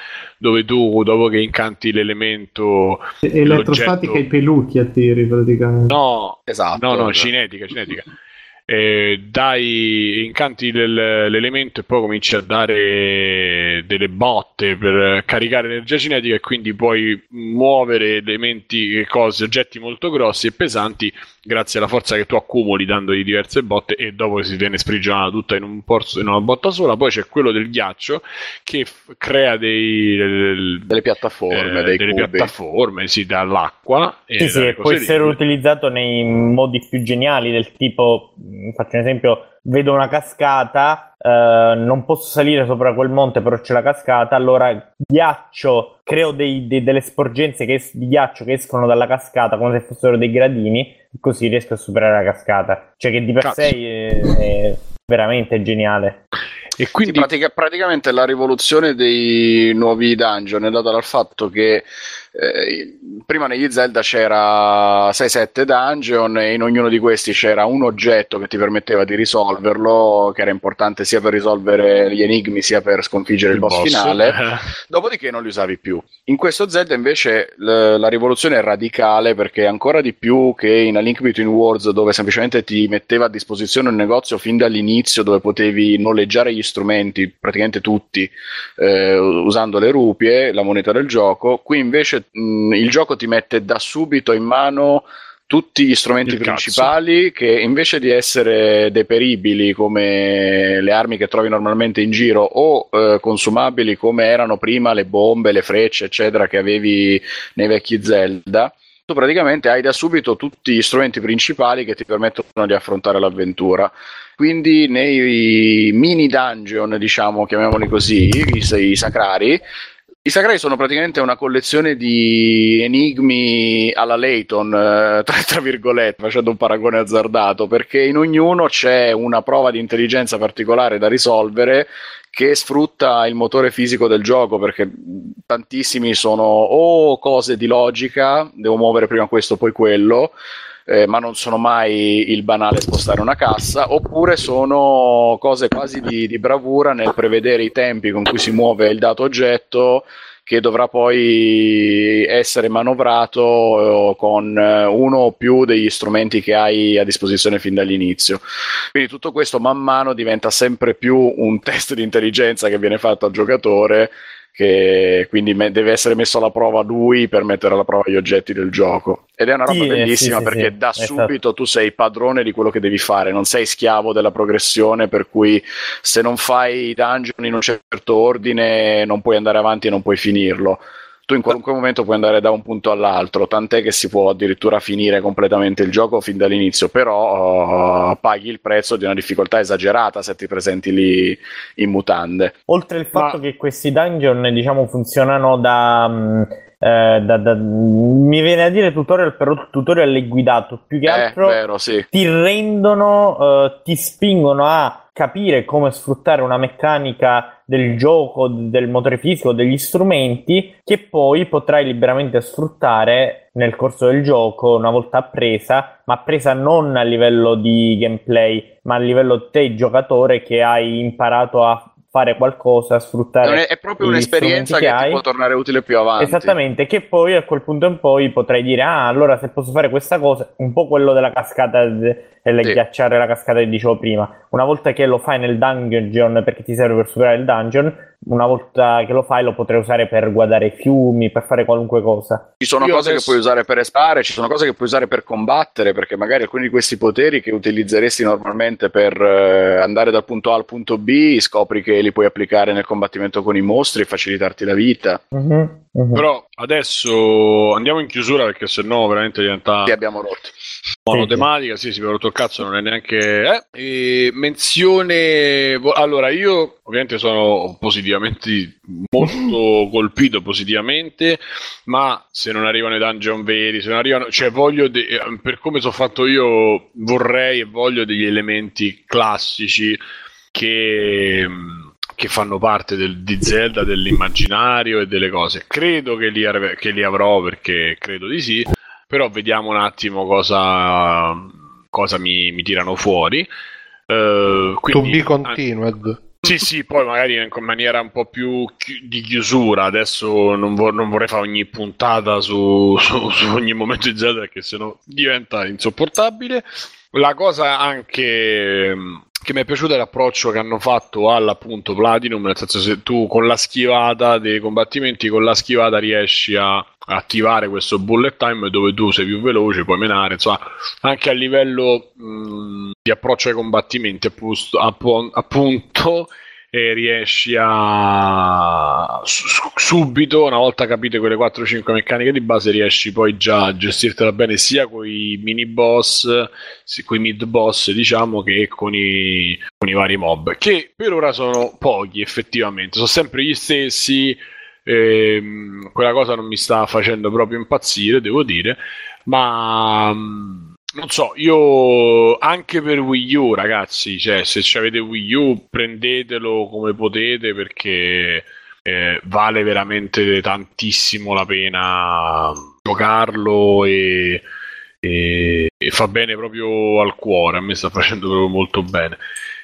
dove tu dopo che incanti l'elemento Elettrostatica l'oggetto- i peluchi a tiri praticamente. no Esatto. No, no, cinetica, cinetica. Eh, dai, incanti l'el- l'elemento e poi cominci a dare delle botte per caricare energia cinetica e quindi puoi muovere elementi cose, oggetti molto grossi e pesanti grazie alla forza che tu accumuli dandogli diverse botte e dopo si viene sprigionata tutta in, un porzo- in una botta sola. Poi c'è quello del ghiaccio che f- crea dei, Delle piattaforme, eh, dei delle cubi. piattaforme, si dall'acqua e Sì, sì, e può essere lì. utilizzato nei modi più geniali, del tipo, faccio un esempio, vedo una cascata, eh, non posso salire sopra quel monte, però c'è la cascata, allora ghiaccio, creo dei- dei- delle sporgenze che es- di ghiaccio che escono dalla cascata come se fossero dei gradini, così riesco a superare la cascata. Cioè che di per Cazzo. sé è, è veramente geniale. E Sì, quindi pratica- praticamente la rivoluzione dei nuovi dungeon è data dal fatto che eh, prima negli Zelda c'era 6-7 dungeon e in ognuno di questi c'era un oggetto che ti permetteva di risolverlo, che era importante sia per risolvere gli enigmi sia per sconfiggere il, boss, finale. [laughs] Dopodiché non li usavi più. In questo Zelda invece l- la rivoluzione è radicale perché ancora di più che in A Link Between Worlds dove semplicemente ti metteva a disposizione un negozio fin dall'inizio dove potevi noleggiare gli strumenti, praticamente tutti, eh, usando le rupie, la moneta del gioco. Qui invece mh, il gioco ti mette da subito in mano tutti gli strumenti Il cazzo. principali che invece di essere deperibili come le armi che trovi normalmente in giro o eh, consumabili come erano prima le bombe, le frecce, eccetera, che avevi nei vecchi Zelda, tu praticamente hai da subito tutti gli strumenti principali che ti permettono di affrontare l'avventura. Quindi nei mini dungeon, diciamo, chiamiamoli così, i, i sacrari, i sacrari sono praticamente una collezione di enigmi alla Layton, eh, [laughs] tra, tra virgolette, facendo un paragone azzardato, perché in ognuno c'è una prova di intelligenza particolare da risolvere che sfrutta il motore fisico del gioco, perché tantissimi sono o cose di logica, devo muovere prima questo, poi quello, eh, ma non sono mai il banale spostare una cassa, oppure sono cose quasi di, di bravura nel prevedere i tempi con cui si muove il dato oggetto che dovrà poi essere manovrato eh, con eh, uno o più degli strumenti che hai a disposizione fin dall'inizio. Quindi tutto questo man mano diventa sempre più un test di intelligenza che viene fatto al giocatore che quindi me- deve essere messo alla prova lui per mettere alla prova gli oggetti del gioco. Ed è una roba Sì, eh, bellissima sì, perché sì, da esatto. subito tu sei padrone di quello che devi fare, non sei schiavo della progressione, per cui se non fai i dungeon in un certo ordine non puoi andare avanti e non puoi finirlo. Tu in qualunque momento puoi andare da un punto all'altro, tant'è che si può addirittura finire completamente il gioco fin dall'inizio, però uh, paghi il prezzo di una difficoltà esagerata se ti presenti lì in mutande. Oltre il fatto Ma- che questi dungeon, diciamo, funzionano da, mh, eh, da- da- mi viene a dire tutorial, però tutorial è guidato più che altro vero, sì. ti rendono, eh, ti spingono a capire come sfruttare una meccanica del gioco, del motore fisico, degli strumenti che poi potrai liberamente sfruttare nel corso del gioco una volta appresa, ma appresa non a livello di gameplay, ma a livello te giocatore che hai imparato a fare qualcosa, sfruttare È, è proprio un'esperienza che, che ti hai. può tornare utile più avanti. Esattamente, che poi a quel punto in poi potrai dire, ah, allora se posso fare questa cosa, un po' quello della cascata de- e le Sì. ghiacciare la cascata che dicevo prima. Una volta che lo fai nel dungeon perché ti serve per superare il dungeon, una volta che lo fai lo potrai usare per guardare i fiumi, per fare qualunque cosa. Ci sono Io cose adesso- che puoi usare per esplorare, ci sono cose che puoi usare per combattere, perché magari alcuni di questi poteri che utilizzeresti normalmente per eh, andare dal punto A al punto B, scopri che li puoi applicare nel combattimento con i mostri e facilitarti la vita. Mhm, mhm. Però adesso andiamo in chiusura perché sennò veramente diventa Ti abbiamo rotti. Monotematica. Sì, si per rotto il cazzo, non è neanche. Eh? Menzione. Allora, io ovviamente sono positivamente molto [laughs] colpito positivamente, ma se non arrivano i dungeon veri, se non arrivano. Cioè, voglio. de- eh, per come sono fatto io, vorrei e voglio degli elementi classici che che fanno parte del- di Zelda, dell'immaginario e delle cose. Credo che li, che li avrò perché credo di sì, però vediamo un attimo cosa, cosa mi, mi tirano fuori. Eh, To quindi, be continued. sì, sì, poi magari in maniera un po' più chi- di chiusura. Adesso non, vor- non vorrei fare ogni puntata su, [laughs] su- su ogni momento di Zelda perché sennò diventa insopportabile. La cosa anche che mi è piaciuta è l'approccio che hanno fatto all'appunto Platinum, nel senso se tu con la schivata dei combattimenti, con la schivata riesci a attivare questo bullet time dove tu sei più veloce, puoi menare, insomma, anche a livello mh, di approccio ai combattimenti, appunto, appu- appunto e riesci a su- subito, una volta capite quelle 4-5 meccaniche di base, riesci poi già a gestirtela bene sia con i mini boss, con i mid boss, diciamo, che con i, con i vari mob, che per ora sono pochi effettivamente, sono sempre gli stessi. ehm, quella cosa non mi sta facendo proprio impazzire, devo dire, ma mm, non so, io anche per Wii U, ragazzi, cioè, se avete Wii U, prendetelo come potete perché eh, vale veramente tantissimo la pena giocarlo e, e- e fa bene proprio al cuore. A me sta facendo proprio molto bene.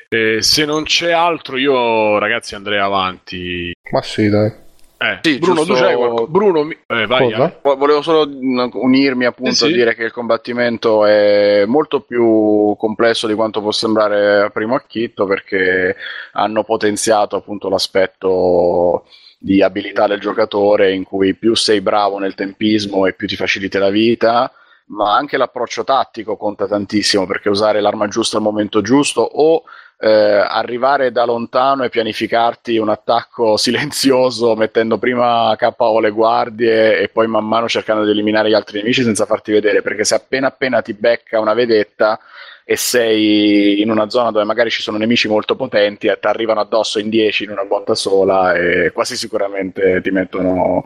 Eh, se non c'è altro, io, ragazzi, andrei avanti. Ma sì, dai. Eh, Sì, Bruno, giusto- tu c'hai qualcosa? Bruno, mi- eh, vai. Vo- Volevo solo mh, unirmi appunto Eh sì. a dire che il combattimento è molto più complesso di quanto può sembrare a primo acchitto perché hanno potenziato appunto l'aspetto di abilità del giocatore in cui più sei bravo nel tempismo e più ti facilita la vita, ma anche l'approccio tattico conta tantissimo perché usare l'arma giusta al momento giusto o eh, arrivare da lontano e pianificarti un attacco [laughs] silenzioso mettendo prima KO le guardie e poi man mano cercando di eliminare gli altri nemici senza farti vedere perché se appena appena ti becca una vedetta e sei in una zona dove magari ci sono nemici molto potenti e ti arrivano addosso in 10 in una botta sola e quasi sicuramente ti mettono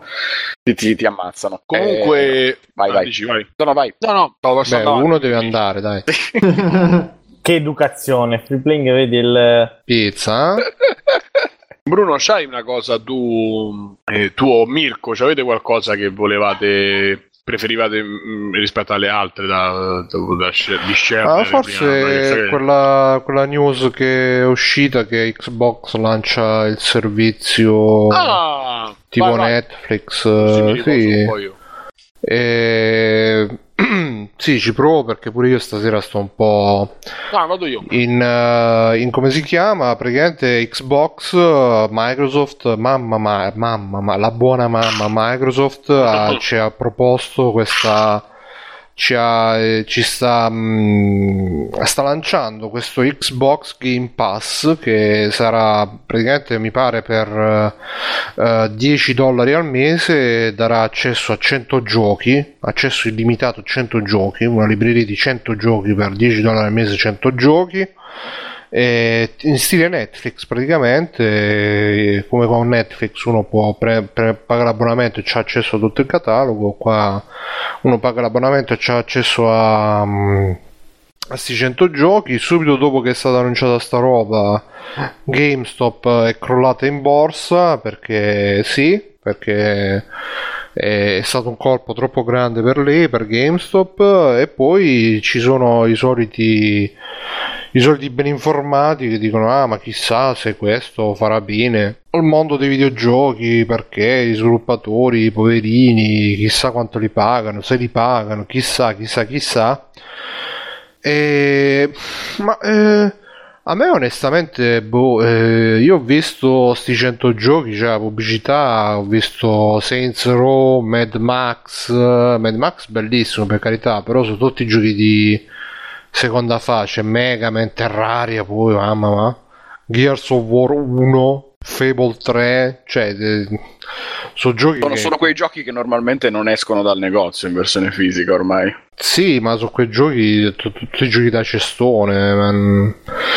ti, ti- ti ammazzano Eh, Comunque, vai, ah, vai. dici, vai. no no vai No, no, Beh, uno deve andare, dai. [laughs] [laughs] che educazione, free playing, vedi il... Pizza? [laughs] Bruno, c'hai una cosa tu, eh, tu o Mirko, avete qualcosa che volevate, preferivate mm, rispetto alle altre da, da, da, di share? Ah, forse quella, quella news che è uscita che Xbox lancia il servizio Ah, tipo vai, vai. Netflix. Sì. un po' io. E... [clears throat] sì, ci provo perché pure io stasera sto un po' No, vado io. in, eh, in come si chiama praticamente Xbox Microsoft mamma ma, mamma ma la buona mamma Microsoft ha- [laughs] ci ha proposto questa ci, ha, eh, ci sta mm, sta lanciando questo Xbox Game Pass che sarà praticamente mi pare per eh, 10 dollari al mese darà accesso a 100 giochi accesso illimitato a 100 giochi una libreria di 100 giochi per 10 dollari al mese 100 giochi e in stile Netflix praticamente eh, come con Netflix uno può pre- pre- pagare l'abbonamento e c'ha accesso a tutto il catalogo qua uno paga l'abbonamento e c'ha accesso a mm, a sti 100 giochi subito dopo che è stata annunciata sta roba GameStop è crollata in borsa perché sì perché è stato un colpo troppo grande per lei per GameStop e poi ci sono i soliti i soliti ben informati che dicono ah ma chissà se questo farà bene il mondo dei videogiochi perché gli sviluppatori i poverini chissà quanto li pagano se li pagano chissà chissà chissà. E... ma eh, a me onestamente boh, eh, io ho visto sti 100 giochi cioè pubblicità ho visto Saints Row Mad Max eh, Mad Max bellissimo per carità però sono tutti giochi di seconda fase Mega Man Terraria poi mamma ma Gears of War 1 Fable 3 cioè eh, sono giochi sono, che- sono quei giochi che normalmente non escono dal negozio in versione fisica ormai sì ma sono quei giochi tu- tutti i giochi da cestone man.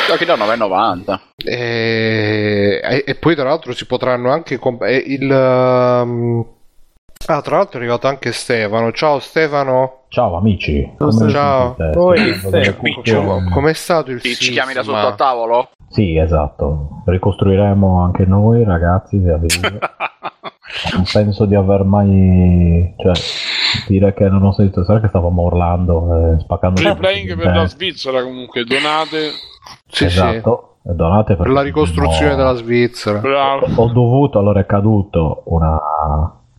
giochi da 9,90 E, e- e poi tra l'altro si potranno anche comp- e il um, ah tra l'altro è arrivato anche Stefano ciao Stefano Ciao amici, Ciao, come ciao. sentite? Oi, Delle Stefano. cuffie- Com- com'è stato il Ci, chiami da sotto al tavolo? Sì, esatto. Ricostruiremo anche noi, ragazzi. vi avviso. [laughs] Non penso di aver mai. Cioè, dire che non ho sentito. Sarà che stavamo urlando e spaccando Free playing per la. Svizzera comunque, donate. sì, sì, Esatto. E Donate per la ricostruzione no, della Svizzera Bravo. Ho dovuto, allora è caduto una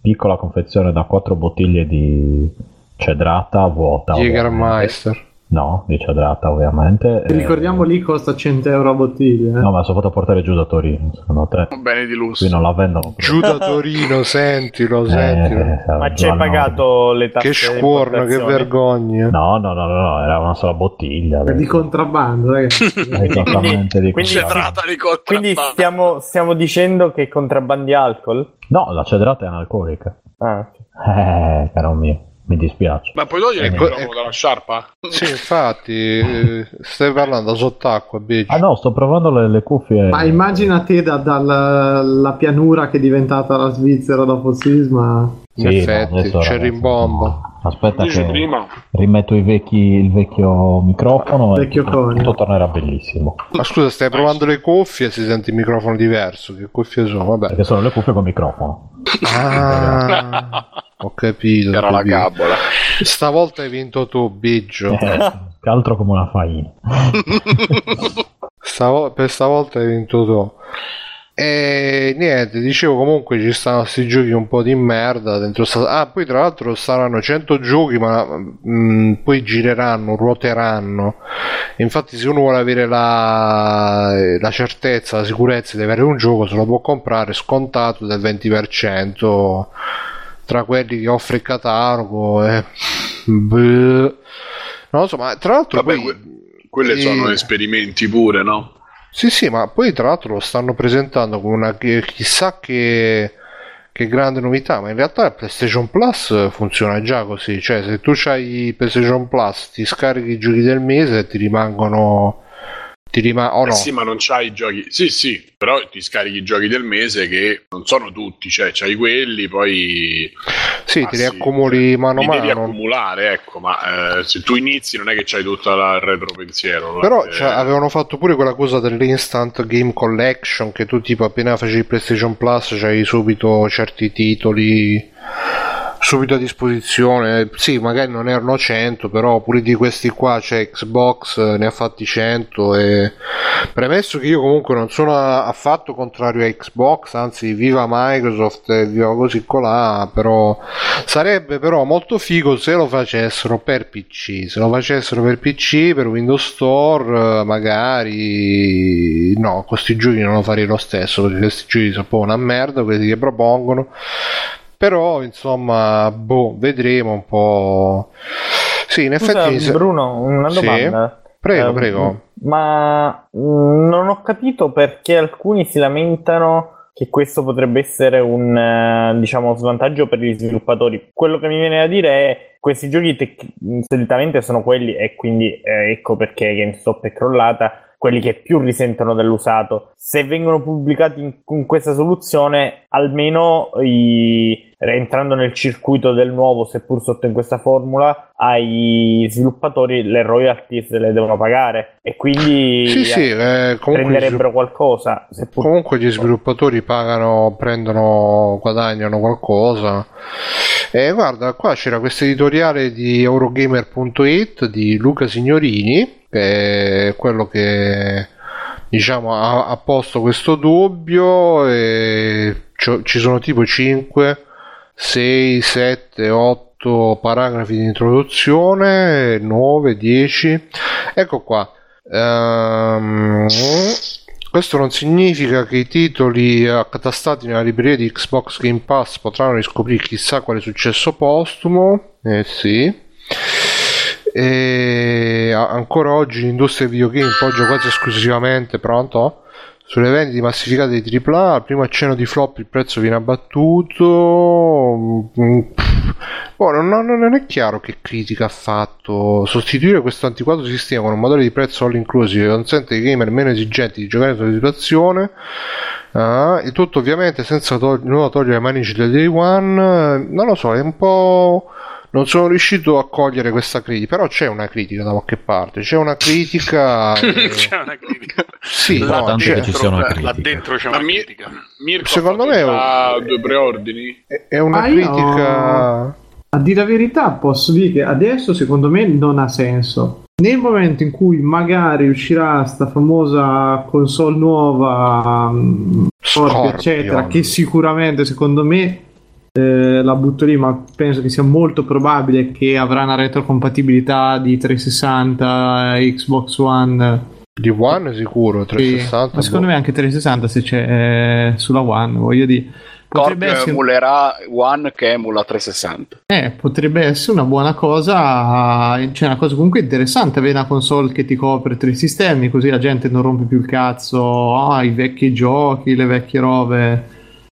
piccola confezione da quattro bottiglie di cedrata vuota. Jägermeister No, di cedrata ovviamente. E- Ricordiamo lì costa 100 euro a bottiglia. eh. No, ma sono fatto portare giù da Torino, secondo te. Un bene di lusso. Qui non la vendono. giù da Torino [laughs] sentilo Eh, sentilo eh, Ma giù ci hai pagato le tasse che scuorno che vergogna No, no, no, no, no, era una sola bottiglia. È di contrabbando, ragazzi. [laughs] Esattamente di quindi- contrabbando. di Quindi contrabbando. stiamo, stiamo dicendo che contrabbandi alcol? No, la cedrata è analcolica. Ah, Eh, caro mio, mi dispiace. Ma puoi togliere il Ecco- microfono ecco- dalla sciarpa? sì infatti eh, stai parlando sott'acqua bitch Ah no, sto provando le, le cuffie. Ma immagina te da- dalla la pianura che è diventata la Svizzera dopo il sisma. in Sì, effetti no, adesso, c'è no. aspetta Dici che prima. rimetto i vecchi- il vecchio microfono Vecchio e conio. tutto tornerà bellissimo. Ma scusa, stai provando le cuffie e si sente il microfono diverso. Che cuffie sono? Vabbè. Perché sono le cuffie con microfono. Ah, [laughs] ho capito. Era la gabola. Stavolta hai vinto tu, Biggio. Eh, che altro come una faina. [laughs] Stavo- per stavolta hai vinto tu. E niente, dicevo comunque ci stanno questi giochi un po' di merda dentro sta... Ah, poi tra l'altro saranno 100 giochi, ma mm, poi gireranno, ruoteranno. Infatti se uno vuole avere la, la certezza, la sicurezza di avere un gioco, se lo può comprare scontato del 20% tra quelli che offre il catalogo. E... Beh. Non lo so, ma tra l'altro Vabbè, poi... que- Quelle eh, sono esperimenti pure, no? sì, sì, ma poi tra l'altro lo stanno presentando come una chi- chissà che, che grande novità, ma in realtà il PlayStation Plus funziona già così, cioè se tu hai PlayStation Plus ti scarichi i giochi del mese e ti rimangono ti rima- o Eh no? sì, ma non c'hai i giochi. Sì, sì, però ti scarichi i giochi del mese che non sono tutti, cioè c'hai quelli, poi Sì, Ah, ti sì, riaccumuli cioè, mano a li devi mano. accumulare, ecco, ma eh, se tu inizi non è che c'hai tutto il retropensiero. Però eh, cioè, avevano fatto pure quella cosa dell'Instant Game Collection che tu tipo appena facevi PlayStation Plus c'hai subito certi titoli subito a disposizione. Sì, magari non erano 100, però pure di questi qua c'è Xbox, eh, ne ha fatti 100 e premesso che io comunque non sono affatto contrario a Xbox, anzi viva Microsoft viva così colà, però sarebbe però molto figo se lo facessero per PC, se lo facessero per PC, per Windows Store, eh, magari no, questi giochi non lo farei lo stesso, perché questi giochi sono un po' una merda, quelli che propongono. Però, insomma, boh, vedremo un po'. Sì, in effetti. Bruno, una Sì. domanda. Prego, Ehm, prego. Ma mh, non ho capito perché alcuni si lamentano che questo potrebbe essere un eh, diciamo svantaggio per gli sviluppatori. Quello che mi viene da dire è questi giochi tec- solitamente sono quelli e quindi eh, ecco perché GameStop è crollata quelli che più risentono dell'usato. Se vengono pubblicati in, con questa soluzione, almeno i- entrando nel circuito del nuovo, seppur sotto in questa formula, ai sviluppatori le royalties le devono pagare e quindi Sì, sì, eh, prenderebbero qualcosa. Seppur... comunque gli sviluppatori pagano, prendono, guadagnano qualcosa. E guarda, qua c'era questo editoriale di Eurogamer.it di Luca Signorini, è quello che diciamo ha, ha posto questo dubbio e ci- sono tipo 5 6 7 8 paragrafi di introduzione 9 10 ecco qua. Ehm, questo non significa che i titoli accatastati nella libreria di Xbox Game Pass potranno riscoprire chissà quale successo postumo. Eh sì e ancora oggi l'industria dei videogame poggia quasi esclusivamente pronto sulle vendite massificate di AAA al primo accenno di flop il prezzo viene abbattuto Mm. Boh, non, non- non è chiaro che critica ha fatto sostituire questo antiquato sistema con un modello di prezzo all inclusive che consente ai gamer meno esigenti di giocare sulla situazione Ah, e tutto ovviamente senza tog- nulla togliere le manici del day one non lo so è un po' non sono riuscito a cogliere questa critica però c'è una critica da qualche parte c'è una critica [laughs] eh, c'è una critica. sì, Là no, Tanto c'è- che ci sia una Là critica. dentro c'è Ma una critica. Mirko Secondo me è un- due preordini. è- è una Ah, io- critica A dire la verità, posso dire che adesso secondo me non ha senso. Nel momento in cui magari uscirà sta famosa console nuova, mm, Scorpio, Scorpion. eccetera, che sicuramente secondo me eh, la butto lì, ma penso che sia molto probabile che avrà una retrocompatibilità di 360 Xbox One. di One sicuro Sì, 360 ma secondo boh. me anche 360 se c'è eh, sulla One, voglio dire. Potrebbe essere, emulerà One che emula 360. eh, potrebbe essere una buona cosa, cioè una cosa comunque interessante avere una console che ti copre tre sistemi, così la gente non rompe più il cazzo, ah, i vecchi giochi, le vecchie robe.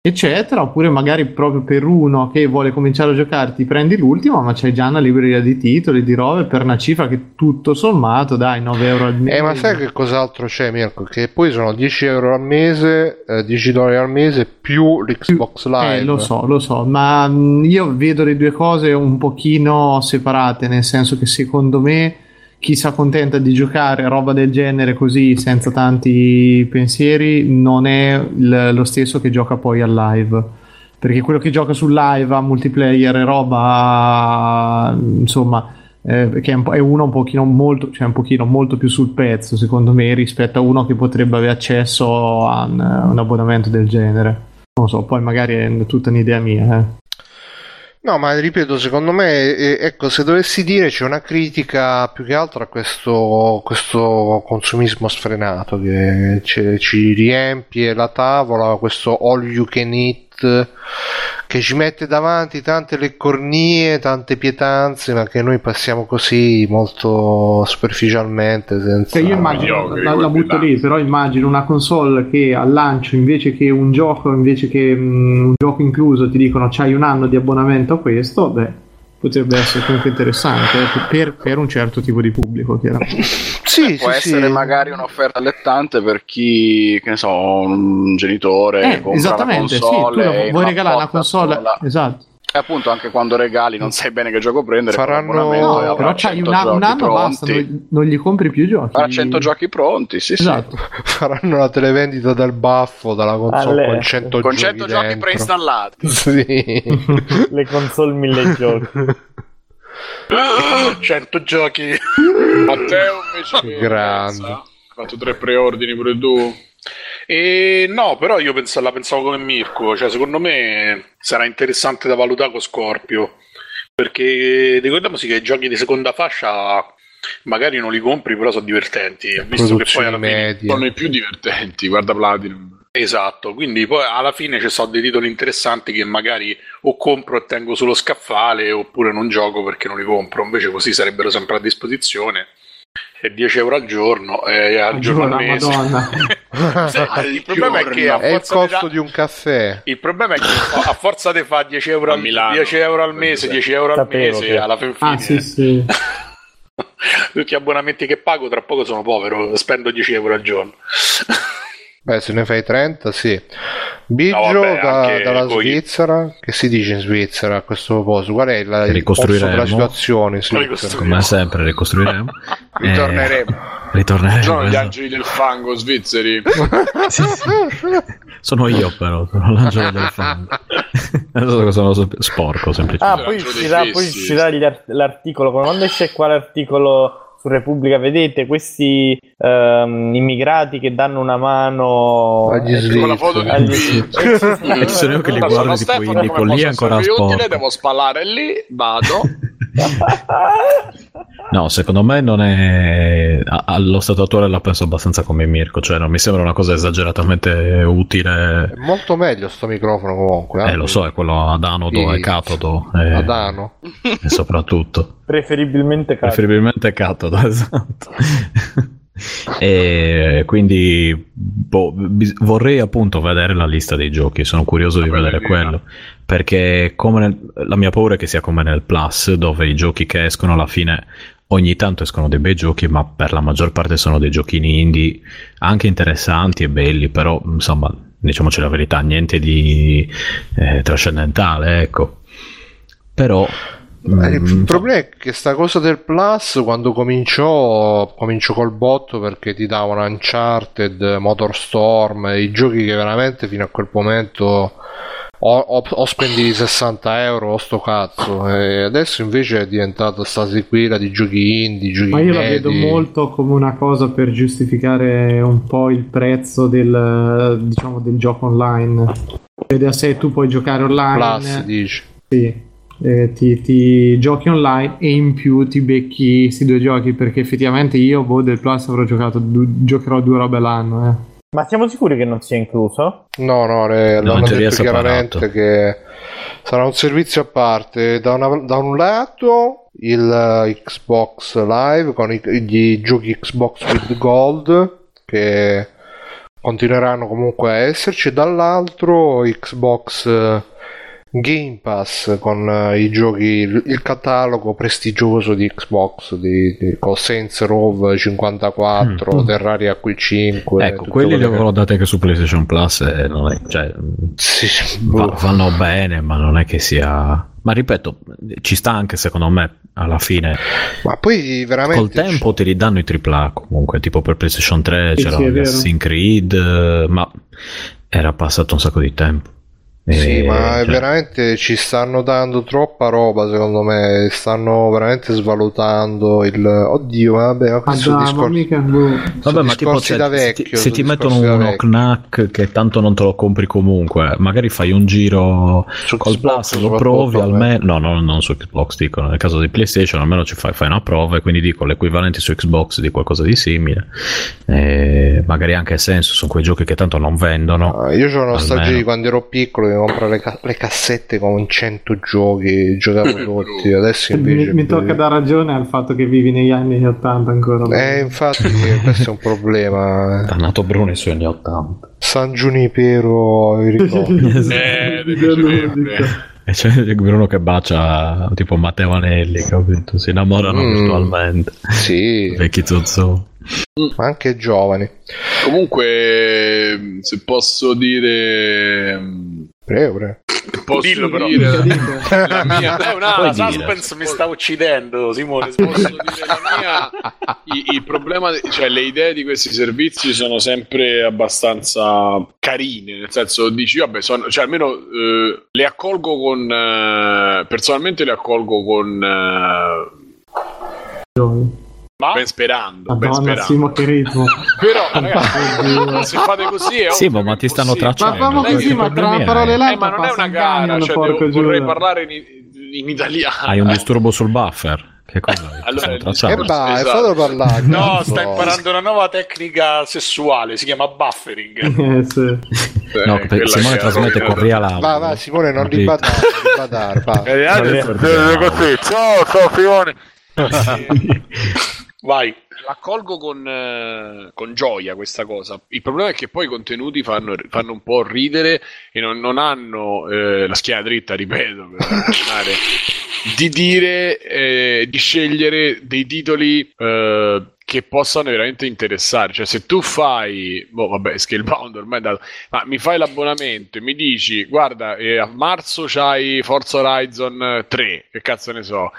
Eccetera, oppure magari proprio per uno che vuole cominciare a giocare ti prendi l'ultimo, ma c'hai già una libreria di titoli, di robe per una cifra che tutto sommato dai 9 euro al mese. Eh, ma sai che cos'altro c'è, Mirko? Che poi sono 10 euro al mese, eh, 10 dollari al mese più l'Xbox Live. Eh, lo so, lo so, ma mh, io vedo le due cose un pochino separate, nel senso che secondo me chi si accontenta di giocare roba del genere così senza tanti pensieri non è il- lo stesso che gioca poi al live. Perché quello che gioca sul live a multiplayer e roba, insomma, eh, che è, un è uno un pochino molto, cioè un pochino molto più sul pezzo, secondo me, rispetto a uno che potrebbe avere accesso a un, un abbonamento del genere. Non so, poi magari è tutta un'idea mia. eh. No, ma ripeto, secondo me, ecco, se dovessi dire c'è una critica più che altro a questo, questo consumismo sfrenato che ci riempie la tavola, questo all you can eat che ci mette davanti tante leccornie, tante pietanze, ma che noi passiamo così molto superficialmente. Senza... Cioè io immagino, la, la butto lì, però immagino una console che al lancio invece che un gioco, invece che mm, un gioco incluso ti dicono c'hai un anno di abbonamento a questo, beh, potrebbe essere comunque interessante eh, per, per un certo tipo di pubblico, chiaramente. Sì, Può sì, essere sì. magari un'offerta allettante per chi, che ne so, un genitore Eh, esattamente, sì, console la- e vuoi regalare una console, la- esatto. E appunto anche quando regali non sai bene che gioco prendere Faranno- No, però c'hai 100 un, anno- un giochi anno basta, pronti. non, non gli compri più giochi. Avrà 100 giochi pronti, sì, sì. Esatto. [laughs] Faranno la televendita del baffo dalla console Alle- con 100 Con giochi 100 giochi dentro. preinstallati. [laughs] Sì. [laughs] Le console mille giochi. 100 giochi. Matteo invece Grande. pensa? Ha fatto tre preordini pure tu. E no, però io penso- la pensavo come Mirko, cioè secondo me sarà interessante da valutare con Scorpio, perché ricordiamoci che i giochi di seconda fascia magari non li compri, però sono divertenti, visto che poi alla Produzioni fine sono i più divertenti, guarda Platinum. Esatto, quindi poi alla fine ci sono dei titoli interessanti che magari o compro e tengo sullo scaffale oppure non gioco perché non li compro, invece così sarebbero sempre a disposizione. E 10 euro al giorno, e al giorno al mese. Madonna. [laughs] Sì, il problema è che a È il forza di costo da- di un caffè. il problema è che a forza di fare 10 euro, A al, Milano. 10 euro al mese, 10 euro al Sapevo mese, che- alla fin fine Ah, sì, sì. [laughs] tutti gli abbonamenti che pago, tra poco sono povero, spendo 10 euro al giorno. Beh, se ne fai 30, sì. Biggio No, vabbè, da- dalla coi- Svizzera. Che si dice in Svizzera a questo proposito? Qual è il, il Ricostruiremo. della situazione? Ricostruiremo. Come sempre ricostruiremo. [laughs] Ritorneremo. Eh, ritorneremo. Sono gli angeli del fango svizzeri. [laughs] Sì, sì. Sono io però, sono l'angelo del fango. [laughs] Adesso sono so- sporco semplicemente. Ah, poi uscirà, poi uscirà art- l'articolo. Quando esce qua l'articolo su Repubblica, vedete questi ehm, immigrati che danno una mano Agli eh, Con la foto svizzeri. di agli-. E ci sono io che li guardo Stefano, indico come lì ancora utile? Devo spallare lì, vado. [laughs] No, secondo me non è. Allo stato attuale la penso abbastanza come Mirko, cioè non mi sembra una cosa esageratamente utile. È molto meglio sto microfono comunque. Eh, lo so, è quello ad anodo Sì. e catodo. eh, Adano. e soprattutto. preferibilmente cazzo. Preferibilmente catodo, [laughs] esatto. E quindi boh, bis- vorrei appunto vedere la lista dei giochi, sono curioso di Quella vedere quello, perché come nel- la mia paura è che sia come nel Plus, dove i giochi che escono alla fine ogni tanto escono dei bei giochi, ma per la maggior parte sono dei giochini indie anche interessanti e belli, però insomma, diciamoci la verità, niente di eh, trascendentale, ecco. Però il problema è che sta cosa del plus quando cominciò cominciò col botto perché ti davano Uncharted, Motorstorm i giochi che veramente fino a quel momento o, o, o spendi 60 euro o sto cazzo e adesso invece è diventata sta sequela di giochi indie giochi Ma io la medi. vedo molto come una cosa per giustificare un po' il prezzo del, diciamo, del gioco online. Vedi a sé tu puoi giocare online, plus dici sì, eh, ti, ti giochi online e in più ti becchi questi due giochi perché effettivamente io boh, del Plus avrò giocato, du- giocherò due robe all'anno. Eh. Ma siamo sicuri che non sia incluso? No, no, le- No, l'hanno detto chiaramente che sarà un servizio a parte. Da, una- da un lato il eh, Xbox Live con i, gli giochi Xbox with Gold che continueranno comunque a esserci, dall'altro Xbox eh, Game Pass con eh, i giochi, il, il catalogo prestigioso di Xbox di, di, con Saints Row 54, Mm. Terraria Q5. Ecco, quelli li quelle che- avevo dati anche su PlayStation Plus e non è- cioè, Sì, va- boh. vanno bene, ma non è che sia... Ma ripeto, ci sta anche secondo me alla fine. Ma poi veramente Col tempo ti ridanno i AAA comunque, tipo per PlayStation 3 Sì, c'era sì. Assassin's Creed, ma era passato un sacco di tempo. Sì, E, ma è cioè, veramente ci stanno dando troppa roba, secondo me. Stanno veramente svalutando il. Oddio, vabbè, ma Ah, questo dai, ma discorso. mica. Vabbè, ma tipo cioè, da se vecchio, ti- se ti mettono uno knack che tanto non te lo compri comunque, magari fai un giro Su col Xbox Plus, lo provi almeno. No, no, non su Xbox, dico nel caso di PlayStation, almeno ci fai, fai una prova e quindi dico l'equivalente su Xbox di qualcosa di simile. E magari anche senso, sono quei giochi che tanto non vendono. Ah, io ho nostalgia di quando ero piccolo che comprare le, ca- le cassette con 100 giochi, giocavo [coughs] tutti. Adesso invece. Mi, mi tocca dar ragione al fatto che vivi negli anni 80 ancora. Eh, infatti, questo è un problema. Dannato Bruno nei suoi anni 80. San Giunipero, i ricordi. Eh. E c'è Bruno che bacia tipo Matteo Anelli, capito? Si innamorano Mm. virtualmente. sì, [laughs] Vecchi zozzoni. ma anche giovani. Comunque, se posso dire... Prego, prego. Posso Dillo, però. dire la mia... [laughs] È una Puoi dire. suspense mi sta uccidendo, Simone. Posso dire la mia... Il, il problema, cioè le idee di questi servizi sono sempre abbastanza carine, nel senso dici, vabbè, sono, cioè almeno eh, le accolgo con... eh, personalmente le accolgo con... eh, Ma ben sperando, ben Madonna, sperando. Simo, che ritmo. Però, ragazzi, se fate così è Sì, ma ti è stanno impossibile. Ma tracciando. famo è così, ma tra problemi una parola e hai? Eh, ma non è una un gara, camion, cioè, porco devo- vorrei parlare in, in italiano. Hai un disturbo sul buffer. Che cosa? [laughs] Allora, E tracciando? discorso- vai, esatto. fatelo parlare. No, sta imparando una nuova tecnica sessuale, si chiama buffering. [laughs] Eh, sì. Eh, No, Simone trasmette con real audio. Va, va, Simone, non ribadare, va. Eh. Ciao, ciao Simone. [laughs] Vai. L'accolgo con, eh, con gioia questa cosa. Il problema è che poi i contenuti fanno, fanno un po' ridere e non, non hanno eh, la schiena dritta, ripeto, per [laughs] ragionare, di dire, eh, di scegliere dei titoli eh, che possano veramente interessare. Cioè, se tu fai, boh, vabbè, Scalebound ormai è andato, ma mi fai l'abbonamento e mi dici, guarda, eh, a marzo c'hai Forza Horizon 3, che cazzo ne so.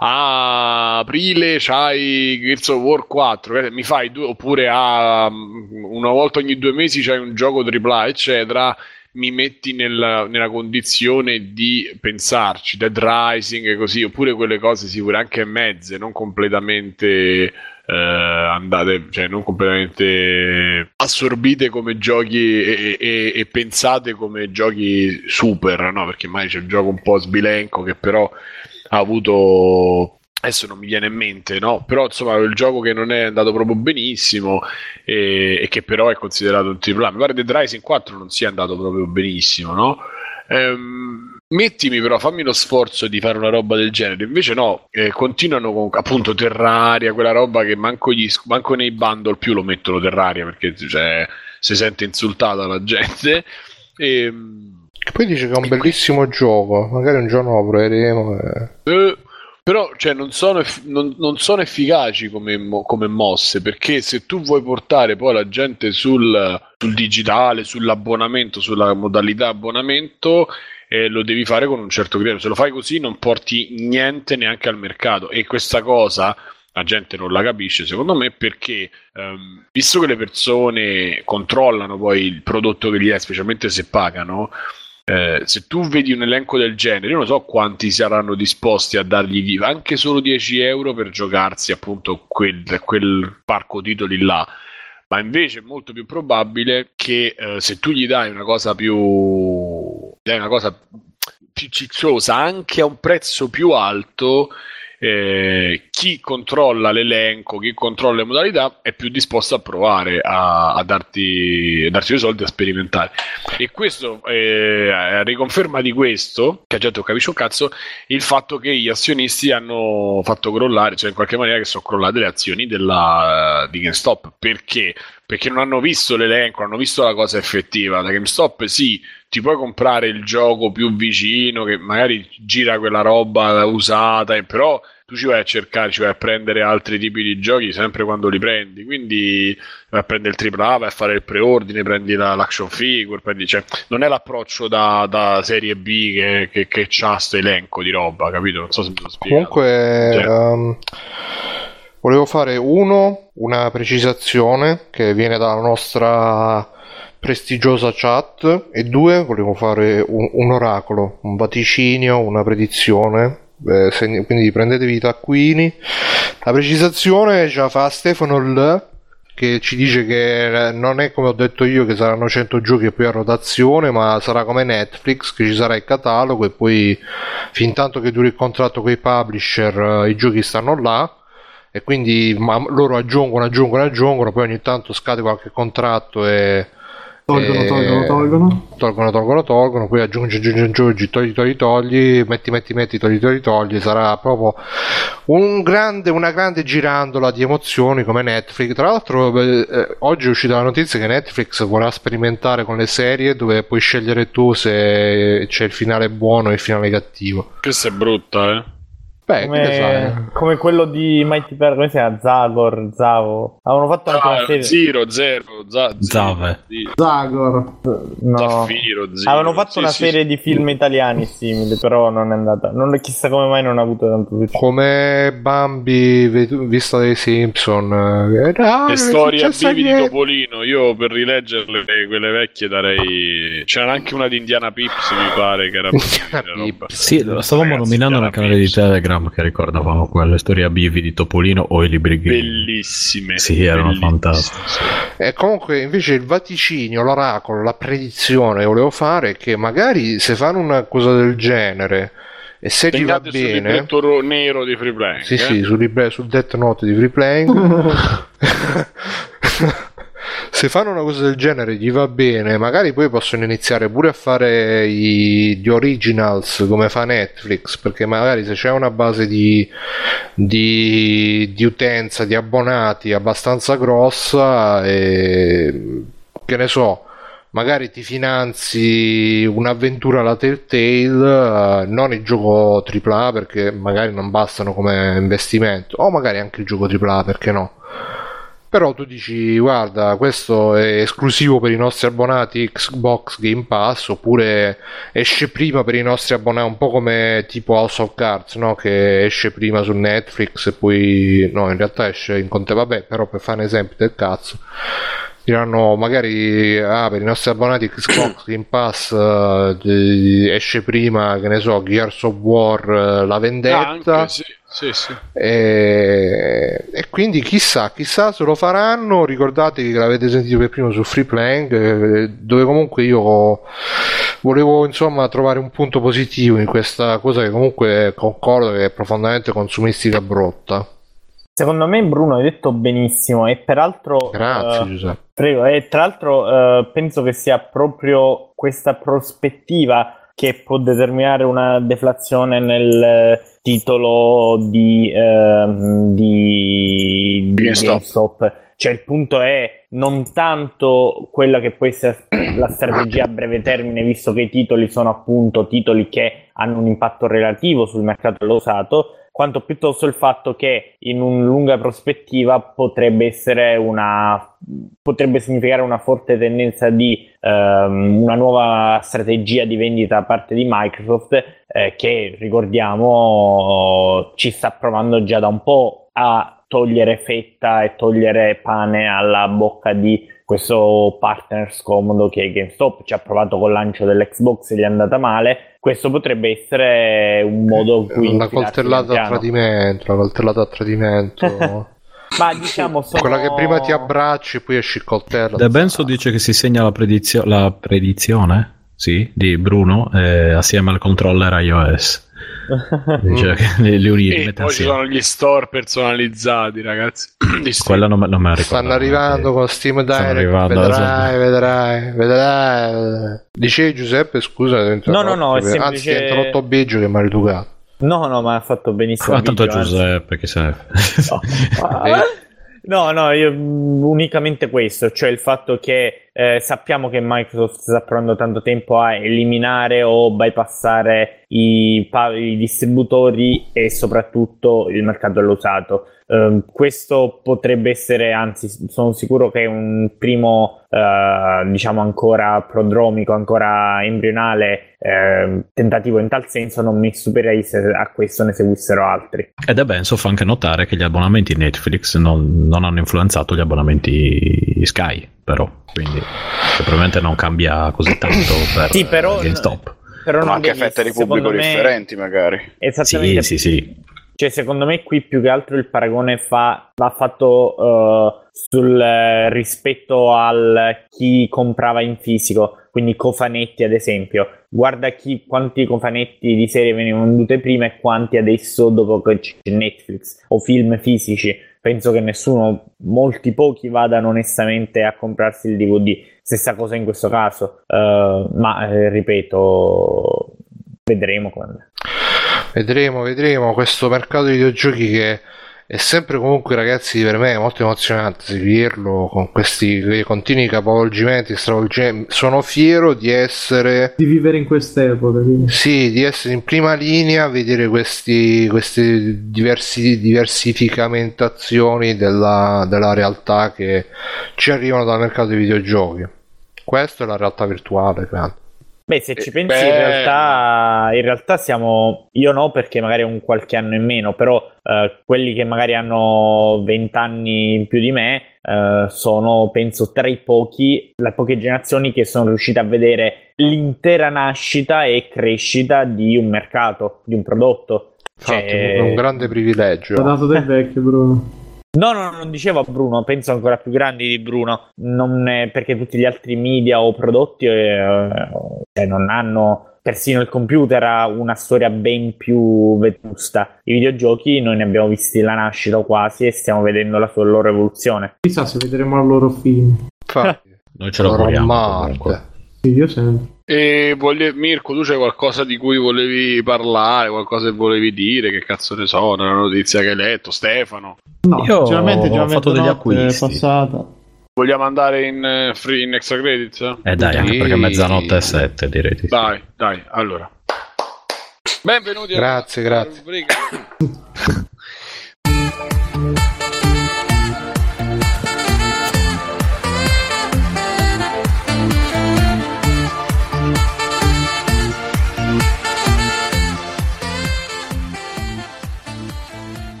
A aprile c'hai Gears of War 4, eh, mi fai due, oppure a mm, una volta ogni due mesi c'hai un gioco AAA, eccetera. Mi metti nella, nella condizione di pensarci, Dead Rising e così, oppure quelle cose sicure anche mezze, non completamente eh, andate, cioè non completamente assorbite come giochi e, e- e pensate come giochi super, no? Perché mai c'è un gioco un po' sbilenco che però ha avuto adesso non mi viene in mente, no? Però insomma il gioco che non è andato proprio benissimo e, e che però è considerato un AAA. Mi pare Dead Rising 4 non sia andato proprio benissimo, no? Ehm, mettimi però, fammi lo sforzo di fare una roba del genere. Invece no, eh, continuano con appunto Terraria, quella roba che manco, gli, manco nei bundle più lo mettono Terraria perché cioè, si sente insultata la gente. Ehm, Che poi dice che è un bellissimo gioco, magari un giorno lo proveremo. eh. Eh, però cioè, non, sono eff- non- non sono efficaci come, mo- come mosse perché se tu vuoi portare poi la gente sul, sul digitale, sull'abbonamento, sulla modalità abbonamento, eh, lo devi fare con un certo criterio. Se lo fai così non porti niente neanche al mercato e questa cosa la gente non la capisce secondo me perché ehm, visto che le persone controllano poi il prodotto che gli è, specialmente se pagano, eh, se tu vedi un elenco del genere, io non so quanti saranno disposti a dargli anche solo 10 euro per giocarsi appunto quel, quel parco titoli là. Ma invece è molto più probabile che eh, se tu gli dai una cosa più, dai una cosa più cicciosa anche a un prezzo più alto, eh, chi controlla l'elenco, chi controlla le modalità è più disposto a provare a, a darti, a darti dei soldi a sperimentare. E questo eh, riconferma di questo, che a gente non capisce un cazzo, il fatto che gli azionisti hanno fatto crollare, cioè in qualche maniera che sono crollate le azioni della, di GameStop. Perché? perché non hanno visto l'elenco, non hanno visto la cosa effettiva. Da GameStop sì, ti puoi comprare il gioco più vicino che magari gira quella roba usata, però tu ci vai a cercare, ci vai a prendere altri tipi di giochi sempre quando li prendi. Quindi vai a prendere il AAA, vai a fare il preordine, prendi la, l'action figure, prendi, cioè, non è l'approccio da, da serie B che, che, che c'ha questo elenco di roba, capito? Non so se mi sono spiegato. Comunque, Cioè, ehm, volevo fare uno, una precisazione che viene dalla nostra prestigiosa chat e due, volevo fare un, un oracolo, un vaticinio, una predizione. eh, segn- quindi prendetevi i taccuini. La precisazione ce la fa Stefano L che ci dice che non è come ho detto io che saranno 100 giochi e poi a rotazione, ma sarà come Netflix che ci sarà il catalogo e poi fin tanto che duri il contratto con i publisher eh, i giochi stanno là e quindi loro aggiungono, aggiungono, aggiungono, poi ogni tanto scade qualche contratto e Tolgono, tolgono, tolgono. tolgono, tolgono, tolgono, poi aggiungi, aggiungi, aggiungi, togli, togli, togli, metti, metti, metti, togli, togli, togli, sarà proprio un grande, una grande girandola di emozioni come Netflix. Tra l'altro, eh, oggi è uscita la notizia che Netflix vorrà sperimentare con le serie dove puoi scegliere tu se c'è il finale buono e il finale cattivo. questa è brutta, eh. Beh, ne sai? Come, come quello di Mighty Bear, come si chiama? Zagor, Zavo. Avevano fatto anche una Ah, serie. Zero, zero, za- Zave. Zagor. No. Zaffiro, zero. Avevano fatto Sì, una sì, serie sì. di film italiani simili, però non è andata. Non chissà come mai non ha avuto tanto successo. Come Bambi vista dai Simpson. eh, ah, Le è storie a bivi di. Topolino, io per rileggerle quelle vecchie darei. C'era anche una di Indiana Pips, mi pare, che era [laughs] Indiana. Pips. Sì, lo stavamo Ragazzi, nominando nel canale di Pips. Telegram che ricordavamo quelle storie a bivi di Topolino o i libri game. Bellissime. Sì, erano bellissime. fantastiche. E comunque invece il vaticinio, l'oracolo, la predizione che volevo fare è che magari se fanno una cosa del genere e se gli va Tentate sul bene, libretto ro- nero di Free Playing. sì eh? sì, sul, libre- sul Death Note di Free Playing, [laughs] [laughs] se fanno una cosa del genere gli va bene, magari poi possono iniziare pure a fare i- gli originals come fa Netflix, perché magari se c'è una base di, di, di utenza, di abbonati abbastanza grossa, e, che ne so, magari ti finanzi un'avventura alla Telltale, eh, non il gioco AAA perché magari non bastano come investimento, o magari anche il gioco AAA perché no. Però tu dici, guarda, questo è esclusivo per i nostri abbonati Xbox Game Pass, oppure esce prima per i nostri abbonati, un po' come tipo House of Cards, no? Che esce prima su Netflix e poi, no, in realtà esce in conte, vabbè, però per fare un esempio del cazzo, diranno magari, ah, per i nostri abbonati Xbox [clears throat] Game Pass eh, esce prima, che ne so, Gears of War, eh, la Ah, vendetta. anche, sì, sì, sì. E, e quindi chissà, chissà se lo faranno. Ricordatevi che l'avete sentito per primo su Free Playing, eh, dove comunque io volevo insomma trovare un punto positivo in questa cosa che comunque concordo che è profondamente consumistica brotta. Secondo me, Bruno, hai detto benissimo. E peraltro. Grazie eh, Giuseppe. Prego, e tra l'altro eh, penso che sia proprio questa prospettiva che può determinare una deflazione nel eh, titolo di, ehm, di, di GameStop. GameStop. Cioè il punto è non tanto quella che può essere la strategia a breve termine, visto che i titoli sono appunto titoli che hanno un impatto relativo sul mercato dell'usato, quanto piuttosto il fatto che in una lunga prospettiva potrebbe essere una potrebbe significare una forte tendenza di ehm, una nuova strategia di vendita da parte di Microsoft eh, che ricordiamo ci sta provando già da un po' a togliere fetta e togliere pane alla bocca di questo partner scomodo che è GameStop ci ha provato col lancio dell'Xbox e gli è andata male questo potrebbe essere un modo in cui Una coltellata a tradimento, una coltellata a tradimento. [laughs] ma diciamo sono... Quella che prima ti abbracci e poi esci il coltello. De Benso dice che si segna la, predizio- la predizione sì, di Bruno eh, assieme al controller iOS. Dice che li, li uni- li E mette poi ci sono gli store personalizzati, ragazzi. [clears throat] Quella non me, non me la ricordo. Stanno arrivando con Steam Direct, arrivando, vedrai, esatto. vedrai, vedrai. Dicevi Giuseppe, scusa, No, no, no, è che- anzi ti semplice- ha interrotto Biggio che mi ha rieducato. no no ma ha fatto benissimo Ma tanto Biggio, anzi. Giuseppe, che se ne [laughs] Ah, No, no, io, mh, unicamente questo, cioè il fatto che eh, sappiamo che Microsoft sta provando tanto tempo a eliminare o bypassare i, i distributori e soprattutto il mercato dell'usato. Ehm, questo potrebbe essere, anzi, sono sicuro che è un primo, eh, diciamo, ancora prodromico, ancora embrionale eh, tentativo in tal senso. Non mi stupirei se a questo ne seguissero altri. Ed è Benzo fa anche notare che gli abbonamenti Netflix non, non hanno influenzato gli abbonamenti Sky, però. Quindi probabilmente non cambia così tanto [coughs] per Sì, però- GameStop. Però Ma non anche fette di pubblico me- differenti, magari. Esattamente. Sì, sì, sì. Cioè, secondo me qui più che altro il paragone fa, va fatto eh, sul eh, rispetto al chi comprava in fisico, quindi cofanetti ad esempio. Guarda chi, quanti cofanetti di serie venivano vendute prima e quanti adesso dopo che c'è Netflix o film fisici. Penso che nessuno, molti pochi vadano onestamente a comprarsi il DVD. Stessa cosa in questo caso, Eh, ma eh, ripeto, vedremo andrà. Vedremo, vedremo questo mercato di videogiochi che è sempre comunque ragazzi per me molto emozionante seguirlo con questi continui capovolgimenti stravolgenti. Sono fiero di essere Di vivere in quest'epoca. quindi. sì, di essere in prima linea, vedere questi, queste diversi, diversificamentazioni della, della realtà che ci arrivano dal mercato dei videogiochi. Questa è la realtà virtuale, credo. Beh, se ci Eh, pensi, in bello. realtà, in realtà siamo. Io no, perché magari ho un qualche anno in meno, però eh, quelli che magari hanno 20 anni in più di me eh, sono, penso, tra i pochi, le poche generazioni che sono riuscite a vedere l'intera nascita e crescita di un mercato, di un prodotto. Infatti, Cioè- è un grande privilegio. dato del vecchio, Bruno. No, no, non dicevo a Bruno, penso ancora più grandi di Bruno, non è perché tutti gli altri media o prodotti eh, cioè non hanno, persino il computer ha una storia ben più vetusta. I videogiochi noi ne abbiamo visti la nascita o quasi e stiamo vedendo la sua loro evoluzione. Chissà se vedremo il loro film. Infatti, Noi ce lo comunque. Sì, io sempre. E voglie- Mirko, tu c'è qualcosa di cui volevi parlare, qualcosa che volevi dire? Che cazzo ne so, una notizia che hai letto? Stefano? No, Io sinceramente ho fatto degli è acquisti. passata. Vogliamo andare in, eh, free, in extra credits? Eh dai, anche Sì. perché mezzanotte e sette direi di sì. Dai, dai, allora. Benvenuti Grazie, alla grazie.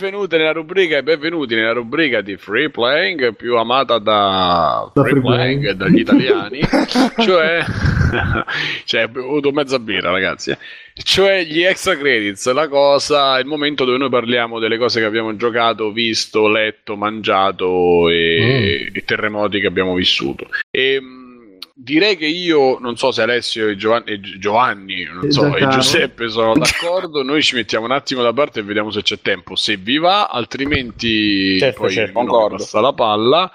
Rubrica. Benvenuti nella rubrica e benvenuti nella rubrica di Free Playing più amata da, Da Free Free Playing e dagli italiani, [laughs] cioè, [laughs] cioè, ho bevuto mezza birra ragazzi, cioè gli extra credits, la cosa, il momento dove noi parliamo delle cose che abbiamo giocato, visto, letto, mangiato e, e terremoti che abbiamo vissuto. E, mh, direi che io, non so se Alessio e Giovanni, e Gi- Giovanni, non so, e Giancarlo. Giuseppe sono [laughs] d'accordo, noi ci mettiamo un attimo da parte e vediamo se c'è tempo, se vi va, altrimenti Certo, poi certo, passa la palla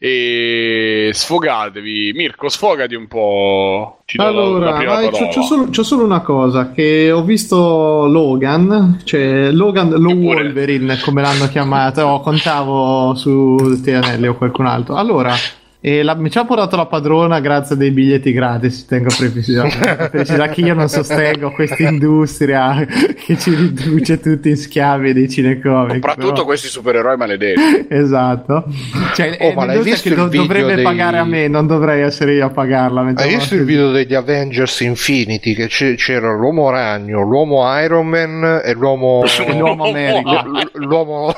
e sfogatevi. Mirko, sfogati un po'. Allora, la c'ho, solo, c'ho solo una cosa, che ho visto Logan, cioè Logan lo pure. Wolverine come l'hanno chiamato, o contavo su Tianelli o qualcun altro. Allora, e la- mi ci ha portato la padrona grazie a dei biglietti gratis, tengo a precisare, [laughs] che io non sostengo questa industria che ci riduce tutti in schiavi dei cinecomic. Soprattutto però- questi supereroi maledetti. [laughs] Esatto, cioè, Oh, ma l'hai visto che video dovrebbe dei- pagare a me, non dovrei essere io a pagarla. Hai visto il video degli Avengers Infinity? Che c'era l'uomo ragno, l'uomo Iron Man e l'uomo. [laughs] L'uomo America. l'uomo.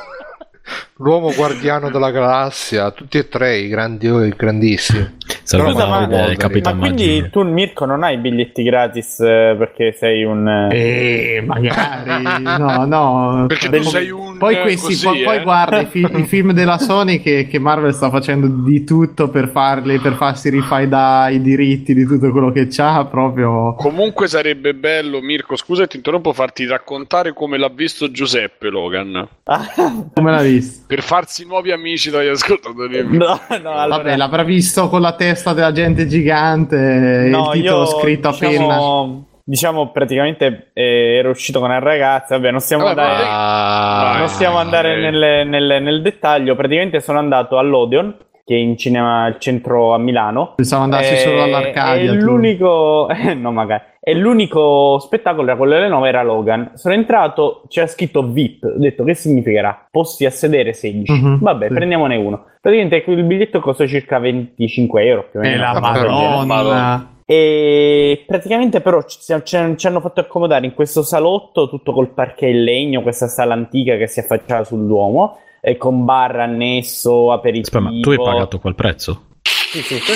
L'uomo guardiano della galassia, tutti e tre i grandi, i grandissimi. Scusa, da ma- Wolverine. Capitan Ma quindi tu, Mirko, non hai biglietti gratis eh, perché sei un. eh, Eh, magari no, no. Perché tu Del- sei un, Poi, eh, questi, così, poi, poi eh. guarda i, fi- i [laughs] film della Sony che, che Marvel sta facendo di tutto per farli, per farsi rifare i diritti di tutto quello che c'ha. Proprio Comunque sarebbe bello, Mirko, scusa ti interrompo, farti raccontare come l'ha visto Giuseppe Logan. come l'ha visto. Per farsi nuovi amici dagli ascoltatori. no, no, allora. Vabbè, l'avrà visto con la testa della gente gigante, No, il titolo io, scritto diciamo, appena. diciamo praticamente eh, ero uscito con una ragazza, vabbè non stiamo Vabbè, andare, Ah, non stiamo andare nel, nel- nel dettaglio, praticamente sono andato all'Odeon, che è in cinema al centro a Milano. Pensavo andassi Eh, solo all'Arcadia. E tu. l'unico, eh, no, magari. E l'unico spettacolo era quello delle 9, era Logan. Sono entrato, c'era scritto VIP. Ho detto che significherà? Posti a sedere 16. Mhm, Vabbè, sì. prendiamone uno. Praticamente il biglietto costa circa 25 euro più o Eh, meno. la Madonna. E praticamente però ci, ci- ci hanno fatto accomodare in questo salotto tutto col parquet in legno, questa sala antica che si affacciava sul Duomo, e con bar annesso, aperitivo. Aspetta, ma tu hai pagato quel prezzo? Sì, sì, sì.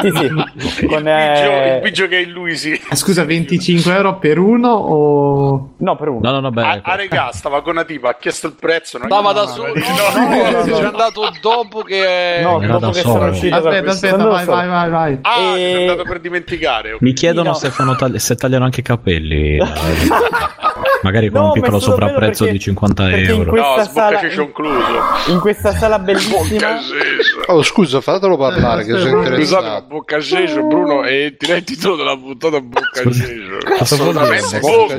Sì, sì. Il, Con, eh, il bigio che è in lui, sì. Ah, Scusa, 25 euro per uno o... No, per uno. No, no, no, beh. A, a regà, stava con una tipa, ha chiesto il prezzo. Non Stava da solo. no, No, no, no, no, c'è andato dopo che. No, Era dopo che sono uscito Aspetta, aspetta, vai, vai, vai, vai. Ah, E- ti sei andato per dimenticare. Mi chiedono no. se, fanno tagli- se tagliano anche i capelli. [laughs] Magari con No, un piccolo sovrapprezzo perché- di 50 perché in euro. questa No, sala- sbocca c'è concluso. In questa sala bellissima. Oh, scusa, fatelo parlare, che sono interessato. bocca cecio, Bruno, e ti rendi tu della puntata bocca cecio. Assolutamente Bocca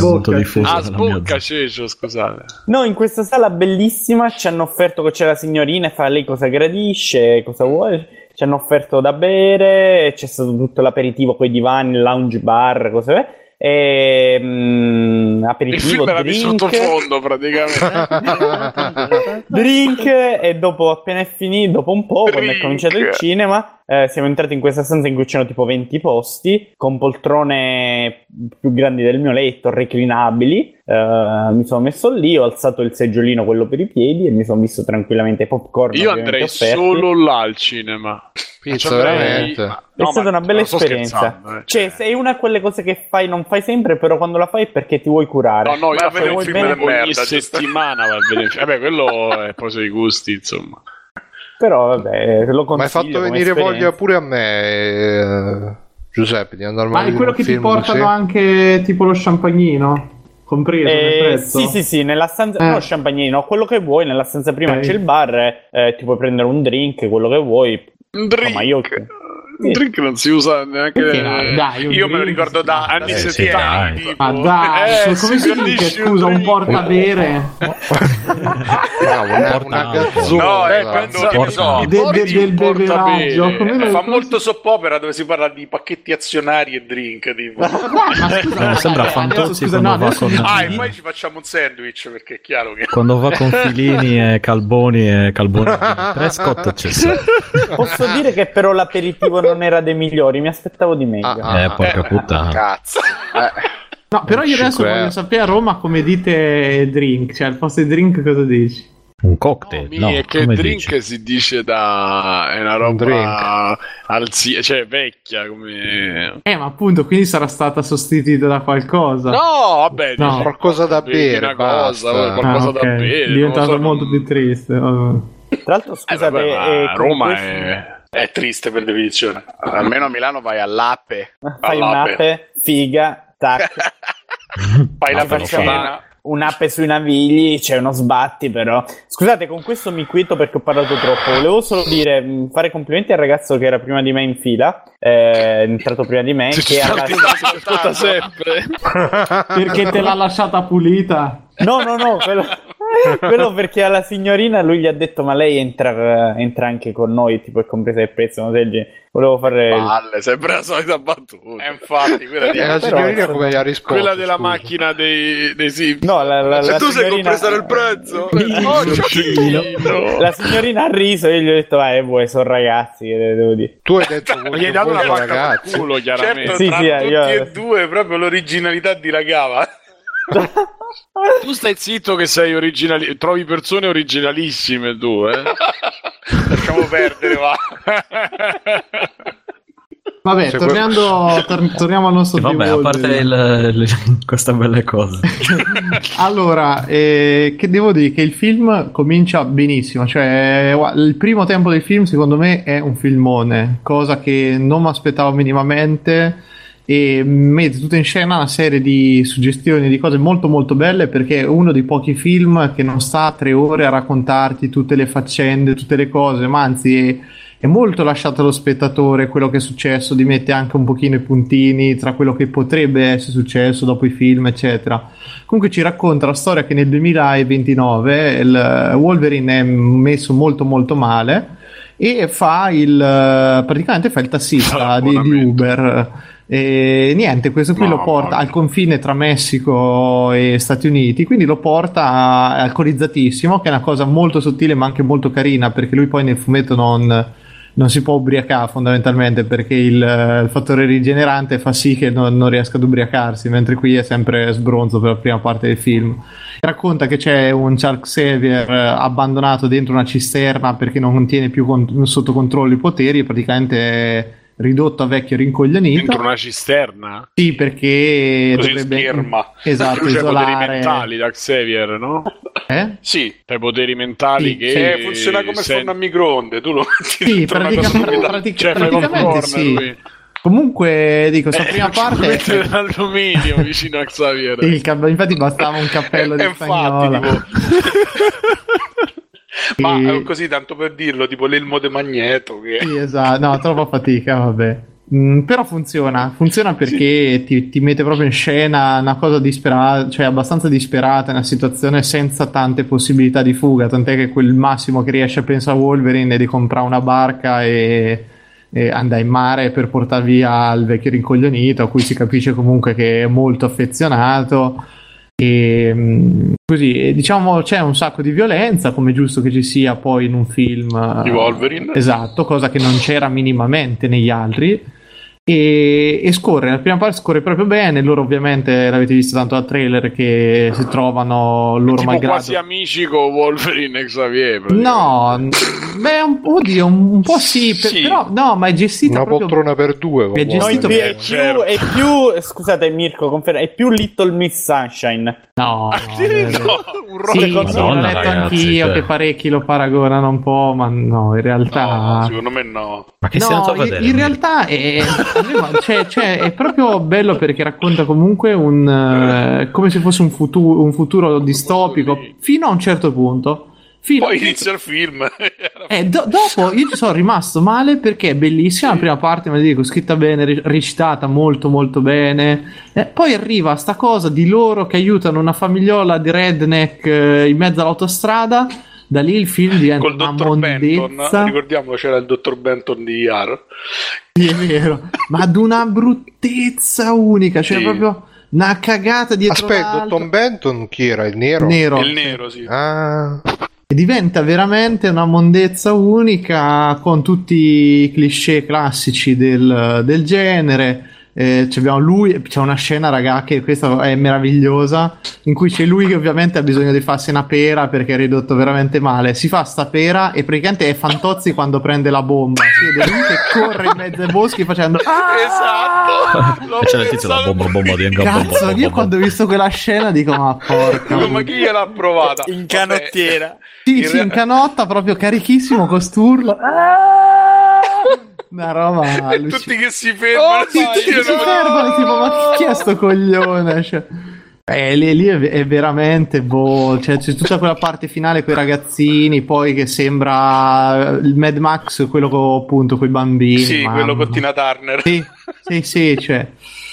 bocca. diffuso Ah, zona. cecio, scusate. No, in questa sala bellissima ci hanno offerto che c'è la signorina e fa lei cosa gradisce, cosa vuole. Ci hanno offerto da bere, c'è stato tutto l'aperitivo con i divani, il lounge bar, cose e, mm, Il aperitivo, film era di drink, sottofondo praticamente. [laughs] drink e dopo appena è finito, dopo un po', quando è Drink. cominciato il cinema, eh, siamo entrati in questa stanza in cui c'erano tipo 20 posti, con poltrone più grandi del mio letto, reclinabili. Eh, mi sono messo lì, ho alzato il seggiolino, quello per i piedi, e mi sono visto tranquillamente popcorn. Io andrei offerti. solo là al cinema. Andrei- veramente? ma- È no, stata una bella esperienza. eh, Cioè, se è una di quelle cose che fai, non fai sempre, però quando la fai è perché ti vuoi curare. No, no, io a la farei un ogni, film merda, ogni giusto? settimana. vai a vedere- [laughs] Vabbè, quello è poi sui gusti, insomma. Però vabbè, lo consiglio Ma hai fatto venire esperienza. voglia pure a me, eh, Giuseppe, di andare Ma è quello che ti portano anche tipo lo champagnino? Compreso nel Eh, prezzo? sì, sì, sì, nella stanza, Eh. no, champagnino, quello che vuoi, nella stanza prima Ok. c'è il bar, eh, ti puoi prendere un drink, quello che vuoi. Un drink. ma io- Un drink non si usa neanche. No? Dai, un Io me lo ricordo da Anni Eh, sì, settimane, dai. tipo. Ma dai, Eh, come si si dice? un Scusa, un portabere? No, eh, esatto. quando Porta- che ne so, De- de- porti del un beveraggio, fa molto soppopera dove si parla di pacchetti azionari e drink tipo. Dai, ma scusa, No, sembra Fantozzi quando no, va con- mi- ah e poi ci facciamo un sandwich perché è chiaro che Quando va con [laughs] Filini e Calboni e Calboni Prescott c'è. Posso dire che però l'aperitivo non era dei migliori, mi aspettavo di meglio. Ah, Eh, porca puttana. Cazzo. Eh. No, però io adesso Cinque- voglio sapere a Roma come dite drink, cioè al posto di drink cosa dici? Un cocktail? No, No, è che come drink dici? si dice da. È una Un roba. drink. alzi- cioè vecchia come. Eh, ma appunto, quindi sarà stata sostituita da qualcosa. No, vabbè, No. Qualcosa da bere, una cosa, basta. qualcosa Ah, da ok. bere. È diventato so, molto più triste. vabbè. Tra l'altro, Eh, scusate, vabbè, ma eh, Roma questo- è. È triste per definizione. Almeno a Milano vai all'ape. [laughs] fai all'ape. un'ape, figa, tac, [laughs] Fai la facciamo- un'ape sui navigli, c'è uno sbatti però. Scusate, con questo mi quito perché ho parlato troppo. Volevo solo dire, mh, fare complimenti al ragazzo che era prima di me in fila, eh, è entrato prima di me, che ascolta sempre. Perché te l'ha lasciata pulita? No, no, no, quello... [laughs] [laughs] quello perché alla signorina lui gli ha detto ma lei entra, entra anche con noi, tipo è compresa il prezzo, no? Genere. Volevo fare... Palle, sempre la solita battuta. Eh, infatti, quella di E la però- signorina come gli ha risposto? Quella della scusa? macchina dei, dei Sims. No, la, la, Se la tu sei signorina- compresa nel prezzo. [laughs] Oh, ciocchino. La signorina ha riso e io gli ho detto, eh, vuoi, sono ragazzi, che devo dire. Tu hai detto voi gli hai dato una voi pacca culo, chiaramente. Certo, Sì, tra sì, eh, tutti io- e due proprio l'originalità dilagava. [laughs] Tu stai zitto che sei originali. Trovi persone originalissime tu, eh. [laughs] Lasciamo perdere, va. [laughs] Vabbè, Cioè, tornando, tor- torniamo al nostro E vabbè, a Devolver. parte il- il- [laughs] queste belle cose. Allora, eh, che devo dire che il film comincia benissimo, cioè il primo tempo del film secondo me è un filmone, cosa che non mi aspettavo minimamente e mette tutta in scena una serie di suggestioni, di cose molto molto belle perché è uno dei pochi film che non sta tre ore a raccontarti tutte le faccende, tutte le cose, ma anzi è, è molto lasciato allo spettatore quello che è successo, di mette anche un pochino i puntini tra quello che potrebbe essere successo dopo i film, eccetera. Comunque ci racconta la storia che nel 2029 il Wolverine è messo molto molto male e fa il praticamente fa il tassista di, di Uber. E niente, questo qui No, lo porta mamma al confine tra Messico e Stati Uniti, quindi lo porta alcolizzatissimo, che è una cosa molto sottile ma anche molto carina, perché lui poi nel fumetto non, non si può ubriacare fondamentalmente, perché il, il fattore rigenerante fa sì che non, non riesca ad ubriacarsi, mentre qui è sempre sbronzo per la prima parte del film. Racconta che c'è un Charles Xavier eh, abbandonato dentro una cisterna perché non tiene più con- sotto controllo i poteri e praticamente è ridotto a vecchio rincoglionito. Dentro una cisterna? Sì, perché Così dovrebbe scherma. esatto, C'è poteri isolare. mentali da Xavier, no? [laughs] Eh? Sì, C'hai poteri mentali Sì, che eh, funziona come sen- forno a microonde. Tu lo metti Sì, dentro una pratica- cosa pratica- Cioè, fai praticamente sì. lui. Comunque, dico, sta Eh, prima [laughs] parte mette l'alluminio vicino a Xavier. il infatti bastava un cappello Eh, di infatti, spagnola. tipo- [laughs] Ma E- così tanto per dirlo, tipo l'elmo de Magneto. Che... Sì, esatto, no, troppa fatica, vabbè. Mm, però funziona, funziona perché ti, ti mette proprio in scena una cosa disperata, cioè abbastanza disperata, una situazione senza tante possibilità di fuga, tant'è che quel massimo che riesce a pensare a Wolverine è di comprare una barca e, e andare in mare per portare via il vecchio rincoglionito, a cui si capisce comunque che è molto affezionato. E mm, così, e diciamo, c'è un sacco di violenza, come è giusto che ci sia poi in un film. Di eh, Wolverine. Esatto, cosa che non c'era minimamente negli altri. E, e scorre, la prima parte scorre proprio bene. Loro, ovviamente, l'avete visto tanto dal trailer che si trovano loro tipo malgrado. quasi amici con Wolverine e Xavier. No, beh, un, oddio, un, un po' sì, per- Sì. però no, ma è gestita Una proprio poltrona per due. È No, gestito è, Wolverine. più, bene. è, più, è più- scusate Mirko, conferma, è più Little Miss Sunshine. No, [laughs] no, No, un Sì, rock. sì, l'ho Madonna, letto ragazzi, anch'io cioè. che parecchi lo paragonano un po', ma no, in realtà No, secondo me no. Ma che No, sei andato a in- vedere? in realtà è, [laughs] cioè, cioè, è proprio bello perché racconta comunque un, eh, come se fosse un futuro, un futuro distopico fino a un certo punto. Fino Poi a- inizia il film. eh, do- dopo io ci sono rimasto male perché è bellissima la prima parte, ma dico, scritta bene, re- recitata molto molto bene. Eh, poi arriva sta cosa di loro che aiutano una famigliola di redneck eh, in mezzo all'autostrada. Da lì il film diventa Col una dottor Benton. mondezza. Ricordiamo c'era il dottor Benton di Yar. Sì, è vero, ma ad una bruttezza unica, cioè Sì. proprio una cagata dietro Aspetta, l'altra. Tom Benton chi era? Il nero? nero. Il nero, sì. Ah, E diventa veramente una mondezza unica con tutti i cliché classici del, del genere. Eh, abbiamo lui, c'è una scena, raga, che questa è meravigliosa, in cui c'è lui che ovviamente ha bisogno di farsi una pera perché è ridotto veramente male. Si fa sta pera e praticamente è Fantozzi quando prende la bomba. Si vede lui che corre in mezzo ai boschi facendo "Ah!" Esatto! L'ho [laughs] E c'è il tizio la bomba bomba di Cazzo, bomba, io bomba. quando ho visto quella scena dico ma porca. Ma chi gliel'ha provata? In canottiera. Sì, In sì, in canotta, proprio carichissimo, costurlo. [laughs] Una roba E [laughs] tutti che si fermano. E tutti io si fermano, tipo, ma chi è sto coglione? Cioè, eh, lì, lì è, è veramente boh, cioè, c'è tutta quella parte finale con i ragazzini, poi che sembra il Mad Max, quello con appunto con i bambini. Sì, mamma. quello con Tina Turner. Sì, sì, sì, cioè. [laughs]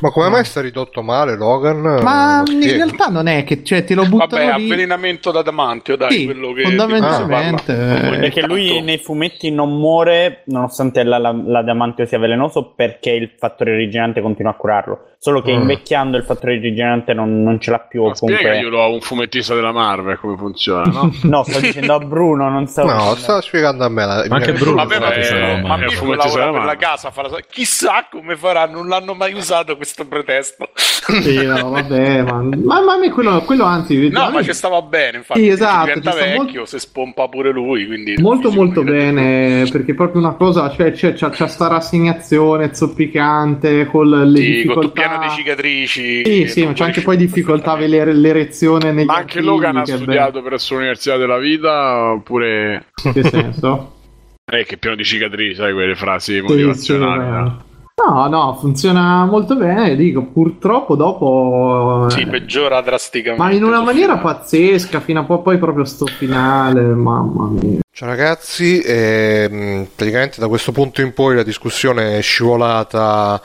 ma come mai sta ridotto male Logan? Ma in realtà non è che cioè, te lo buttano Vabbè, lì. avvelenamento da damantio, dai, Sì, quello che fondamentalmente, eh, Perché lui Tanto- nei fumetti non muore nonostante la- la- l'adamantio sia velenoso perché il fattore rigenerante continua a curarlo. Solo che Mm. invecchiando il fattore rigenerante non, non ce l'ha più. Ma comunque... spiegaglielo a un fumettista della Marvel come funziona, no? [laughs] No, sto dicendo a Bruno, non so. No, stava spiegando a me. La, Ma anche Bruno Vabbè, Bruno ma, Fate eh, la ma domanda. Mirko Fumetti lavora della per la Marvel. casa, farà... chissà come faranno, non l'hanno mai usato questo pretesto. Sì, no, vabbè, ma, ma, ma a me quello, quello anzi, No, ma ci stava bene, infatti, Sì, esatto, diventa vecchio, molto- se spompa pure lui, quindi... molto fisico molto bene perché è proprio una cosa cioè c'è, c'è, c'è sta rassegnazione zoppicante con le Sì, con difficoltà tutto pieno di cicatrici. sì sì ma c'è anche poi difficoltà a vedere l'erezione negli Ma anche Logan ha studiato presso l'Università della Vita oppure... in che senso? [laughs] Eh, che pieno di cicatrici, sai quelle frasi Sì, motivazionali. sì, no? No, no, funziona molto bene. Dico, purtroppo dopo. Sì, eh, peggiora drasticamente. ma in una maniera finale. pazzesca, fino a po- poi proprio sto finale. Mamma mia. Ciao ragazzi, ehm, praticamente da questo punto in poi la discussione è scivolata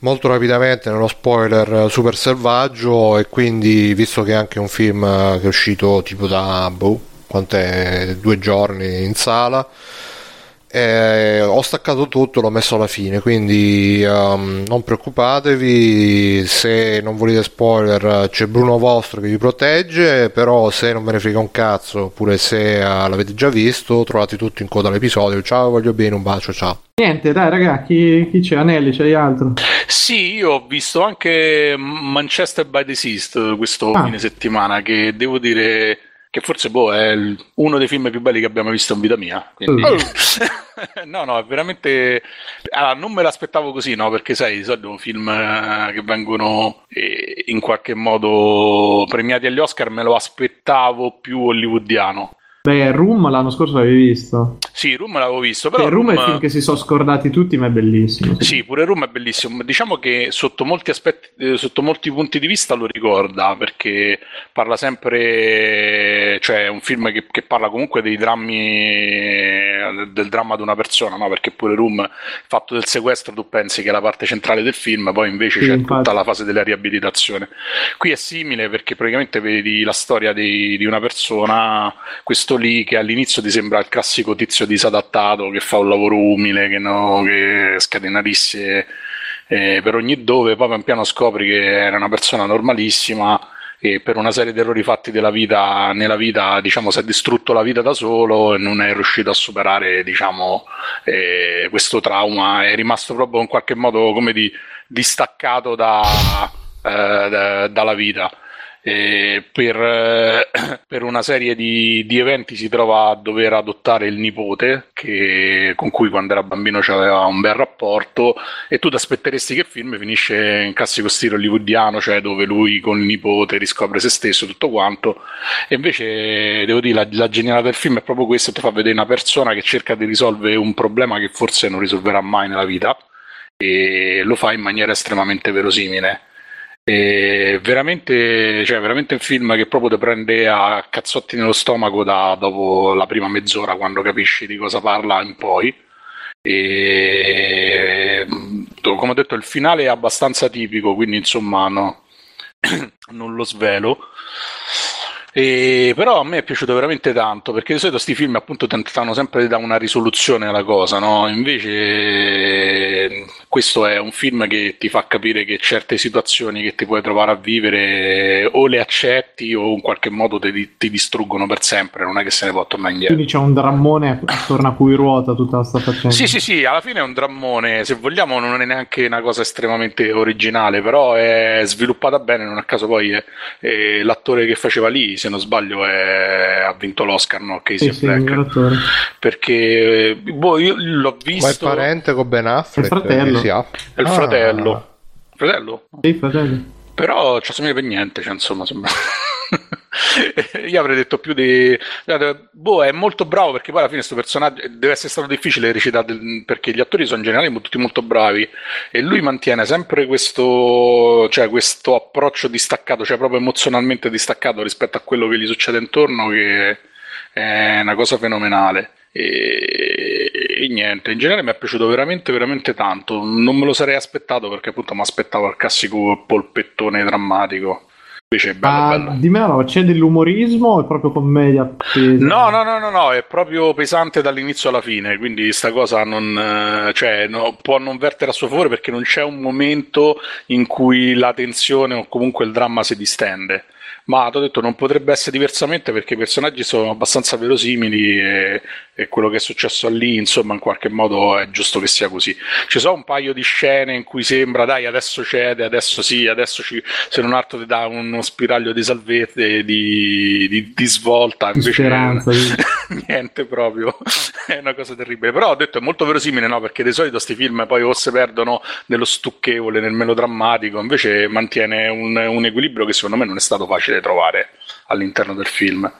molto rapidamente nello spoiler super selvaggio e quindi visto che è anche un film eh, che è uscito tipo da boh, quant'è, due giorni in sala eh, ho staccato tutto, l'ho messo alla fine, quindi ehm, non preoccupatevi, se non volete spoiler c'è Bruno Vostro che vi protegge, però se non ve ne frega un cazzo, oppure se eh, l'avete già visto, trovate tutto in coda all'episodio. Ciao, voglio bene, un bacio, ciao. Niente, dai, raga, chi, chi c'è? Anelli, c'hai altro? Sì, io ho visto anche Manchester by the Sea questo Ah. fine settimana, che devo dire che forse boh, è uno dei film più belli che abbiamo visto in vita mia. Quindi... Oh. [laughs] no, no, è veramente... Allora, non me l'aspettavo così, no? Perché sai, di solito film eh, che vengono eh, in qualche modo premiati agli Oscar me lo aspettavo più hollywoodiano. Beh, Room l'anno scorso l'avevi visto. Sì, Room l'avevo visto, però Che Room è il film che si sono scordati tutti, ma è bellissimo. Sì, pure Room è bellissimo. Diciamo che sotto molti aspetti, eh, sotto molti punti di vista lo ricorda perché parla sempre, cioè è un film che, che parla comunque dei drammi, eh, del dramma di una persona, no? Perché pure Room, il fatto del sequestro, tu pensi che è la parte centrale del film, poi invece Sì, c'è infatti. tutta la fase della riabilitazione. Qui è simile perché praticamente vedi la storia di, di una persona, questo lì che all'inizio ti sembra il classico tizio disadattato che fa un lavoro umile, che, no, che scatena risse eh, per ogni dove, poi pian piano scopri che era una persona normalissima e per una serie di errori fatti vita, nella vita diciamo, si è distrutto la vita da solo e non è riuscito a superare diciamo, eh, questo trauma, è rimasto proprio in qualche modo come di, distaccato da, eh, da- dalla vita. E per, eh, [clears throat] per una serie di, di eventi si trova a dover adottare il nipote che- con cui quando era bambino aveva un bel rapporto e tu ti aspetteresti che il film finisce in classico stile hollywoodiano, cioè dove lui con il nipote riscopre se stesso tutto quanto e invece devo dire la, la genialità del film è proprio questo, ti fa vedere una persona che cerca di risolvere un problema che forse non risolverà mai nella vita e lo fa in maniera estremamente verosimile. E veramente, cioè, veramente un film che proprio ti prende a cazzotti nello stomaco da, dopo la prima mezz'ora quando capisci di cosa parla in poi. E come ho detto, il finale è abbastanza tipico, quindi insomma no, [clears throat] non lo svelo. E, però a me è piaciuto veramente tanto perché di solito questi film appunto tentano sempre di dare una risoluzione alla cosa, no? Invece questo è un film che ti fa capire che certe situazioni che ti puoi trovare a vivere o le accetti o in qualche modo ti, ti distruggono per sempre, non è che se ne può tornare indietro. Quindi c'è un drammone attorno a cui ruota tutta questa faccenda. Sì, sì, sì, alla fine è un drammone, se vogliamo non è neanche una cosa estremamente originale, però è sviluppata bene, non a caso poi è- è l'attore che faceva lì, se non sbaglio, è- ha vinto l'Oscar, no? Casey Sì, sì, miglior attore. perché boh, io l'ho Ma è visto, parente con Ben Affleck? Il fratello. Sì, ah. è il Ah. fratello, fratello? Sì, fratello. Però ci assomiglia per niente, cioè, insomma, sembra... [laughs] Io avrei detto più di... Boh, è molto bravo perché poi alla fine questo personaggio deve essere stato difficile recitare perché gli attori sono in generale tutti molto bravi e lui mantiene sempre questo, cioè, questo approccio distaccato, cioè proprio emozionalmente distaccato rispetto a quello che gli succede intorno che è una cosa fenomenale. E, e niente, in generale mi è piaciuto veramente, veramente tanto. Non me lo sarei aspettato perché appunto mi aspettavo il classico polpettone drammatico. Invece bello, Ma bello. una roba, c'è dell'umorismo o è proprio commedia appesa? No, no, no, no, no, è proprio pesante dall'inizio alla fine, quindi sta cosa non, eh, cioè, no, può non vertere a suo favore perché non c'è un momento in cui la tensione o comunque il dramma si distende. Ma ti ho detto, non potrebbe essere diversamente perché i personaggi sono abbastanza verosimili e, e quello che è successo lì, insomma, in qualche modo è giusto che sia così. Ci sono un paio di scene in cui sembra, dai, adesso cede, adesso sì, adesso ci, se non altro ti dà uno spiraglio di salvezza, di, di, di svolta, invece speranza, [laughs] niente proprio, è una cosa terribile. Però ho detto è molto verosimile, no? Perché di solito questi film poi o si perdono nello stucchevole, nel melodrammatico, invece mantiene un, un equilibrio che secondo me non è stato facile trovare all'interno del film.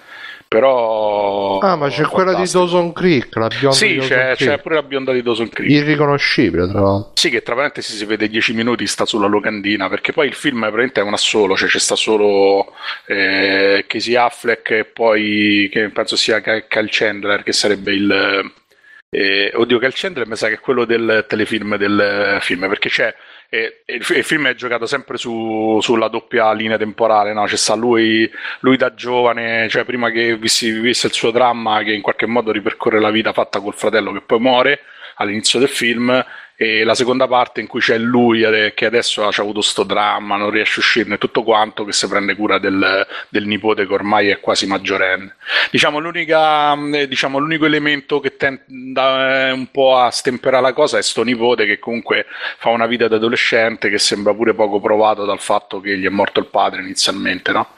Però... Ah, ma c'è quella di. Dawson Creek, la bionda di Sì, Dawson c'è, Creek. c'è pure la bionda di Dawson Creek. Irriconoscibile, tra l'altro. Sì, che tra parentesi si vede 10 minuti, sta sulla locandina, perché poi il film è una solo, cioè c'è sta solo eh, Casey Affleck e poi che penso sia Cal Cal Chandler, che sarebbe il... Eh, oddio, Cal Chandler mi sa che è quello del telefilm del film, perché c'è... il, fi- il film è giocato sempre su- sulla doppia linea temporale, no? C'è sta lui, lui da giovane, cioè prima che vissi- vivesse il suo dramma, che in qualche modo ripercorre la vita fatta col fratello che poi muore all'inizio del film e la seconda parte in cui c'è lui che adesso ha avuto sto dramma, non riesce a uscirne tutto quanto, che si prende cura del, del nipote che ormai è quasi maggiorenne. Diciamo, l'unica, eh, diciamo, l'unico elemento che tende eh, un po' a stemperare la cosa è sto nipote che comunque fa una vita da adolescente che sembra pure poco provato dal fatto che gli è morto il padre inizialmente, no?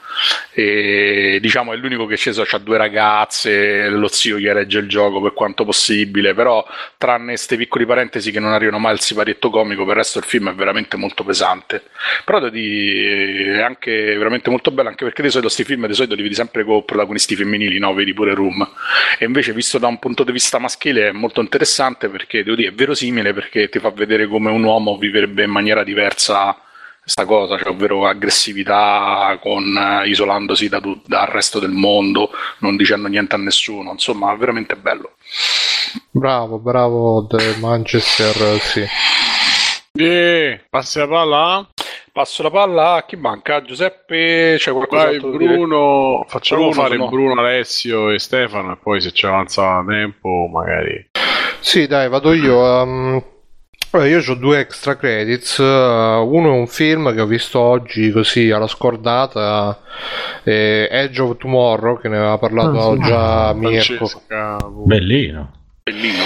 E diciamo è l'unico che è sceso, c'ha due ragazze, lo zio gli regge il gioco per quanto possibile, però tranne queste piccoli parentesi che non arrivano mai al siparietto comico, per il resto il film è veramente molto pesante. Però è anche veramente molto bello, anche perché di solito questi film di solito li vedi sempre con protagonisti femminili, no? Vedi pure Room. E invece visto da un punto di vista maschile è molto interessante perché devo dire è verosimile perché ti fa vedere come un uomo vivrebbe in maniera diversa questa cosa, cioè ovvero aggressività con, eh, isolandosi da tut- dal resto del mondo, non dicendo niente a nessuno, insomma, veramente bello. Bravo, bravo The Manchester, sì. Eh, passi la palla? Passo la palla a chi manca? Giuseppe, c'è Vai qualcos'altro da dire? Bruno, facciamo Bruno, fare no. Bruno, Alessio e Stefano e poi se ci avanza tempo magari... Sì, dai, vado io. um, allora, io ho due extra credits. uh, uno è un film che ho visto oggi così alla scordata, eh, Edge of Tomorrow, che ne aveva parlato Ah, già Mirko. Francesca, Bellino. Bellino.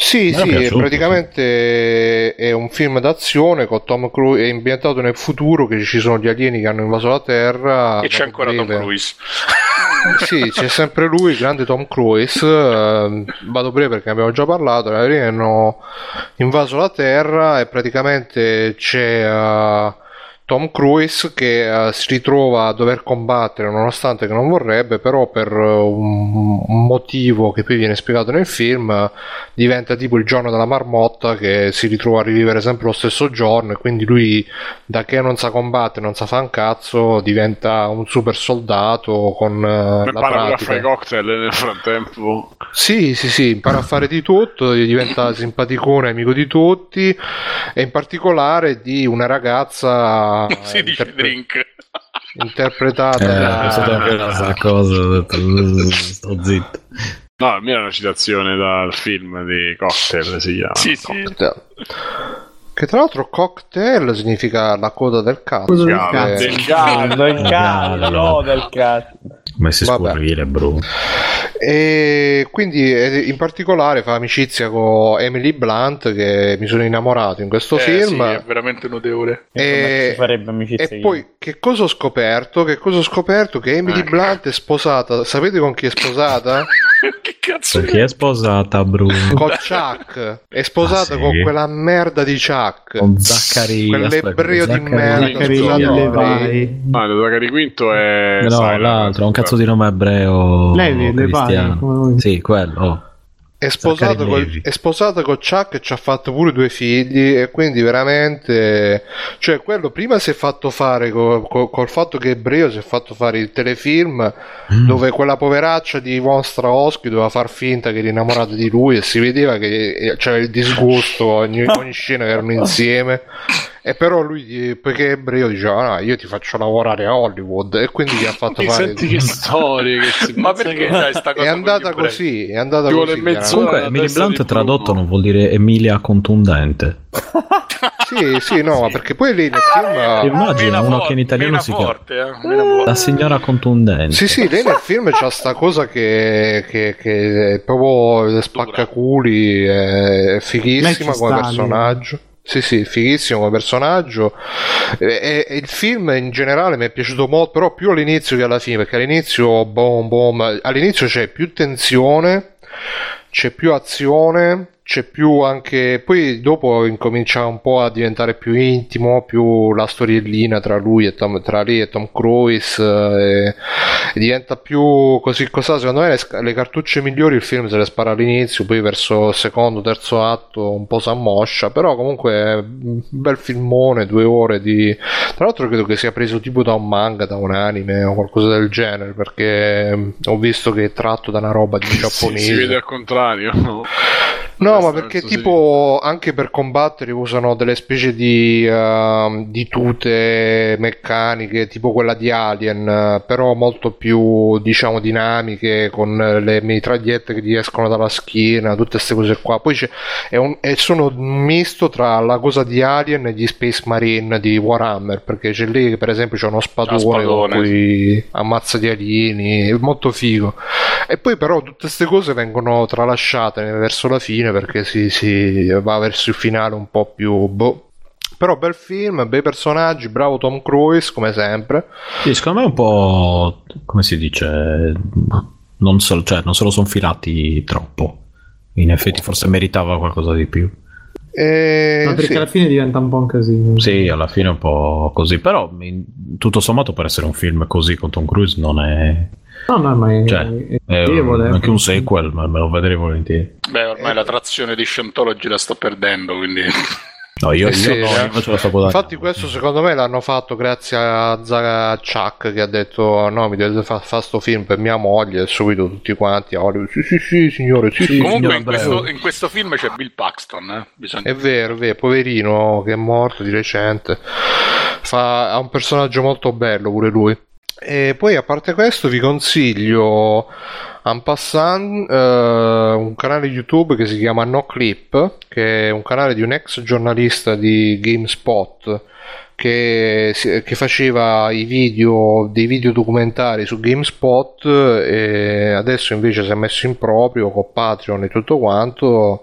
Sì, sì, piaciuto, praticamente è un film d'azione con Tom Cruise, è ambientato nel futuro che ci sono gli alieni che hanno invaso la Terra. e c'è ancora Tom. Cruise. [laughs] Sì, c'è sempre lui, il grande Tom Cruise. eh, vado breve perché ne abbiamo già parlato. Gli alieni hanno invaso la Terra e praticamente c'è eh, Tom Cruise che eh, si ritrova a dover combattere nonostante che non vorrebbe, però per eh, un, un motivo che poi viene spiegato nel film diventa tipo il giorno della marmotta che si ritrova a rivivere sempre lo stesso giorno e quindi lui da che non sa combattere, non sa fare un cazzo, diventa un super soldato con eh, la Impara pure a pratica. fare cocktail nel frattempo. Sì, sì, sì, impara a fare di tutto, diventa simpaticone, amico di tutti e in particolare di una ragazza [laughs] si dice interpre- drink. [laughs] interpretata Eh, da- ho pensato anche stessa cosa, ho detto, "Uh, sto zitto. No, la mia è una citazione dal film di Cocktail, si chiama. Sì, sì. Cocktail. Che tra l'altro cocktail significa la coda del cazzo. Del cazzo. Del Caldo, il caldo, Gallo. no, del cazzo. Messi Vabbè. scurrile, Bruno. E quindi in particolare fa amicizia con Emily Blunt che mi sono innamorato in questo Eh, film. sì, è veramente notevole. E- si farebbe amicizia E io. poi che cosa ho scoperto? Che cosa ho scoperto? Che Emily Eh. Blunt è sposata. Sapete con chi è sposata? [laughs] [laughs] che cazzo Perché è sposata, Bruno? con Chuck. È sposata Ah, sì? con quella merda di Chuck. Con Zaccari. Quell'ebreo di merda. Zaccari Zaccari- Levai. Ah, il Zacari Quinto è... No, sai, l'altro, ha un cazzo di nome ebreo. Levi, Levai. Sì, quello. oh. È Zaccari col, è sposata con Chuck e ci ha fatto pure due figli e quindi veramente cioè quello prima si è fatto fare co- co- col fatto che ebreo si è fatto fare il telefilm Mm. dove quella poveraccia di Von Strahovski doveva far finta che era innamorata di lui e si vedeva che eh, c'era il disgusto ogni, ogni scena che erano insieme e però lui eh, perché è ebreo diceva no io ti faccio lavorare a Hollywood e quindi gli ha fatto [laughs] fare senti che [laughs] storie che si Ma perché dai, sta cosa è andata così è andata così. Comunque, Emily Blunt tradotto non vuol dire Emilia contundente. Sì, sì, no, ma perché poi lei nel film. Immagino Mena uno forte, che in italiano si chiama forte, eh, mena forte. La signora contundente. Sì, sì, lei nel film c'ha sta cosa che, che, che è proprio spaccaculi, è fighissima come personaggio. Sì, sì, fighissimo come personaggio. E, e il film in generale mi è piaciuto molto, però più all'inizio che alla fine, perché all'inizio, boom, boom, all'inizio c'è più tensione, c'è più azione, c'è più anche poi dopo incomincia un po' a diventare più intimo più la storiellina tra lui e Tom, tra lei e Tom Cruise eh, e diventa più così cosa secondo me le, le cartucce migliori il film se le spara all'inizio poi verso il secondo terzo atto un po' s'ammoscia però comunque un bel filmone due ore di tra l'altro credo che sia preso tipo da un manga da un anime o qualcosa del genere perché mm, ho visto che è tratto da una roba di [laughs] giapponese si vede al contrario. [laughs] No, ma perché tipo anche per combattere usano delle specie di, ehm, di tute meccaniche, tipo quella di Alien, però molto più diciamo dinamiche, con le mitragliette che gli escono dalla schiena, tutte queste cose qua. Poi c'è, è un, e sono un misto tra la cosa di Alien e gli Space Marine di Warhammer, perché c'è lì che per esempio c'è uno spadone, spadone, con cui ammazza gli alieni, è molto figo. E poi però tutte queste cose vengono tralasciate verso la fine perché si, si va verso il finale un po' più... Boh. Però bel film, bei personaggi, bravo Tom Cruise come sempre. Sì, secondo me è un po'. come si dice? Non se, cioè, non se lo sono filati troppo. In effetti, forse meritava qualcosa di più. E, Ma perché sì. alla fine diventa un po' un casino. Sì, alla fine è un po' così. Però, in- tutto sommato, per essere un film così con Tom Cruise, non è. No, no, ma è, Cioè, è è piacevole. anche un sequel, ma me lo vedrei volentieri. Beh, ormai la trazione di Scientology la sto perdendo, quindi... No, io, [laughs] Eh io sì, no, eh. io faccio la. Infatti questo secondo me l'hanno fatto grazie a Zaga Chuck che ha detto no mi dovete fare fa sto film per mia moglie e subito tutti quanti a Hollywood sì sì sì signore sì, sì. Comunque in questo, in questo film c'è Bill Paxton, eh? Bisogna... È vero, è vero, poverino che è morto di recente. Fa, ha un personaggio molto bello pure lui. E poi a parte questo vi consiglio en passant eh, un canale YouTube che si chiama No Clip, che è un canale di un ex giornalista di GameSpot che, che faceva i video, dei video documentari su GameSpot e adesso invece si è messo in proprio con Patreon e tutto quanto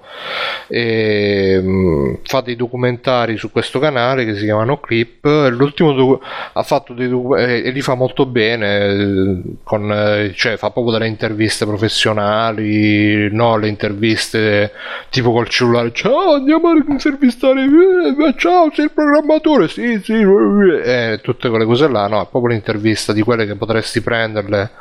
e mh, fa dei documentari su questo canale che si chiamano Clip. L'ultimo docu- ha fatto dei docu- eh, e li fa molto bene con, cioè fa proprio delle interviste professionali no le interviste tipo col cellulare ciao andiamo a intervistare eh, ciao sei il programmatore. Sì eh, tutte quelle cose là no è proprio l'intervista di quelle che potresti prenderle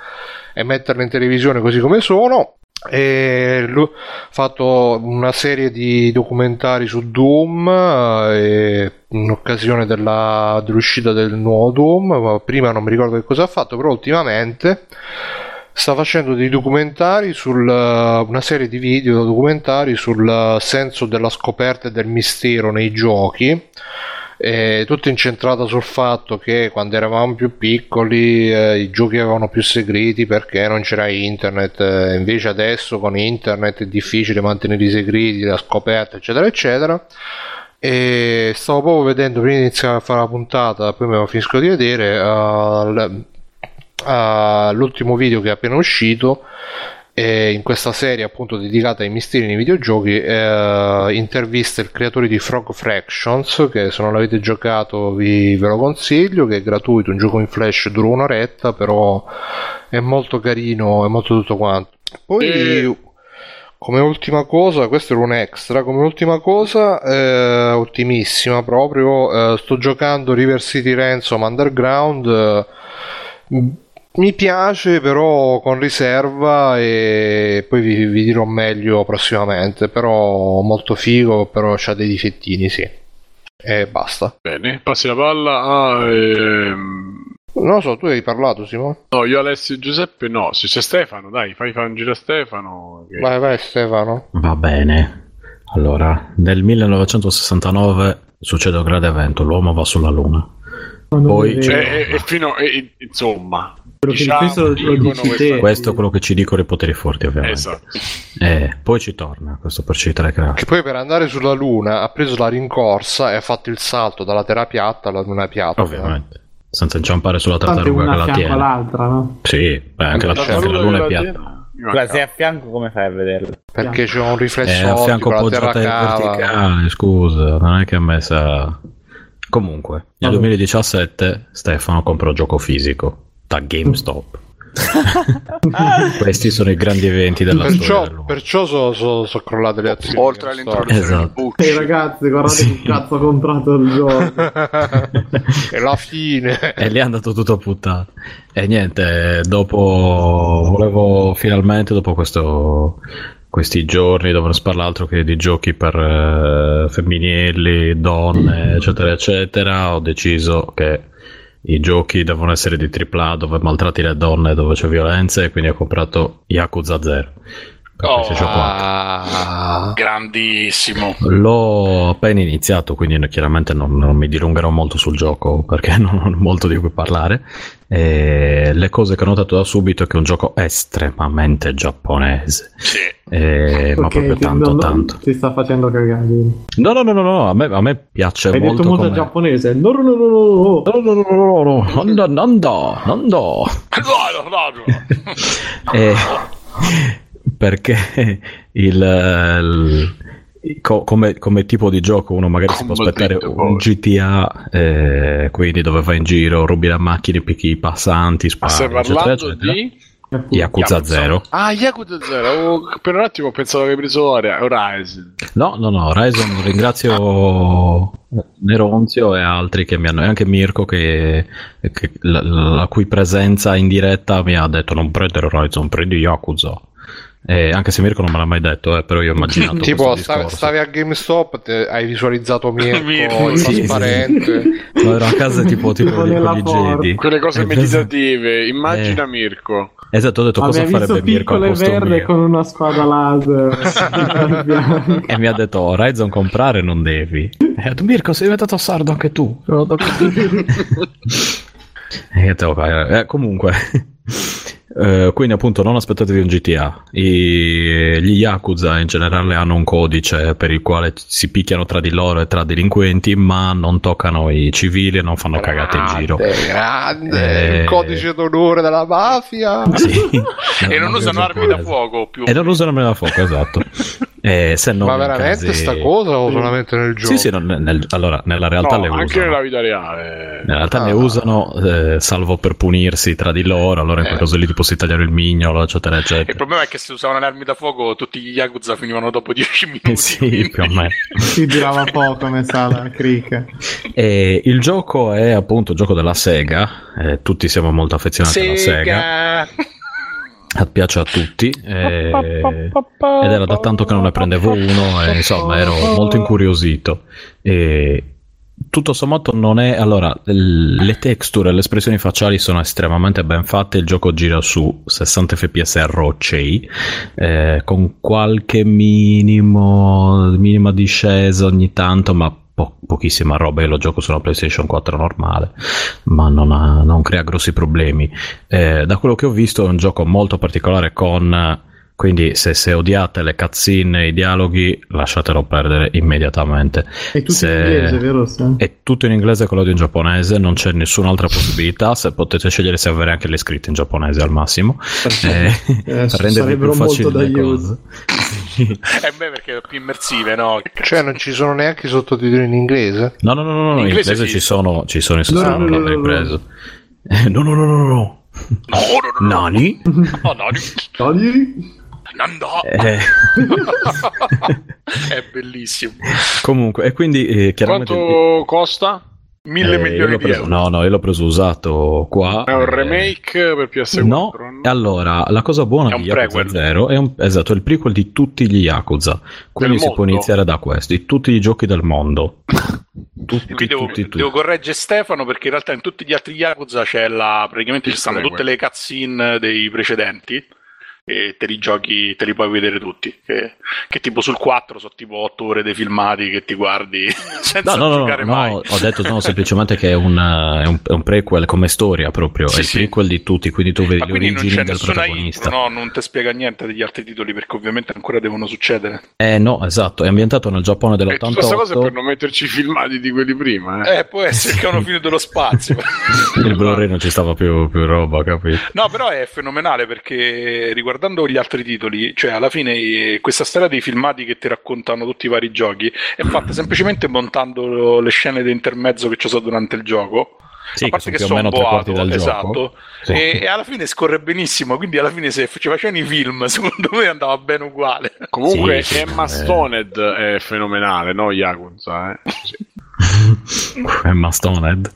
e metterle in televisione così come sono. E lui ha fatto una serie di documentari su Doom eh, in occasione della- dell'uscita del nuovo Doom ma prima non mi ricordo che cosa ha fatto però ultimamente sta facendo dei documentari sul una serie di video documentari sul senso della scoperta e del mistero nei giochi è tutto incentrato sul fatto che quando eravamo più piccoli eh, i giochi avevano più segreti perché non c'era internet, eh, invece adesso con internet è difficile mantenere i segreti, la scoperta, eccetera, eccetera. E stavo proprio vedendo prima di iniziare a fare la puntata, poi me lo finisco di vedere. eh, eh, l'ultimo video che è appena uscito e in questa serie appunto dedicata ai misteri nei videogiochi eh, intervista il creatore di Frog Fractions che se non l'avete giocato vi, ve lo consiglio che è gratuito un gioco in flash dura un'oretta però è molto carino è molto tutto quanto. Poi E- come ultima cosa questo era un extra come ultima cosa eh, ultimissima proprio eh, sto giocando River City Ransom Underground eh, mi piace però con riserva e poi vi, vi dirò meglio prossimamente, però molto figo, però c'ha dei difettini, sì. E basta. Bene, passi la palla a... ehm, Non lo so, tu hai parlato Simone? No, io Alessio e Giuseppe no, se c'è Stefano, dai, fai fare un giro a Stefano. che- Vai, vai Stefano. Va bene. Allora, nel 1969 succede un grande evento, l'uomo va sulla Luna. Non Poi. Cioè, e, e fino... e- insomma... Quello che- diciamo, questo lo dici te. Questo è quello che ci dicono i poteri forti, ovviamente. Esatto. Eh, poi ci torna, questo per citare che Che poi per andare sulla Luna ha preso la rincorsa e ha fatto il salto dalla Terra piatta alla Luna piatta. Ovviamente. Senza inciampare sulla tartaruga che a la tiene. all'altra, no? Sì, beh, anche la, La anche la luna è che piatta. manca. sei a fianco come fai a vederlo? Perché c'è un riflesso Eh, a fianco appoggiata in verticale, scusa, non è che ha messa... Comunque, nel Vabbè. 2017 Stefano compra un gioco fisico da GameStop. [laughs] Questi sono i grandi eventi della storia. Perciò, dell'uomo. perciò sono crollate le azioni. Oltre all'introduzione Esatto. Ehi ragazzi, guardate Sì. che cazzo ho comprato il gioco. [laughs] e la fine. E lì è andato tutto a puttane. E niente, dopo volevo finalmente, dopo questo, questi giorni dove non si parla altro che di giochi per eh, femminili, donne, eccetera, eccetera, ho deciso che i giochi devono essere di AAA dove maltratti le donne, dove c'è violenza, e quindi ho comprato Yakuza 0 per Oh, PlayStation 4. Ah, Grandissimo. L'ho appena iniziato, quindi chiaramente non, non mi dilungherò molto sul gioco perché non ho molto di cui parlare. E le cose che ho notato da subito è che è un gioco estremamente giapponese, Sì. Eh, ma Ok, proprio ti- tanto, non- tanto. Ti sta facendo cagare. No, no, no, no, no, a me, a me piace Hai molto. detto molto come- giapponese. No, no, no, no, no. No, no, no, no, no, no, nanda, nanda, nanda. No, no, no. Eh, perché il, il- co- come, come tipo di gioco uno magari si può aspettare un. GTA eh, quindi dove vai in giro rubi le macchine picchi i passanti Ma spari stai eccetera, parlando eccetera. di Yakuza Yakuza. 0 Ah, Yakuza 0. Oh, per un attimo ho pensato che hai preso Ori- Horizon. no no no Horizon ringrazio Neronzio e altri che mi hanno e anche Mirko che, che- la, la cui presenza in diretta mi ha detto non prendere Horizon prendi Yakuza Eh, anche se Mirko non me l'ha mai detto eh, però io ho immaginato [laughs] tipo stavi, stavi a GameStop, te- hai visualizzato [laughs] Mirko, Mirko, il sì, sì. trasparente. No, ero a casa tipo, tipo di con. Jedi. Quelle cose Eh, meditative. Immagina Eh. Mirko. Esatto, ho detto cosa Abbiamo farebbe Mirko al posto verde mio. con una spada laser. [laughs] E mi ha detto Horizon comprare non devi. E ho detto Mirko sei diventato sardo anche tu. E io ho detto, "Ok, eh, comunque Eh, quindi appunto non aspettatevi un GTA I- gli Yakuza in generale hanno un codice per il quale si picchiano tra di loro e tra delinquenti ma non toccano i civili e non fanno cagate in giro Grande, grande, Eh. il codice d'onore della mafia. Sì. [laughs] E non usano armi da fuoco più. E non usano armi da fuoco, esatto. [laughs] Eh, se non Ma veramente casi- sta cosa o solamente nel gioco? Sì, sì, non- nel- allora nella realtà No, le anche usano. nella vita reale. In realtà ne Ah. usano eh, salvo per punirsi tra di loro, allora in quel Eh. caso lì ti posso tagliare il mignolo, eccetera, Il eccetera. problema è che se usavano le armi da fuoco tutti gli Yakuza finivano dopo 10 [laughs] minuti. Eh sì, quindi- più o meno. [laughs] si girava poco, come sa la crica. E il gioco è appunto il gioco della Sega, eh, tutti siamo molto affezionati alla Sega, Sega. [laughs] piace a tutti, eh, ed era da tanto che non ne prendevo uno e insomma ero molto incuriosito. E tutto sommato non è allora le texture e le espressioni facciali sono estremamente ben fatte il gioco gira su 60 fps a rocei eh, con qualche minimo minima discesa ogni tanto ma po- pochissima roba. Io lo gioco sulla PlayStation 4 normale ma non, ha- non crea grossi problemi. Eh, da quello che ho visto è un gioco molto particolare con quindi se, se odiate le cutscene e i dialoghi lasciatelo perdere immediatamente È tutto Se- in inglese, vero? Sam? è tutto in inglese con l'audio in giapponese, non c'è nessun'altra possibilità. Se potete scegliere se avere anche le scritte in giapponese al massimo, eh, Eh, più sarebbero molto d'aiuto. Eh beh, perché è più immersive, no? Cioè, non ci sono neanche i sottotitoli in inglese? No, no, no, no, no, in In inglese, sì. ci sono, ci sono i No, no, sottotitoli no, no, no. ripreso. Eh, No, no, no, no, no, no. No, no, no, no. Nani? No, no, Togli. Nando. Eh, [laughs] È bellissimo. comunque, e quindi eh, chiaramente... Quanto costa? Mille eh, io milioni l'ho di preso- euro. No, no, io l'ho preso usato qua. È un eh, remake per PS4? No, e allora la cosa buona È di un Yakuza prequel. 0 è un, esatto, è il prequel di tutti gli Yakuza. Quindi Del si può iniziare da questo, di tutti i giochi del mondo. [coughs] Tutti, Qui devo, tutti, tutti. devo correggere Stefano perché in realtà in tutti gli altri Yakuza c'è la. praticamente ci Il stanno prequel. tutte le cutscene dei precedenti. E te li giochi, te li puoi vedere tutti. Che, che tipo sul 4 sono tipo 8 ore dei filmati che ti guardi [laughs] senza No, no, no, giocare no, mai. ho detto no, semplicemente che è un, eh, è un, è un prequel come storia proprio, Sì, è il sì. prequel di tutti, quindi tu vedi Ma le origini del protagonista. intro, no? Non ti spiega niente degli altri titoli perché ovviamente ancora devono succedere. Eh no, esatto, è ambientato nel Giappone E tutta questa cosa è dell'88. per non metterci i filmati di quelli prima. Eh. Eh, può essere che hanno finito lo spazio. [laughs] Il Blu-ray non ci stava più, più roba, capito? No, però è fenomenale perché riguardando gli altri titoli, cioè alla fine eh, questa storia dei filmati che ti raccontano tutti i vari giochi è fatta [clears throat] semplicemente montando le scene di intermezzo che ci sono durante il gioco. Sì, a che parte sono che, più o sono meno tre quarti boato, del esatto, gioco. Sì. e, e alla fine scorre benissimo, quindi alla fine se ci facevano i film, [laughs] secondo me andava bene uguale. Comunque Sì, sì, Emma eh. Stoned è fenomenale, no Yakuza? Eh? [laughs] Sì. Emma Stoned.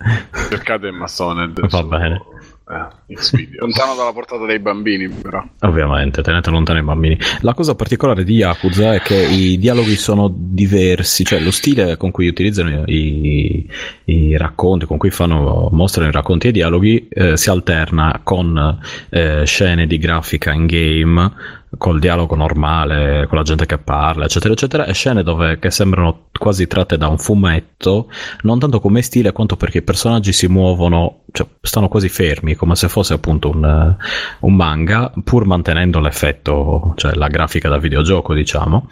Cercate Emma Stoned. Va su- bene. Eh, Xvideo. Lontano dalla portata dei bambini, però. Ovviamente, tenete lontano i bambini. La cosa particolare di Yakuza è che i dialoghi sono diversi, cioè lo stile con cui utilizzano i, i racconti, con cui fanno, mostrano i racconti e i dialoghi, eh, si alterna con eh, scene di grafica in game, col dialogo normale, con la gente che parla, eccetera, eccetera, e scene dove, che sembrano quasi tratte da un fumetto, non tanto come stile quanto perché i personaggi si muovono, cioè stanno quasi fermi, come se fosse appunto un, un manga, pur mantenendo l'effetto, cioè la grafica da videogioco, diciamo,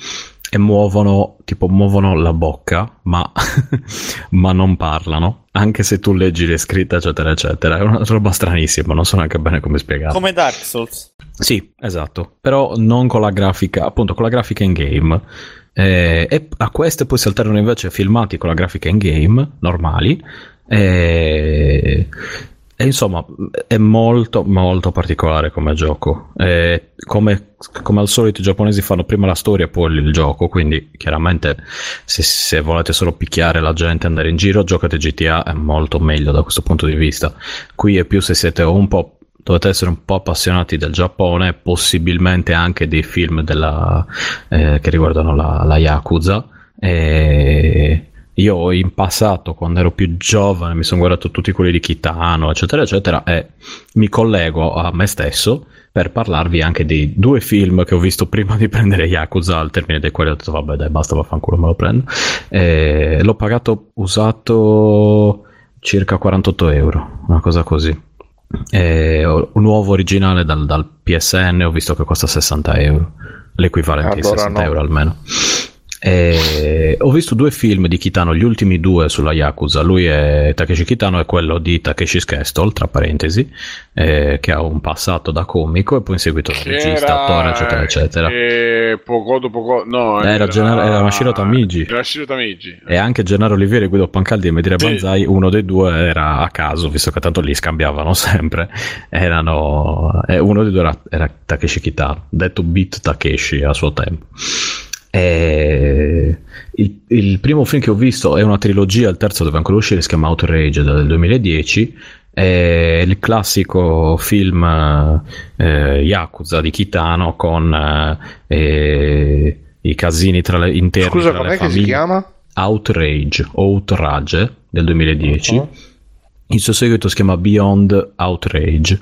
e muovono, tipo, muovono la bocca, ma, [laughs] ma non parlano, anche se tu leggi le scritte, eccetera, eccetera. È una roba stranissima, non so neanche bene come spiegarlo. Come Dark Souls. Sì, esatto, però non con la grafica, appunto con la grafica in game. Eh, e a queste poi si alternano invece filmati con la grafica in game, normali. E, e insomma, è molto, molto particolare come gioco. Come, come al solito, i giapponesi fanno prima la storia e poi il gioco. Quindi, chiaramente, se, se volete solo picchiare la gente e andare in giro, giocate GTA, è molto meglio da questo punto di vista. Qui è più se siete un po' dovete essere un po' appassionati del Giappone, possibilmente anche dei film della, eh, che riguardano la, la Yakuza. E io in passato, quando ero più giovane, mi sono guardato tutti quelli di Kitano, eccetera, eccetera, e mi collego a me stesso per parlarvi anche di due film che ho visto prima di prendere Yakuza, al termine dei quali ho detto vabbè dai basta vaffanculo me lo prendo. E l'ho pagato usato circa 48 euro, una cosa così. E un nuovo originale dal, dal PSN ho visto che costa 60 euro l'equivalente di Allora 60 no. euro almeno E ho visto due film di Kitano gli ultimi due sulla Yakuza lui è Takeshi Kitano e quello di Takeshi's Castle tra parentesi eh, che ha un passato da comico e poi in seguito da regista, attore eccetera eccetera E poco dopo no, Era Gennaro- era Mashiro Tamigi. Era Mashiro Tamigi. e anche Gennaro Olivieri, Guido Pancaldi e Medire Sì. Banzai, uno dei due era a caso, visto che tanto li scambiavano [laughs] sempre. Erano, eh, uno dei due era, era Takeshi Kitano, detto Beat Takeshi a suo tempo. E il, il primo film che ho visto è una trilogia, il terzo deve ancora uscire, si chiama Outrage del 2010. È il classico film eh, Yakuza di Kitano con eh, eh, i casini tra le, interni Scusa, tra le com'è che si famiglie. chiama? Outrage, Outrage del 2010. Uh-huh. Il suo seguito si chiama Beyond Outrage.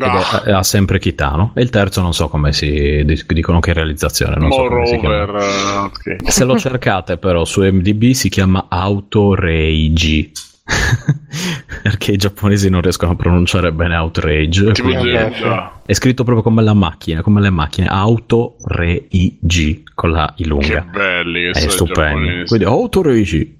Ah, è, ha sempre Kitano. E il terzo non so come si di- dicono che realizzazione. Non so si chiama. Moreover, eh, ok. Se lo cercate però su MDB si chiama Autorage. [laughs] Perché i giapponesi non riescono a pronunciare bene Outrage. È scritto proprio come la macchina, come le macchine. Autorage con la I Che lunga belli che è sono i stupendo. giapponesi. Quindi Autorigi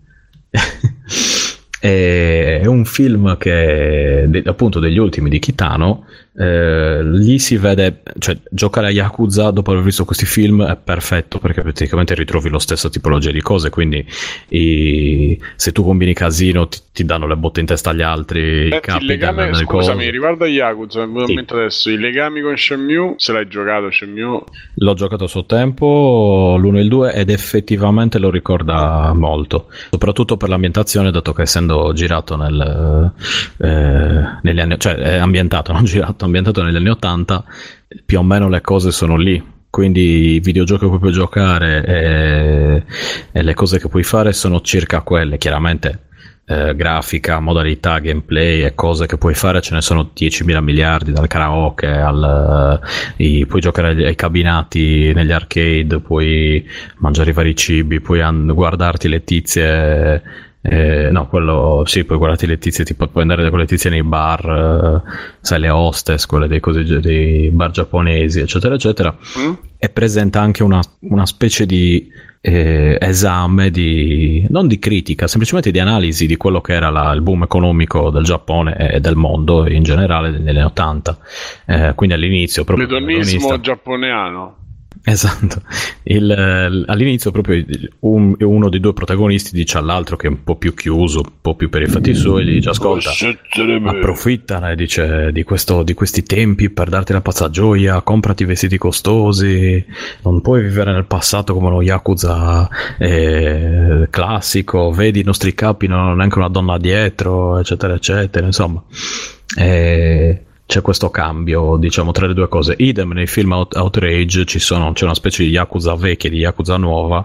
[laughs] è un film che appunto degli ultimi di Kitano. Eh, lì si vede, cioè giocare a Yakuza dopo aver visto questi film è perfetto perché praticamente ritrovi lo stesso tipologia di cose. Quindi i- se tu combini casino ti, ti danno le botte in testa agli altri, Senti, capi il legame, scusami, cose. riguardo a Yakuza, Sì. adesso, i legami con Shenmue, se l'hai giocato Shenmue, L'ho giocato a suo tempo, l'1 e il 2, ed effettivamente lo ricorda molto. Soprattutto per l'ambientazione, dato che essendo girato nel, eh, negli anni, cioè è ambientato, [laughs] non girato, ambientato negli anni 80, più o meno le cose sono lì. Quindi i videogiochi che puoi giocare e, e le cose che puoi fare sono circa quelle. Chiaramente eh, grafica, modalità, gameplay e cose che puoi fare ce ne sono 10.000 miliardi dal karaoke al eh, i- puoi giocare ai, ai cabinati negli arcade puoi mangiare i vari cibi puoi an- guardarti le tizie eh, no quello sì puoi guardarti le tizie tipo puoi andare con le tizie nei bar eh, sai le hostess quelle dei, cosi, dei bar giapponesi eccetera eccetera Mm? e presenta anche una, una specie di eh, esame di non di critica, semplicemente di analisi di quello che era la- il boom economico del Giappone e del mondo in generale negli anni 80. Eh, quindi all'inizio proprio l'edonismo giapponeano. [laughs] Esatto, Il, eh, all'inizio proprio un- uno dei due protagonisti dice all'altro che è un po' più chiuso, un po' più per i fatti suoi, gli dice ascolta, approfittane dice, di, questo- di questi tempi per darti la pazza gioia, comprati vestiti costosi, non puoi vivere nel passato come uno Yakuza eh, classico, vedi i nostri capi, non hanno neanche una donna dietro, eccetera, eccetera, insomma. Eh, c'è questo cambio, diciamo, tra le due cose. Idem nei film Out- Outrage sono, c'è una specie di Yakuza vecchia e di Yakuza nuova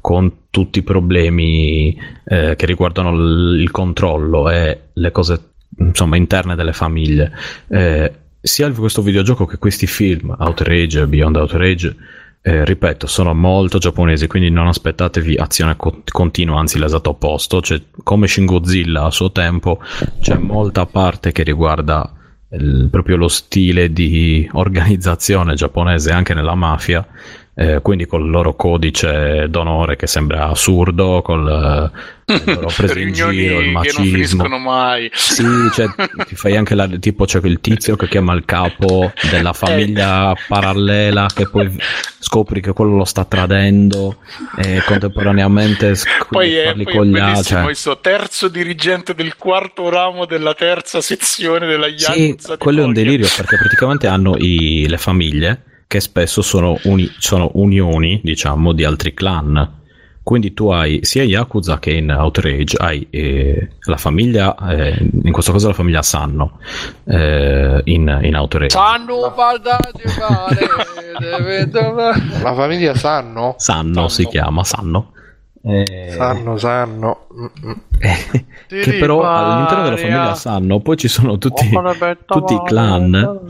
con tutti i problemi eh, che riguardano l- il controllo e le cose insomma interne delle famiglie. Eh, sia questo videogioco che questi film, Outrage e Beyond Outrage, eh, ripeto, sono molto giapponesi, quindi non aspettatevi azione co- continua, anzi l'esatto opposto. Cioè, come Shin Godzilla a suo tempo, c'è molta parte che riguarda proprio lo stile di organizzazione giapponese anche nella mafia. Eh, quindi col loro codice d'onore che sembra assurdo, col eh, [laughs] il loro presa in giro, il che non macismo. mai. Sì, cioè, ti fai anche la, tipo c'è quel tizio che chiama il capo della famiglia parallela che poi scopri che quello lo sta tradendo e contemporaneamente sc- Poi è, parli poi è con gli altri. cioè. questo terzo dirigente del quarto ramo della terza sezione della Sì, Yakuza. di quello è un delirio perché praticamente hanno i- le famiglie che spesso sono, uni- sono unioni, diciamo, di altri clan. Quindi tu hai sia Yakuza che in Outrage hai eh, la famiglia, eh, in questo caso la famiglia Sanno eh, in, in Outrage. Sanno male, La famiglia sanno? Sanno si chiama, Sanno. Eh, Sanno, sanno. Mm. che però all'interno della famiglia Sanno poi ci sono tutti, tutti i clan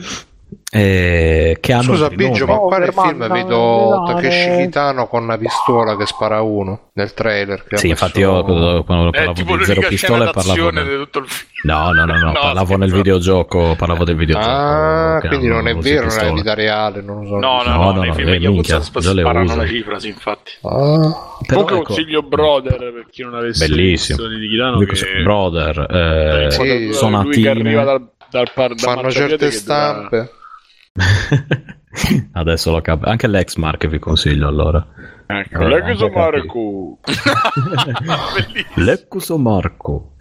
eh, che hanno Scusa Biggio, ma qua nel film Overman, vedo. Takeshi Kitano con una pistola che spara uno nel trailer. Sì, messo- infatti io quando È parlavo tipo di Zero Pistole parlavo del... di tutto il film. No, no, no, no, No, parlavo nel videogioco, parlavo del videogioco. Ah, quindi non è vero, non è vita reale, non lo so. No, no, No, no, no, nei no, film eh, minchia, sparano la cifra, sì, infatti. Ah, Però ecco, consiglio Brother per chi non avesse Bellissimo. visto di Kitano che Brother, eh, Sì, lui che sonatine. arriva dal, dal par- da fanno certe stampe. [laughs] Adesso lo capo. Anche l'ex Mark vi consiglio allora. Ecco, Eh, so anche Marco. [laughs] L'ex Marco.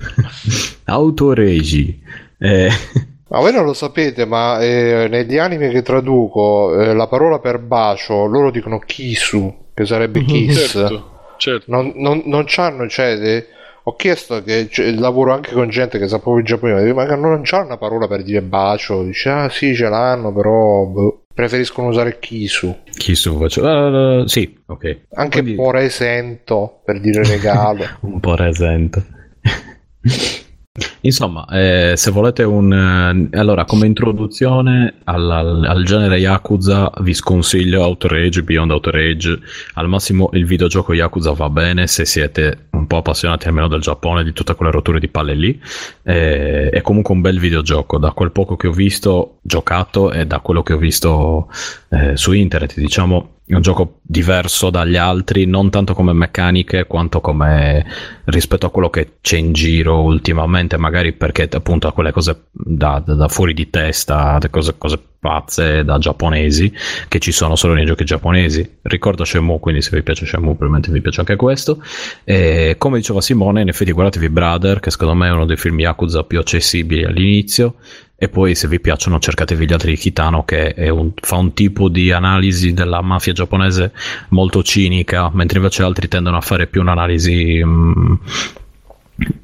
[laughs] Autoregi. Eh, Ma voi non lo sapete, ma eh, negli anime che traduco, eh, la parola per bacio, loro dicono kisu, che sarebbe kiss. Certo, certo. Non, non, non c'hanno, cioè, de- ho chiesto che cioè, lavoro anche con gente che sa proprio il giapponese, ma non c'hanno una parola per dire bacio. Dice, ah sì, ce l'hanno, però boh, preferiscono usare kisu. chi su faccio? Eh, sì, ok. Anche Quindi- poresento per dire regalo. [laughs] un po' resente. Insomma, eh, se volete un... eh, allora, come introduzione al, al- al genere Yakuza vi sconsiglio Outrage, Beyond Outrage. Al massimo il videogioco Yakuza va bene se siete un po' appassionati almeno del Giappone, di tutte quelle rotture di palle lì. Eh, è comunque un bel videogioco, da quel poco che ho visto giocato e da quello che ho visto eh, su internet, diciamo... È un gioco diverso dagli altri, non tanto come meccaniche quanto come rispetto a quello che c'è in giro ultimamente, magari perché appunto ha quelle cose da, da- da fuori di testa, cose, cose pazze da giapponesi, che ci sono solo nei giochi giapponesi. Ricordo Shenmue, quindi se vi piace Shenmue probabilmente vi piace anche questo. E come diceva Simone, in effetti guardatevi Brother, che secondo me è uno dei film Yakuza più accessibili all'inizio. E poi se vi piacciono cercatevi gli altri di Kitano che un- fa un tipo di analisi della mafia giapponese molto cinica, mentre invece altri tendono a fare più un'analisi mm,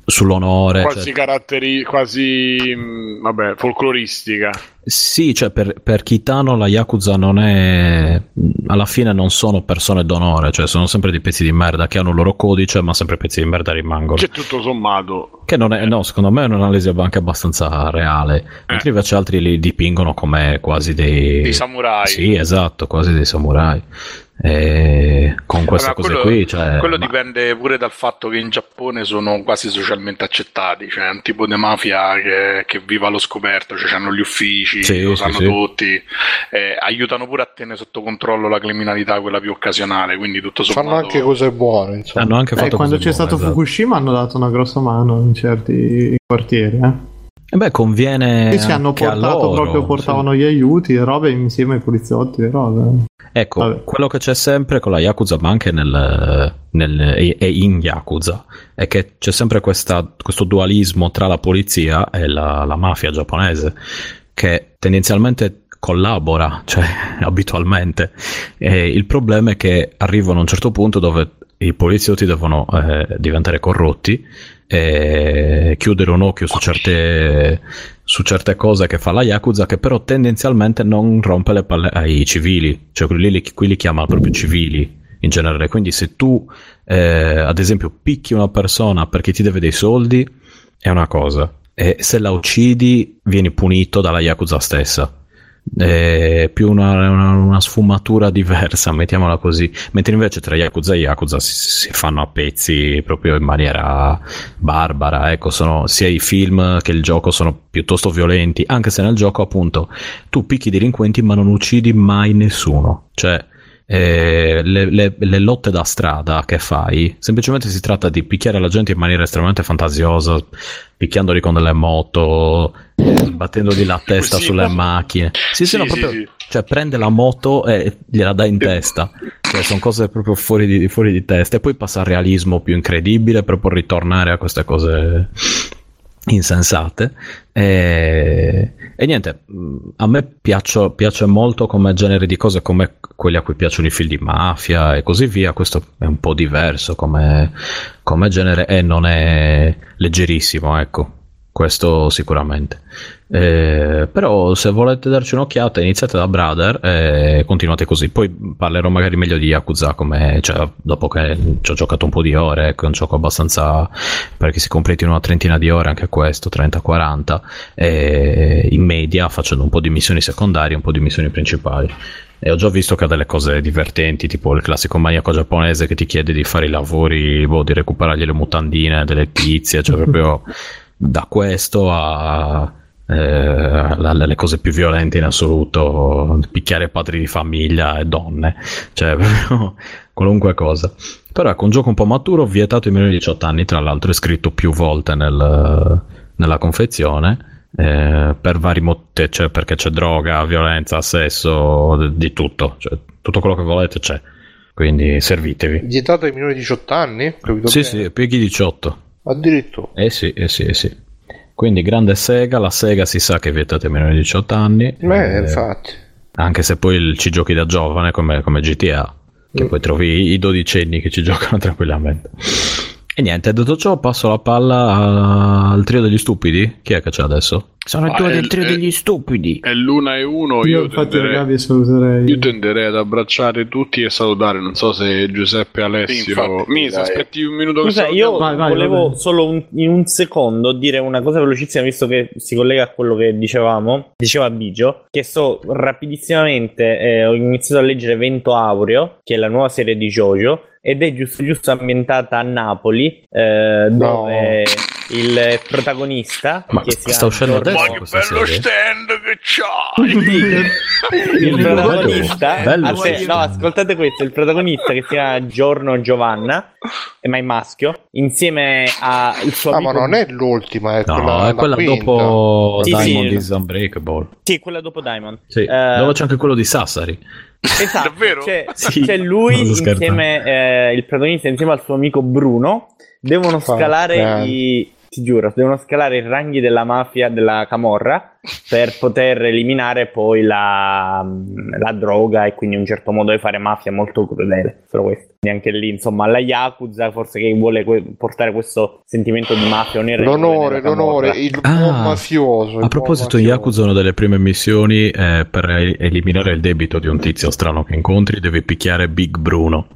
sull'onore. Quasi cioè- caratteri, quasi mh, vabbè, folcloristica. sì, cioè per, per Kitano la Yakuza non è. Alla fine non sono persone d'onore, cioè sono sempre dei pezzi di merda che hanno il loro codice, ma sempre pezzi di merda rimangono. Che tutto sommato. Che non è, no, secondo me è un'analisi anche abbastanza reale. Mentre invece altri li dipingono come quasi dei. Dei samurai. Sì, esatto, quasi dei samurai. E con queste Allora, cose quello, qui, cioè, quello ma- dipende pure dal fatto che in Giappone sono quasi socialmente accettati, cioè è un tipo di mafia che, che vive allo scoperto, cioè hanno gli uffici, Sì, lo sì, sanno sì. tutti, eh, aiutano pure a tenere sotto controllo la criminalità, quella più occasionale, quindi tutto sommato... Fanno anche cose buone, insomma. hanno anche Eh, fatto quando cose c'è buone, stato esatto. Fukushima hanno dato una grossa mano in certi quartieri. Eh? E beh, conviene. Sì, ci hanno portato loro, proprio, sì. portavano gli aiuti e robe insieme ai poliziotti e robe. Ecco, Vabbè. quello che c'è sempre con la Yakuza, ma anche nel, nel- e e in Yakuza, è che c'è sempre questa- questo dualismo tra la polizia e la, la mafia giapponese, che tendenzialmente collabora, cioè [laughs] abitualmente. E il problema è che arrivano a un certo punto dove i poliziotti devono eh, diventare corrotti e chiudere un occhio su certe, su certe cose che fa la Yakuza che però tendenzialmente non rompe le palle ai civili, cioè quelli li, qui li chiama proprio civili in genere. Quindi se tu eh, ad esempio picchi una persona perché ti deve dei soldi è una cosa e se la uccidi vieni punito dalla Yakuza stessa. È più una, una- una sfumatura diversa, mettiamola così. Mentre invece tra Yakuza e Yakuza si, si fanno a pezzi proprio in maniera barbara. Ecco, sono sia i film che il gioco sono piuttosto violenti, anche se nel gioco, appunto, tu picchi i delinquenti ma non uccidi mai nessuno. Cioè, eh, le, le- le lotte da strada che fai, semplicemente si tratta di picchiare la gente in maniera estremamente fantasiosa, picchiandoli con delle moto, sbattendogli la [laughs] testa Così, sulle ma- macchine. Sì, sì, Sì, no, sì, proprio, sì. cioè prende la moto e gliela dà in testa. Cioè, sono cose proprio fuori di, fuori di testa. E poi passa al realismo più incredibile per poi ritornare a queste cose insensate. E, e niente, mh, a me piaccio- piace molto come genere di cose, come quelli a cui piacciono i film di mafia e così via. Questo è un po' diverso come, come genere e non è leggerissimo, ecco. Questo sicuramente. Eh, però se volete darci un'occhiata iniziate da Brother e continuate così. Poi parlerò magari meglio di Yakuza come, cioè, dopo che ci ho giocato un po' di ore, ecco, è un gioco abbastanza perché si completi una trentina di ore anche questo, 30-40, e in media facendo un po' di missioni secondarie, un po' di missioni principali. E ho già visto che ha delle cose divertenti, tipo il classico maniaco giapponese che ti chiede di fare i lavori, boh, di recuperargli le mutandine delle tizie, cioè proprio da questo a eh, alle cose più violente in assoluto, picchiare padri di famiglia e donne, cioè [laughs] proprio qualunque cosa. Però ecco, un gioco un po' maturo, vietato ai minori di 18 anni, tra l'altro è scritto più volte nel- nella confezione. eh, per vari motivi, cioè perché c'è droga, violenza, sesso, di tutto, cioè tutto quello che volete c'è. Quindi servitevi. Vietato ai minori di 18 anni? Capito Sì, bene? sì, pieghi 18. Addirittura. Eh sì, eh sì, eh sì. Quindi grande Sega, la Sega si sa che è vietata ai minori di 18 anni. Beh, eh, infatti. anche se poi ci giochi da giovane come, come GTA, che poi trovi i dodicenni che ci [laughs] giocano tranquillamente. E niente, detto ciò, passo la palla al trio degli stupidi. Chi è che c'è adesso? Sono Ah, è- è- stupidi. È l'una e uno. Io, Io, infatti tenderei, Gabi saluterei. io tenderei ad abbracciare tutti e salutare. Non so se Giuseppe Alessio. Infatti, Misa, dai. aspetti un minuto Scusa, io Vai, vai, volevo vai. solo un- in un secondo dire una cosa velocissima, visto che si collega a quello che dicevamo, diceva Bigio, che so rapidissimamente, eh, ho iniziato a leggere Vento Aureo, che è la nuova serie di Jojo, ed è giusto giusto ambientata a Napoli, eh, dove il protagonista, Ma che si sta uscendo adesso Ma che bello serie? stand che c'hai! [laughs] il protagonista Bello, Aspe- sì. no ascoltate questo il protagonista che si chiama Giorno Giovanna eh, ma è maschio insieme al suo Ah, amico ma non è l'ultima, è No, quella, è quella dopo Sì, Diamond sì. is Unbreakable. sì quella dopo Diamond Sì, Eh, dove c'è anche quello di Sassari. Esatto Davvero? c'è, Sì, c'è lui insieme eh, il protagonista insieme al suo amico Bruno devono scalare eh. i ti giuro, devono scalare i ranghi della mafia, della camorra, per poter eliminare poi la, la droga e quindi in un certo modo di fare mafia molto crudele. Solo questo. Quindi anche lì, insomma, la Yakuza forse che vuole que- portare questo sentimento di mafia onorevole L'onore, l'onore, il Ah, buon mafioso. il A proposito, mafioso. Yakuza una delle prime missioni è per eliminare il debito di un tizio strano che incontri devi picchiare Big Bruno.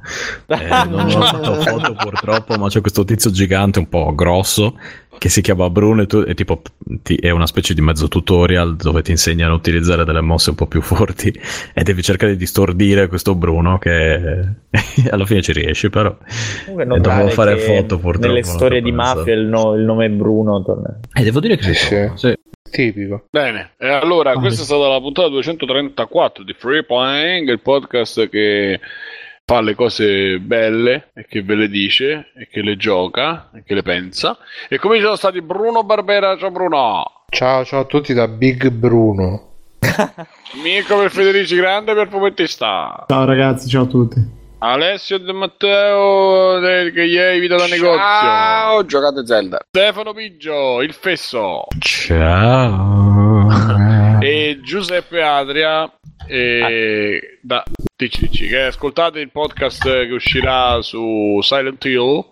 Eh, non ho fatto [laughs] foto purtroppo, ma c'è questo tizio gigante un po' grosso che si chiama Bruno e, tu, e tipo ti- è una specie di mezzo tutorial dove ti insegnano a utilizzare delle mosse un po' più forti [laughs] e devi cercare di stordire questo Bruno che [laughs] alla fine ci riesci però e dovevo notare fare foto purtroppo nelle storie di mafia il, no- il nome Bruno torna. e devo dire che si sì. Tipico. Bene, e allora Vai. questa è stata la puntata 234 di Free Playing, il podcast che fa le cose belle e che ve le dice e che le gioca e che le pensa. E come ci sono stati Bruno Barbera, ciao Bruno! Ciao, ciao a tutti da Big Bruno. [laughs] Mirko per Federici Grande per Fumettista. Ciao ragazzi, ciao a tutti. Alessio De Matteo del che gli è vita da negozio. Ciao, giocate Zelda. Stefano Biggio, il fesso. Ciao. E Giuseppe Adria. E da dici, dici, che ascoltate il podcast che uscirà su Silent Hill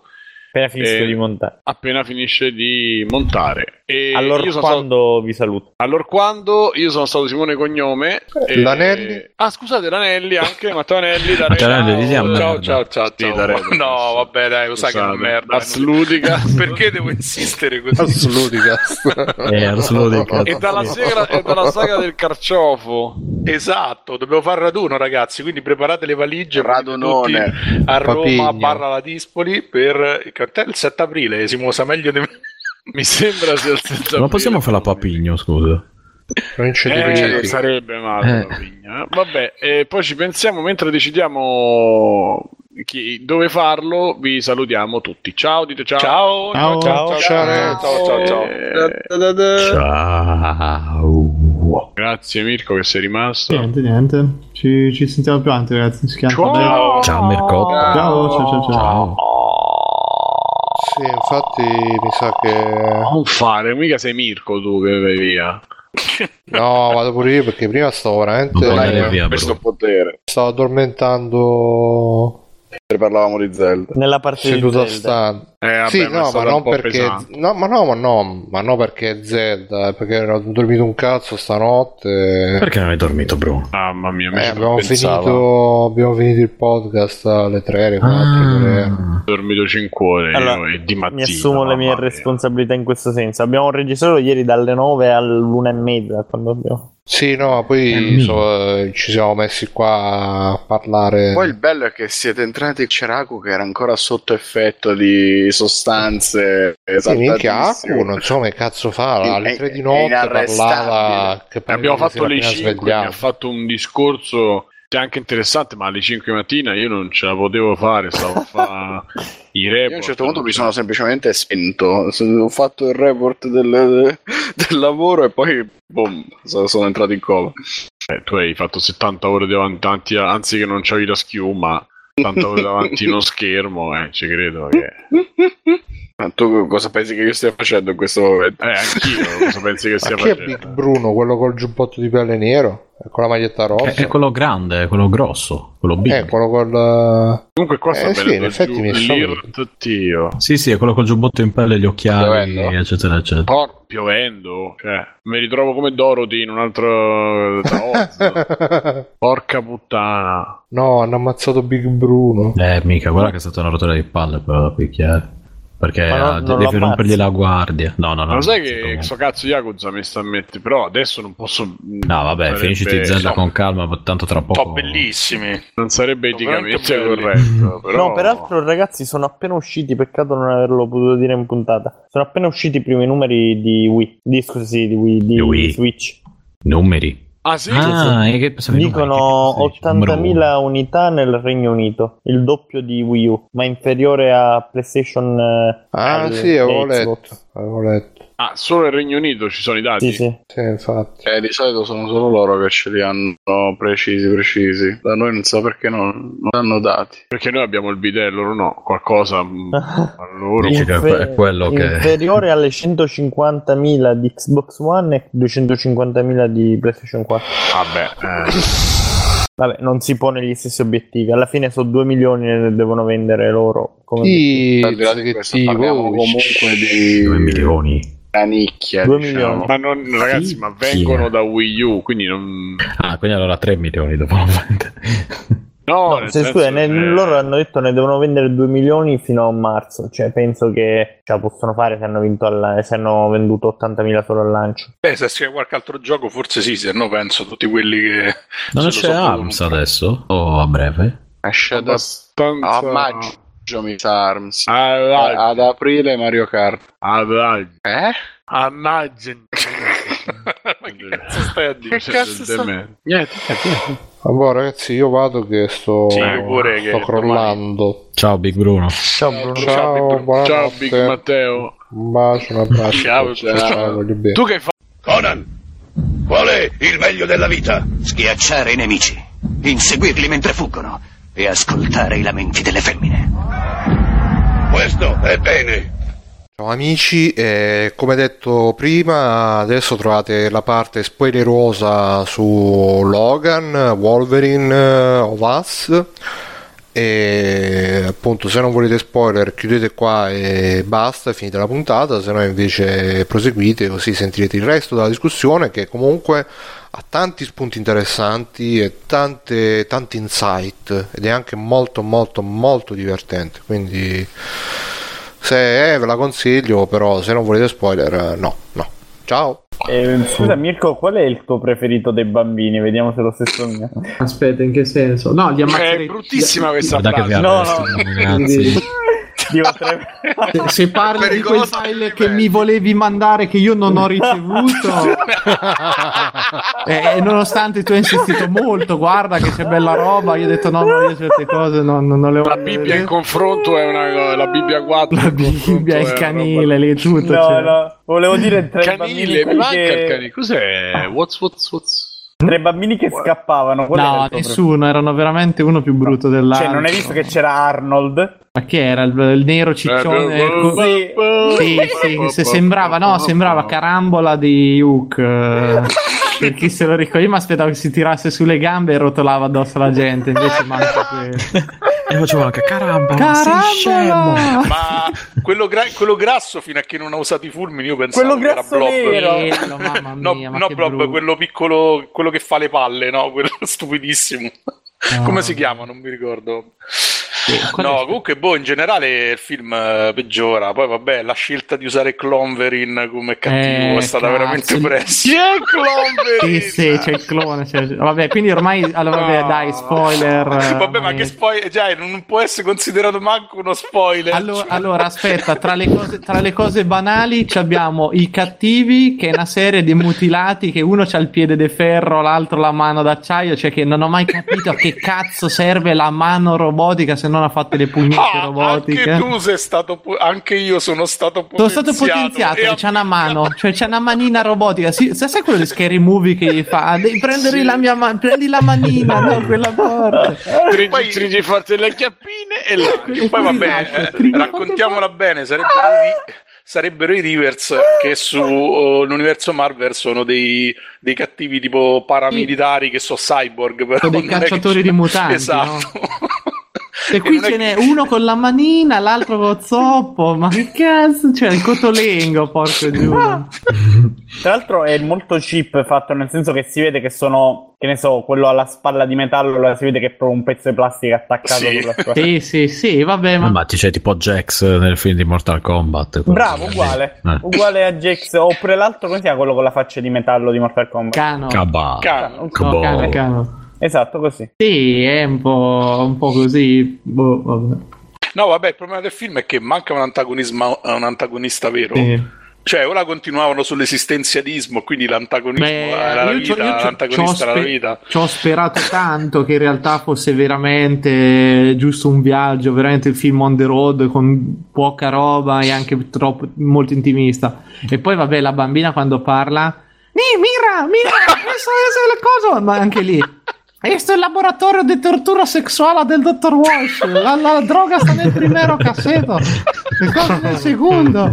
Appena finisco Eh, di montare. appena finisce di montare. E Allora io sono quando vi saluto. stato, allora quando io sono stato Simone Cognome. e- L'Anelli? Ah, scusate, L'Anelli anche. Matteo Anelli. da Matteo Anelli, Ciao, ciao, ciao, ciao, Ciao. No, vabbè, dai, lo sai che è una merda. Ars Ludica. [laughs] Perché devo insistere così? Assoluticast. [laughs] Eh, Arsludica. E dalla, saga, e dalla saga del carciofo. Esatto, dobbiamo fare raduno, ragazzi. Quindi preparate le valigie. Radunone. A Roma, Papigno. barra la Dispoli per il cartello il 7 aprile. Si muosa meglio di me. Mi sembra sia il senza Ma possiamo fare la papigno, scusa? Provincia di Eh, sarebbe male Eh. pigna. Vabbè, e poi ci pensiamo mentre decidiamo chi- dove farlo. Vi salutiamo tutti. Ciao, dite ciao. Ciao, Ciao. ciao, ciao, ciao, ciao, ciao. Eh, Ciao. Grazie Mirko che sei rimasto. Niente, niente. Ci, ci sentiamo più avanti, ragazzi. Chiama Ciao. Ciao Mirko. Ciao, ciao, ciao, ciao. Ciao. Sì, infatti mi sa che... Non fare, mica sei Mirko tu che vai via. [laughs] No, vado pure io perché prima stavo veramente... Non Dai, andare via, questo potere. Stavo addormentando parlavamo di Zelda. Nella parte di seduto a Zelda. Eh, vabbè, sì, no, ma non perché... pesante. No, ma no, ma no, ma no perché è Zelda, eh, perché ho dormito un cazzo stanotte. Perché non hai dormito, bro? Mamma mia, mi Eh, abbiamo, finito, abbiamo finito il podcast alle 3, alle 4. Ah. ho dormito 5 ore Allora, io, e di mattina. Mi assumo le mie mia. responsabilità in questo senso. Abbiamo registrato ieri dalle 9 all'una e mezza. Quando abbiamo... Sì, no, poi so- eh, ci siamo messi qua a parlare. Poi il bello è che siete entrati in Ceraku che era ancora sotto effetto di sostanze Sì, minchia. Aku non so come cazzo fa, alle 3 di notte parlava che Abbiamo fatto le appena 5, mi svegliato. ha fatto un discorso cioè, anche interessante, ma alle 5 di mattina io non ce la potevo fare, stavo a fare [laughs] i report. Io a un certo punto mi sono semplicemente spento. Ho fatto il report del, del lavoro e poi boom, sono, entrato in coma. Eh, tu hai fatto 70 ore davanti, anzi che non c'avevi la schiuma, 70 ore davanti uno [laughs] schermo, eh, ci credo che... [laughs] Ma tu cosa pensi che io stia facendo in questo momento? Eh, anch'io, cosa pensi che Ma stia chi è facendo? Big Bruno? Quello col giubbotto di pelle nero? E con la maglietta È, rossa? è quello grande, è quello grosso, quello big. Eh, quello col... Comunque qua sta Eh, sì, in effetti giù mi sono-. Sì, sì, è quello col giubbotto in pelle, gli occhiali, Piovendo? eccetera, eccetera. Por- piovendo, cioè, mi ritrovo come Dorothy in un altro... [laughs] Porca puttana. no, hanno ammazzato Big Bruno. Eh, mica, guarda che è stata una rottura di palle però da picchiare. Perché no- devi lo rompergli ammazzi. la guardia. No, no, no. Lo sai ammazzi che comunque. sto cazzo Yakuza mi sta a mettere, però adesso non posso... No, vabbè, finisciti Zelda insomma, con calma, tanto tra poco. Sono bellissimi. Non sarebbe eticamente corretto, però... No, peraltro, ragazzi, sono appena usciti. Peccato non averlo potuto dire in puntata. Sono appena usciti i primi numeri di Wii. Di, scusa, sì, di Wii, di Di Wii. Switch. Numeri. Ah sì? Ah, che? Dicono Che cazzo dici? Numero 80.000 unità nel Regno Unito, il doppio di Wii U, ma inferiore a PlayStation. eh, Ah, sì, avevo letto. Avevo letto. Ah, solo nel Regno Unito ci sono i dati? Sì, sì. Sì, infatti. Eh, di solito sono solo loro che ce li hanno precisi, precisi. Da noi non so perché non, non hanno dati. Perché noi abbiamo il bidet, loro no. Qualcosa mm, [laughs] a loro... Che è quello che- Inferiore alle 150.000 di Xbox One e 250.000 di PlayStation 4. Vabbè, eh, Vabbè, non si pone gli stessi obiettivi. Alla fine sono 2 milioni e devono vendere loro. Come Sì, questo, che parliamo tipo, comunque di Due milioni. Una nicchia. Diciamo. ma non, ragazzi, ma vengono da Wii U, quindi non... Ah, quindi allora 3 milioni vendere. No, No, se scusa, che- loro hanno detto ne devono vendere 2 milioni fino a marzo. Cioè, penso che ce la possono fare se hanno, vinto alla- se hanno venduto 80.000 solo al lancio. Beh, se esce qualche altro gioco, forse sì, se no penso tutti quelli che. Non c'è so ARMS adesso? O a breve? Esce da abbastanza... a maggio, mi sa Arms. A-. Ad aprile Mario Kart. Maggio. Eh? Maggio. [laughs] Ma che cazzo stai a dire? Che cazzo sta- Niente, niente, niente. Allora, ragazzi, io vado che sto, Sì, pure che sto crollando. Ciao Big Bruno. Ciao, Ciao, ciao, buonanotte. Ciao Big Matteo. Un bacio, un abbraccio. Ciao, ciao. bene. Tu che fai? Conan, qual è il meglio della vita? Schiacciare i nemici, inseguirli mentre fuggono e ascoltare i lamenti delle femmine. Questo è bene. Ciao amici, eh, come detto prima, adesso trovate la parte spoilerosa su Logan, Wolverine eh, Us e appunto se non volete spoiler chiudete qua e basta, è finita la puntata, se no invece proseguite così sentirete il resto della discussione che comunque ha tanti spunti interessanti e tante, tanti insight ed è anche molto molto molto divertente, quindi se eh, ve la consiglio, però se non volete spoiler, no, no. Ciao. Eh, scusa Mirko, qual è il tuo preferito dei bambini? Vediamo se è lo stesso mio. Aspetta, in che senso? No, li È ammazzerei. bruttissima questa frase. No, no. Se, se parli di quel file che mi volevi mandare che io non ho ricevuto, [laughs] e nonostante tu hai insistito molto, guarda che c'è bella roba, io ho detto no, no, io certe cose non, non, non le La voglio Bibbia in confronto è una cosa, la Bibbia 4 La Bibbia, è il canile, lì tutto. No, cioè. no, volevo dire tre bambini, Canile, manca che... canile. Cos'è? What's what's what's tre bambini che scappavano. Qual No, nessuno, erano veramente uno più brutto preferito? dell'altro. Cioè, non hai visto che c'era Arnold? Ma che era? Il, il nero ciccione? co- Sì. Sì, sì, se sembrava, no, sembrava carambola di Hook. [laughs] per chi se lo ricorda, io mi aspettavo che si tirasse sulle gambe e rotolava addosso alla gente, invece [laughs] manca quello. E facevo anche caramba, sei scemo. Carambola! Ma quello, gra- quello grasso fino a che non ha usato i fulmini, io pensavo Quello che era grasso Blob. nero. Bello, mamma No, mia, ma no che Blob, brutto. quello piccolo, quello che fa le palle, no? Quello [laughs] stupidissimo. No. Come si chiama? Non mi ricordo. No, è- comunque, boh, in generale il film eh, peggiora. Poi, vabbè, la scelta di usare Clonverin come cattivo Eh, è stata cazzo. veramente presa. Chi è Clonverin? Sì, sì, c'è il clone. c'è- Vabbè, quindi ormai, allora, vabbè, No. dai, spoiler. eh, [laughs] Vabbè, ma ormai- che spoiler? Cioè, non può essere considerato manco uno spoiler. Allora, Cioè, allora, aspetta, tra le, cose, tra le cose banali ci abbiamo i cattivi, che è una serie di mutilati, che uno c'ha il piede di ferro, l'altro la mano d'acciaio, cioè che non ho mai capito a che cazzo serve la mano robotica se non ha fatto le pugnette Ah, robotiche. anche tu sei stato po- anche io sono stato Sono potenziato. stato potenziato, E c'ha una mano, cioè c'è una manina robotica. Sì, sai sai quello di Scary Movie che gli fa? "Ah, Devi prendere la mia mano, prendi la manina, no, quella forte. Poi- stringi forte le chiappine e là. E poi vabbè, Esatto, eh, raccontiamola bene, sarebbero i, ri- sarebbero i Rivers che sull'universo Marvel sono dei, dei cattivi tipo paramilitari che sono cyborg. Però Sono dei non che cacciatori c'è- di mutanti, Esatto. E qui ce che- n'è uno con la manina, l'altro con zoppo. Ma che cazzo? Cioè, il cotolengo, porco [laughs] giuro. Tra l'altro è molto cheap fatto, nel senso che si vede che sono, che ne so, quello alla spalla di metallo, allora si vede che è proprio un pezzo di plastica attaccato Sì. sulla sua... Sì, sì, sì, vabbè, ma. Ma ti c'è tipo Jax nel film di Mortal Kombat. Bravo, uguale. Eh. Uguale a Jax, oppure l'altro, come si chiama quello con la faccia di metallo di Mortal Kombat? Cano. Cabà. Cano. No, Boh. cano, cano. Esatto, così. Sì, è un po', un po' così. Boh, vabbè. No, vabbè, il problema del film è che manca un, antagonismo- un antagonista vero. Sì. Cioè, ora continuavano sull'esistenzialismo, quindi l'antagonismo Beh, era la vita, l'antagonista c'ho era la vita. Ci ho sperato tanto che in realtà fosse veramente giusto un viaggio, veramente il film on the road con poca roba e anche troppo, molto intimista. E poi, vabbè, la bambina quando parla, mira, mira, [laughs] questo è le cose, ma anche lì. Questo è il laboratorio di tortura sessuale del dottor Walsh. La, la droga sta nel primo cassetto, le cose nel secondo.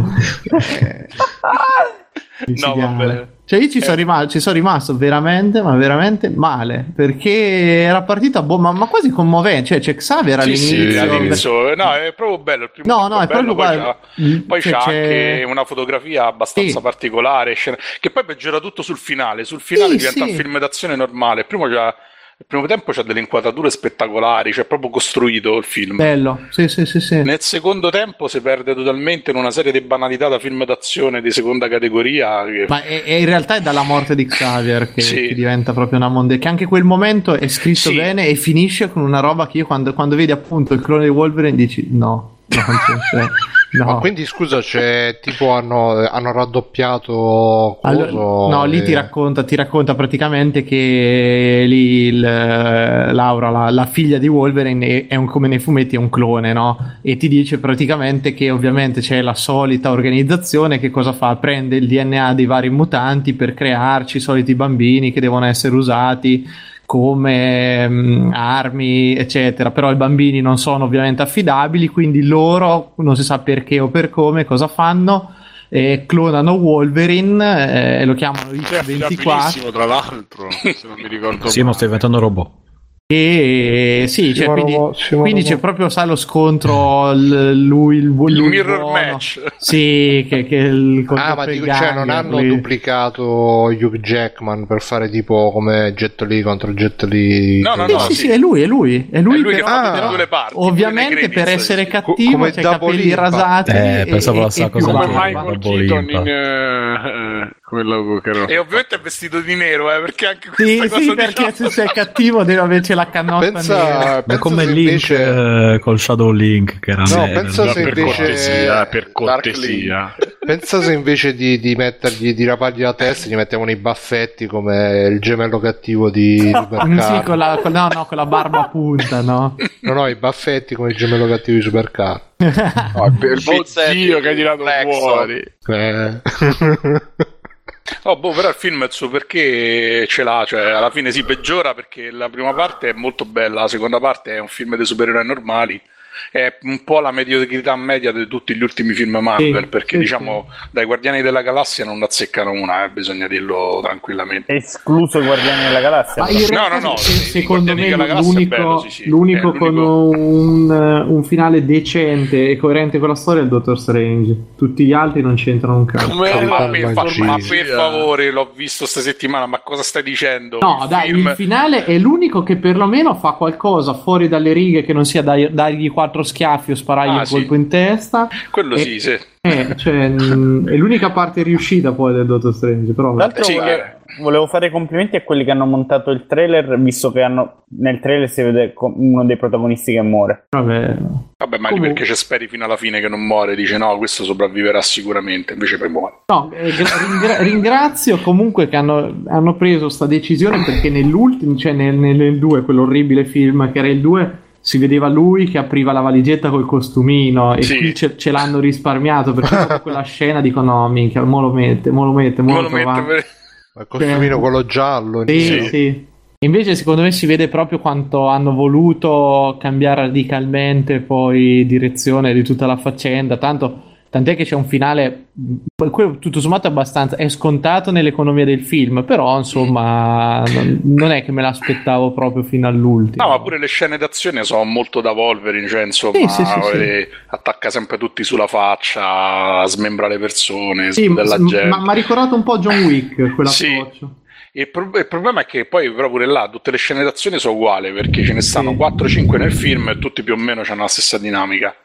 Micidiale. vabbè. Cioè, io ci Eh. sono, rimasto, ci sono rimasto veramente, ma veramente male. Perché era partita, boh, ma, ma quasi commovente. Cioè, c'è Xavier Sì, all'inizio. sì, all'inizio. No, è proprio bello. Il primo No, no, è bello, proprio poi guarda, c'ha, mm, poi cioè, c'ha c'è- anche una fotografia abbastanza Sì. particolare, scena- che poi peggiora tutto sul finale. Sul finale Sì, diventa sì. un film d'azione normale. Il primo, c'ha- il primo tempo c'ha delle inquadrature spettacolari, cioè proprio costruito il film. Bello, sì, sì, sì, sì. Nel secondo tempo si perde totalmente in una serie di banalità da film d'azione di seconda categoria. che- Ma è- è- in realtà è dalla morte di Xavier che, Sì. che diventa proprio una monde. Che anche quel momento è scritto Sì. bene e finisce con una roba che io quando, quando vedi appunto il clone di Wolverine dici no. no, cioè, cioè, No. Ma quindi scusa, c'è tipo hanno, hanno raddoppiato Allora, no, lì e- ti racconta, ti racconta praticamente che lì il, Laura, la, la figlia di Wolverine, è, è un, come nei fumetti, è un clone, no? E ti dice praticamente che ovviamente c'è la solita organizzazione che cosa fa? Prende il DNA dei vari mutanti per crearci i soliti bambini che devono essere usati come mm, armi, eccetera. Però i bambini non sono ovviamente affidabili, quindi loro, non si sa perché o per come, cosa fanno? Eh, clonano Wolverine, eh, lo chiamano Cioè, X24 affidabilissimo, tra l'altro, se non mi ricordo Sì, ma male. sta diventando robot. E sì, cioè, quindi, no, quindi no. c'è proprio sai, lo scontro l- lui il, lui Il mirror buono. match. sì che, che il Ah, ma dico, cioè, non hanno lui- duplicato Hugh Jackman per fare tipo come Jet Li contro Jet Li. No, no, Sì, no, sì, sì. sì, è lui, è lui, è lui, È lui per- che Ah, due parti. ovviamente per essere sì. cattivo come c'è Double capelli Impa. rasati Eh, e- pensavo la stessa cosa come. Michael Keaton in eh, eh, quello che era E ovviamente è vestito di nero, eh, perché anche questa Sì, cosa sì, diciamo- perché se sei cattivo deve averci la cannotta nera. Pensa, Ma pensa come Link invece, eh, col Shadow Link che era No, pensa se per invece- cortesia, per cortesia. pensa se invece di, di mettergli di rapargli la testa gli mettevano i baffetti come il gemello cattivo di, [laughs] di Sì, Supercar. con la, con- no, no, con la barba a punta, no? No, no, i baffetti come il gemello cattivo di Supercar. No, il, il Oddio, che il tirato fuori. Eh. [laughs] [laughs] Oh, boh, però il film il suo perché ce l'ha, cioè alla fine si peggiora perché la prima parte è molto bella, la seconda parte è un film dei supereroi normali, è un po' la mediocrità media di tutti gli ultimi film Marvel, Sì, perché sì, diciamo dai Guardiani della Galassia non azzeccano una, eh, bisogna dirlo tranquillamente. Escluso i Guardiani della Galassia. Ma in No, no, no, se- sì, secondo Guardiani me della Galassia è l'unico, bello, sì, sì. l'unico con un, un finale decente e coerente con la storia è il Dottor Strange. Tutti gli altri non c'entrano un cazzo. Ma, magia. ma per favore, l'ho visto sta settimana, ma cosa stai dicendo? No, Il dai, film- il finale è l'unico che perlomeno fa qualcosa fuori dalle righe che non sia dargli quattro schiaffi o sparargli Ah, un sì. colpo in testa. Quello E- sì, sì. Eh, cioè, mh, è l'unica parte riuscita poi del Dottor Strange. Però, Tra l'altro Sì, volevo, eh. volevo fare complimenti a quelli che hanno montato il trailer, visto che hanno, nel trailer si vede uno dei protagonisti che muore. vabbè. Vabbè, ma lì Comunque- perché ci speri fino alla fine che non muore, dice no, questo sopravviverà sicuramente, invece poi muore. No, eh, gra- ringra- ringrazio comunque che hanno, hanno preso sta decisione perché nell'ultimo, cioè nel, nel 2, quell'orribile film che era il 2, si vedeva lui che apriva la valigetta col costumino e Sì. qui ce, ce l'hanno risparmiato perché dopo quella scena dico no minchia, mo lo mette, mo lo mette, mo Non lo mette per... Il costumino quello giallo. Sì, intendo. sì. Invece secondo me si vede proprio quanto hanno voluto cambiare radicalmente poi direzione di tutta la faccenda, tanto tant'è che c'è un finale quello tutto sommato abbastanza è scontato nell'economia del film, però insomma non, non è che me l'aspettavo proprio fino all'ultimo. No, ma pure le scene d'azione sono molto da Wolverine, cioè insomma, Sì, sì, sì, eh, attacca sempre tutti sulla faccia, smembra le persone, Sì, ma gente. mi ha ricordato un po' John Wick quell'approccio. Il, pro- il problema è che poi pure là tutte le scene d'azione sono uguali perché ce ne stanno Sì. 4-5 nel film e tutti più o meno hanno la stessa dinamica.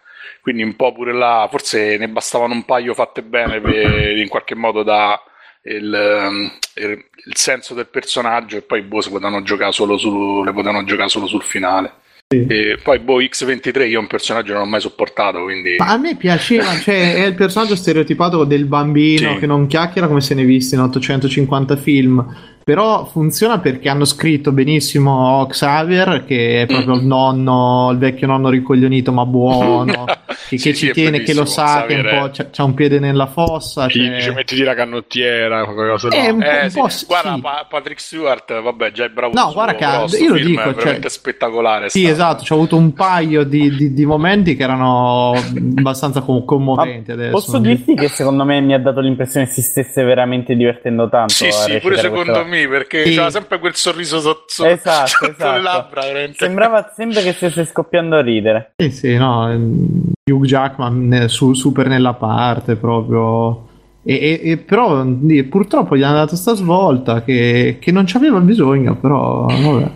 Quindi un po' pure là, forse ne bastavano un paio fatte bene per in qualche modo da il, ehm, il- il senso del personaggio e poi boh, si potevano giocare solo su, le potevano giocare solo sul finale. Sì. E poi boh, X23 io un personaggio non l'ho mai sopportato, quindi Ma a me piaceva, cioè è il personaggio stereotipato del bambino Sì. che non chiacchiera come se ne visti in 850 film. Però funziona perché hanno scritto benissimo Xavier, che è proprio il nonno, il vecchio nonno ricoglionito ma buono, [laughs] che, Sì, che sì, ci tiene, che lo sa, che un Xavier po' è- c'ha, c'ha un piede nella fossa. Chi cioè- dice mettiti la canottiera, qualcosa no. Un po', Eh, un sì, po' sì. guarda Pa- Patrick Stewart, vabbè, già è bravo. No, guarda che- io lo dico, è cioè- veramente spettacolare. Sì, sta- esatto, c'ho avuto un paio di, di- di momenti che erano abbastanza com- commoventi adesso. Posso dirti che secondo me mi ha dato l'impressione che si stesse veramente divertendo tanto. Sì, sì, pure secondo questa- me, perché Sì. c'era sempre quel sorriso sotto, sotto, Esatto, [laughs] sotto le esatto. labbra. veramente. Sembrava sempre che stesse scoppiando a ridere. Sì, sì, no, ehm, Hugh Jackman su- super nella parte proprio. E, e- e però purtroppo gli hanno dato sta svolta che, che non c'aveva bisogno, però vabbè.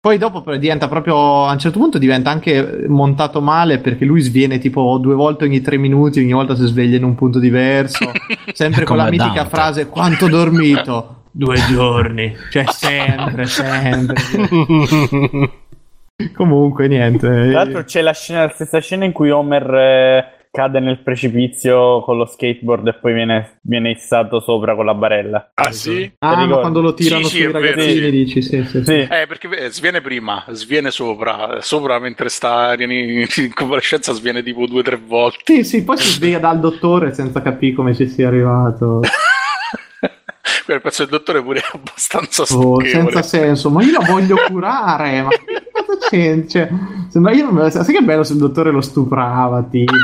Poi dopo diventa proprio, a un certo punto diventa anche montato male perché lui sviene tipo due volte ogni tre minuti, ogni volta si sveglia in un punto diverso, [laughs] sempre con la mitica frase quanto ho dormito? Due giorni, cioè sempre, sempre. [laughs] Comunque niente. Tra l'altro c'è la, scena, la stessa scena in cui Homer eh, cade nel precipizio con lo skateboard e poi viene, viene issato sopra con la barella. Ah sì? Ah, ma quando lo tirano Sì, sì, sui vero, ragazzini sì. dici sì, sì, sì. Sì. Eh, perché eh, sviene prima, sviene sopra, sopra mentre sta in, in convalescenza sviene tipo due o tre volte. Sì, sì, poi si sveglia dal dottore senza capire come ci sia arrivato. [laughs] Quel pezzo del dottore pure è abbastanza Oh, stucchevole. senza senso, ma io la voglio curare, ma che cosa c'è? Cioè, sembra io non me la sai che bello se il dottore lo stuprava, tipo. [laughs]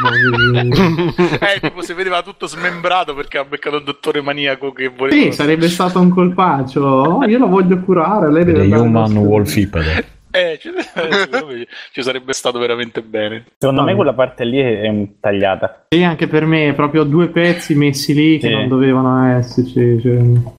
Eh, tipo si vedeva tutto smembrato perché ha beccato il dottore maniaco che voleva... Sì, sarebbe stato un colpaccio. Oh, io la voglio curare, lei deve The Human Wolfipede. Eh, ci, [laughs] secondo me ci sarebbe stato veramente bene. Secondo Vabbè. me quella parte lì è tagliata. Sì, anche per me, proprio due pezzi messi lì che Sì. non dovevano esserci. cioè.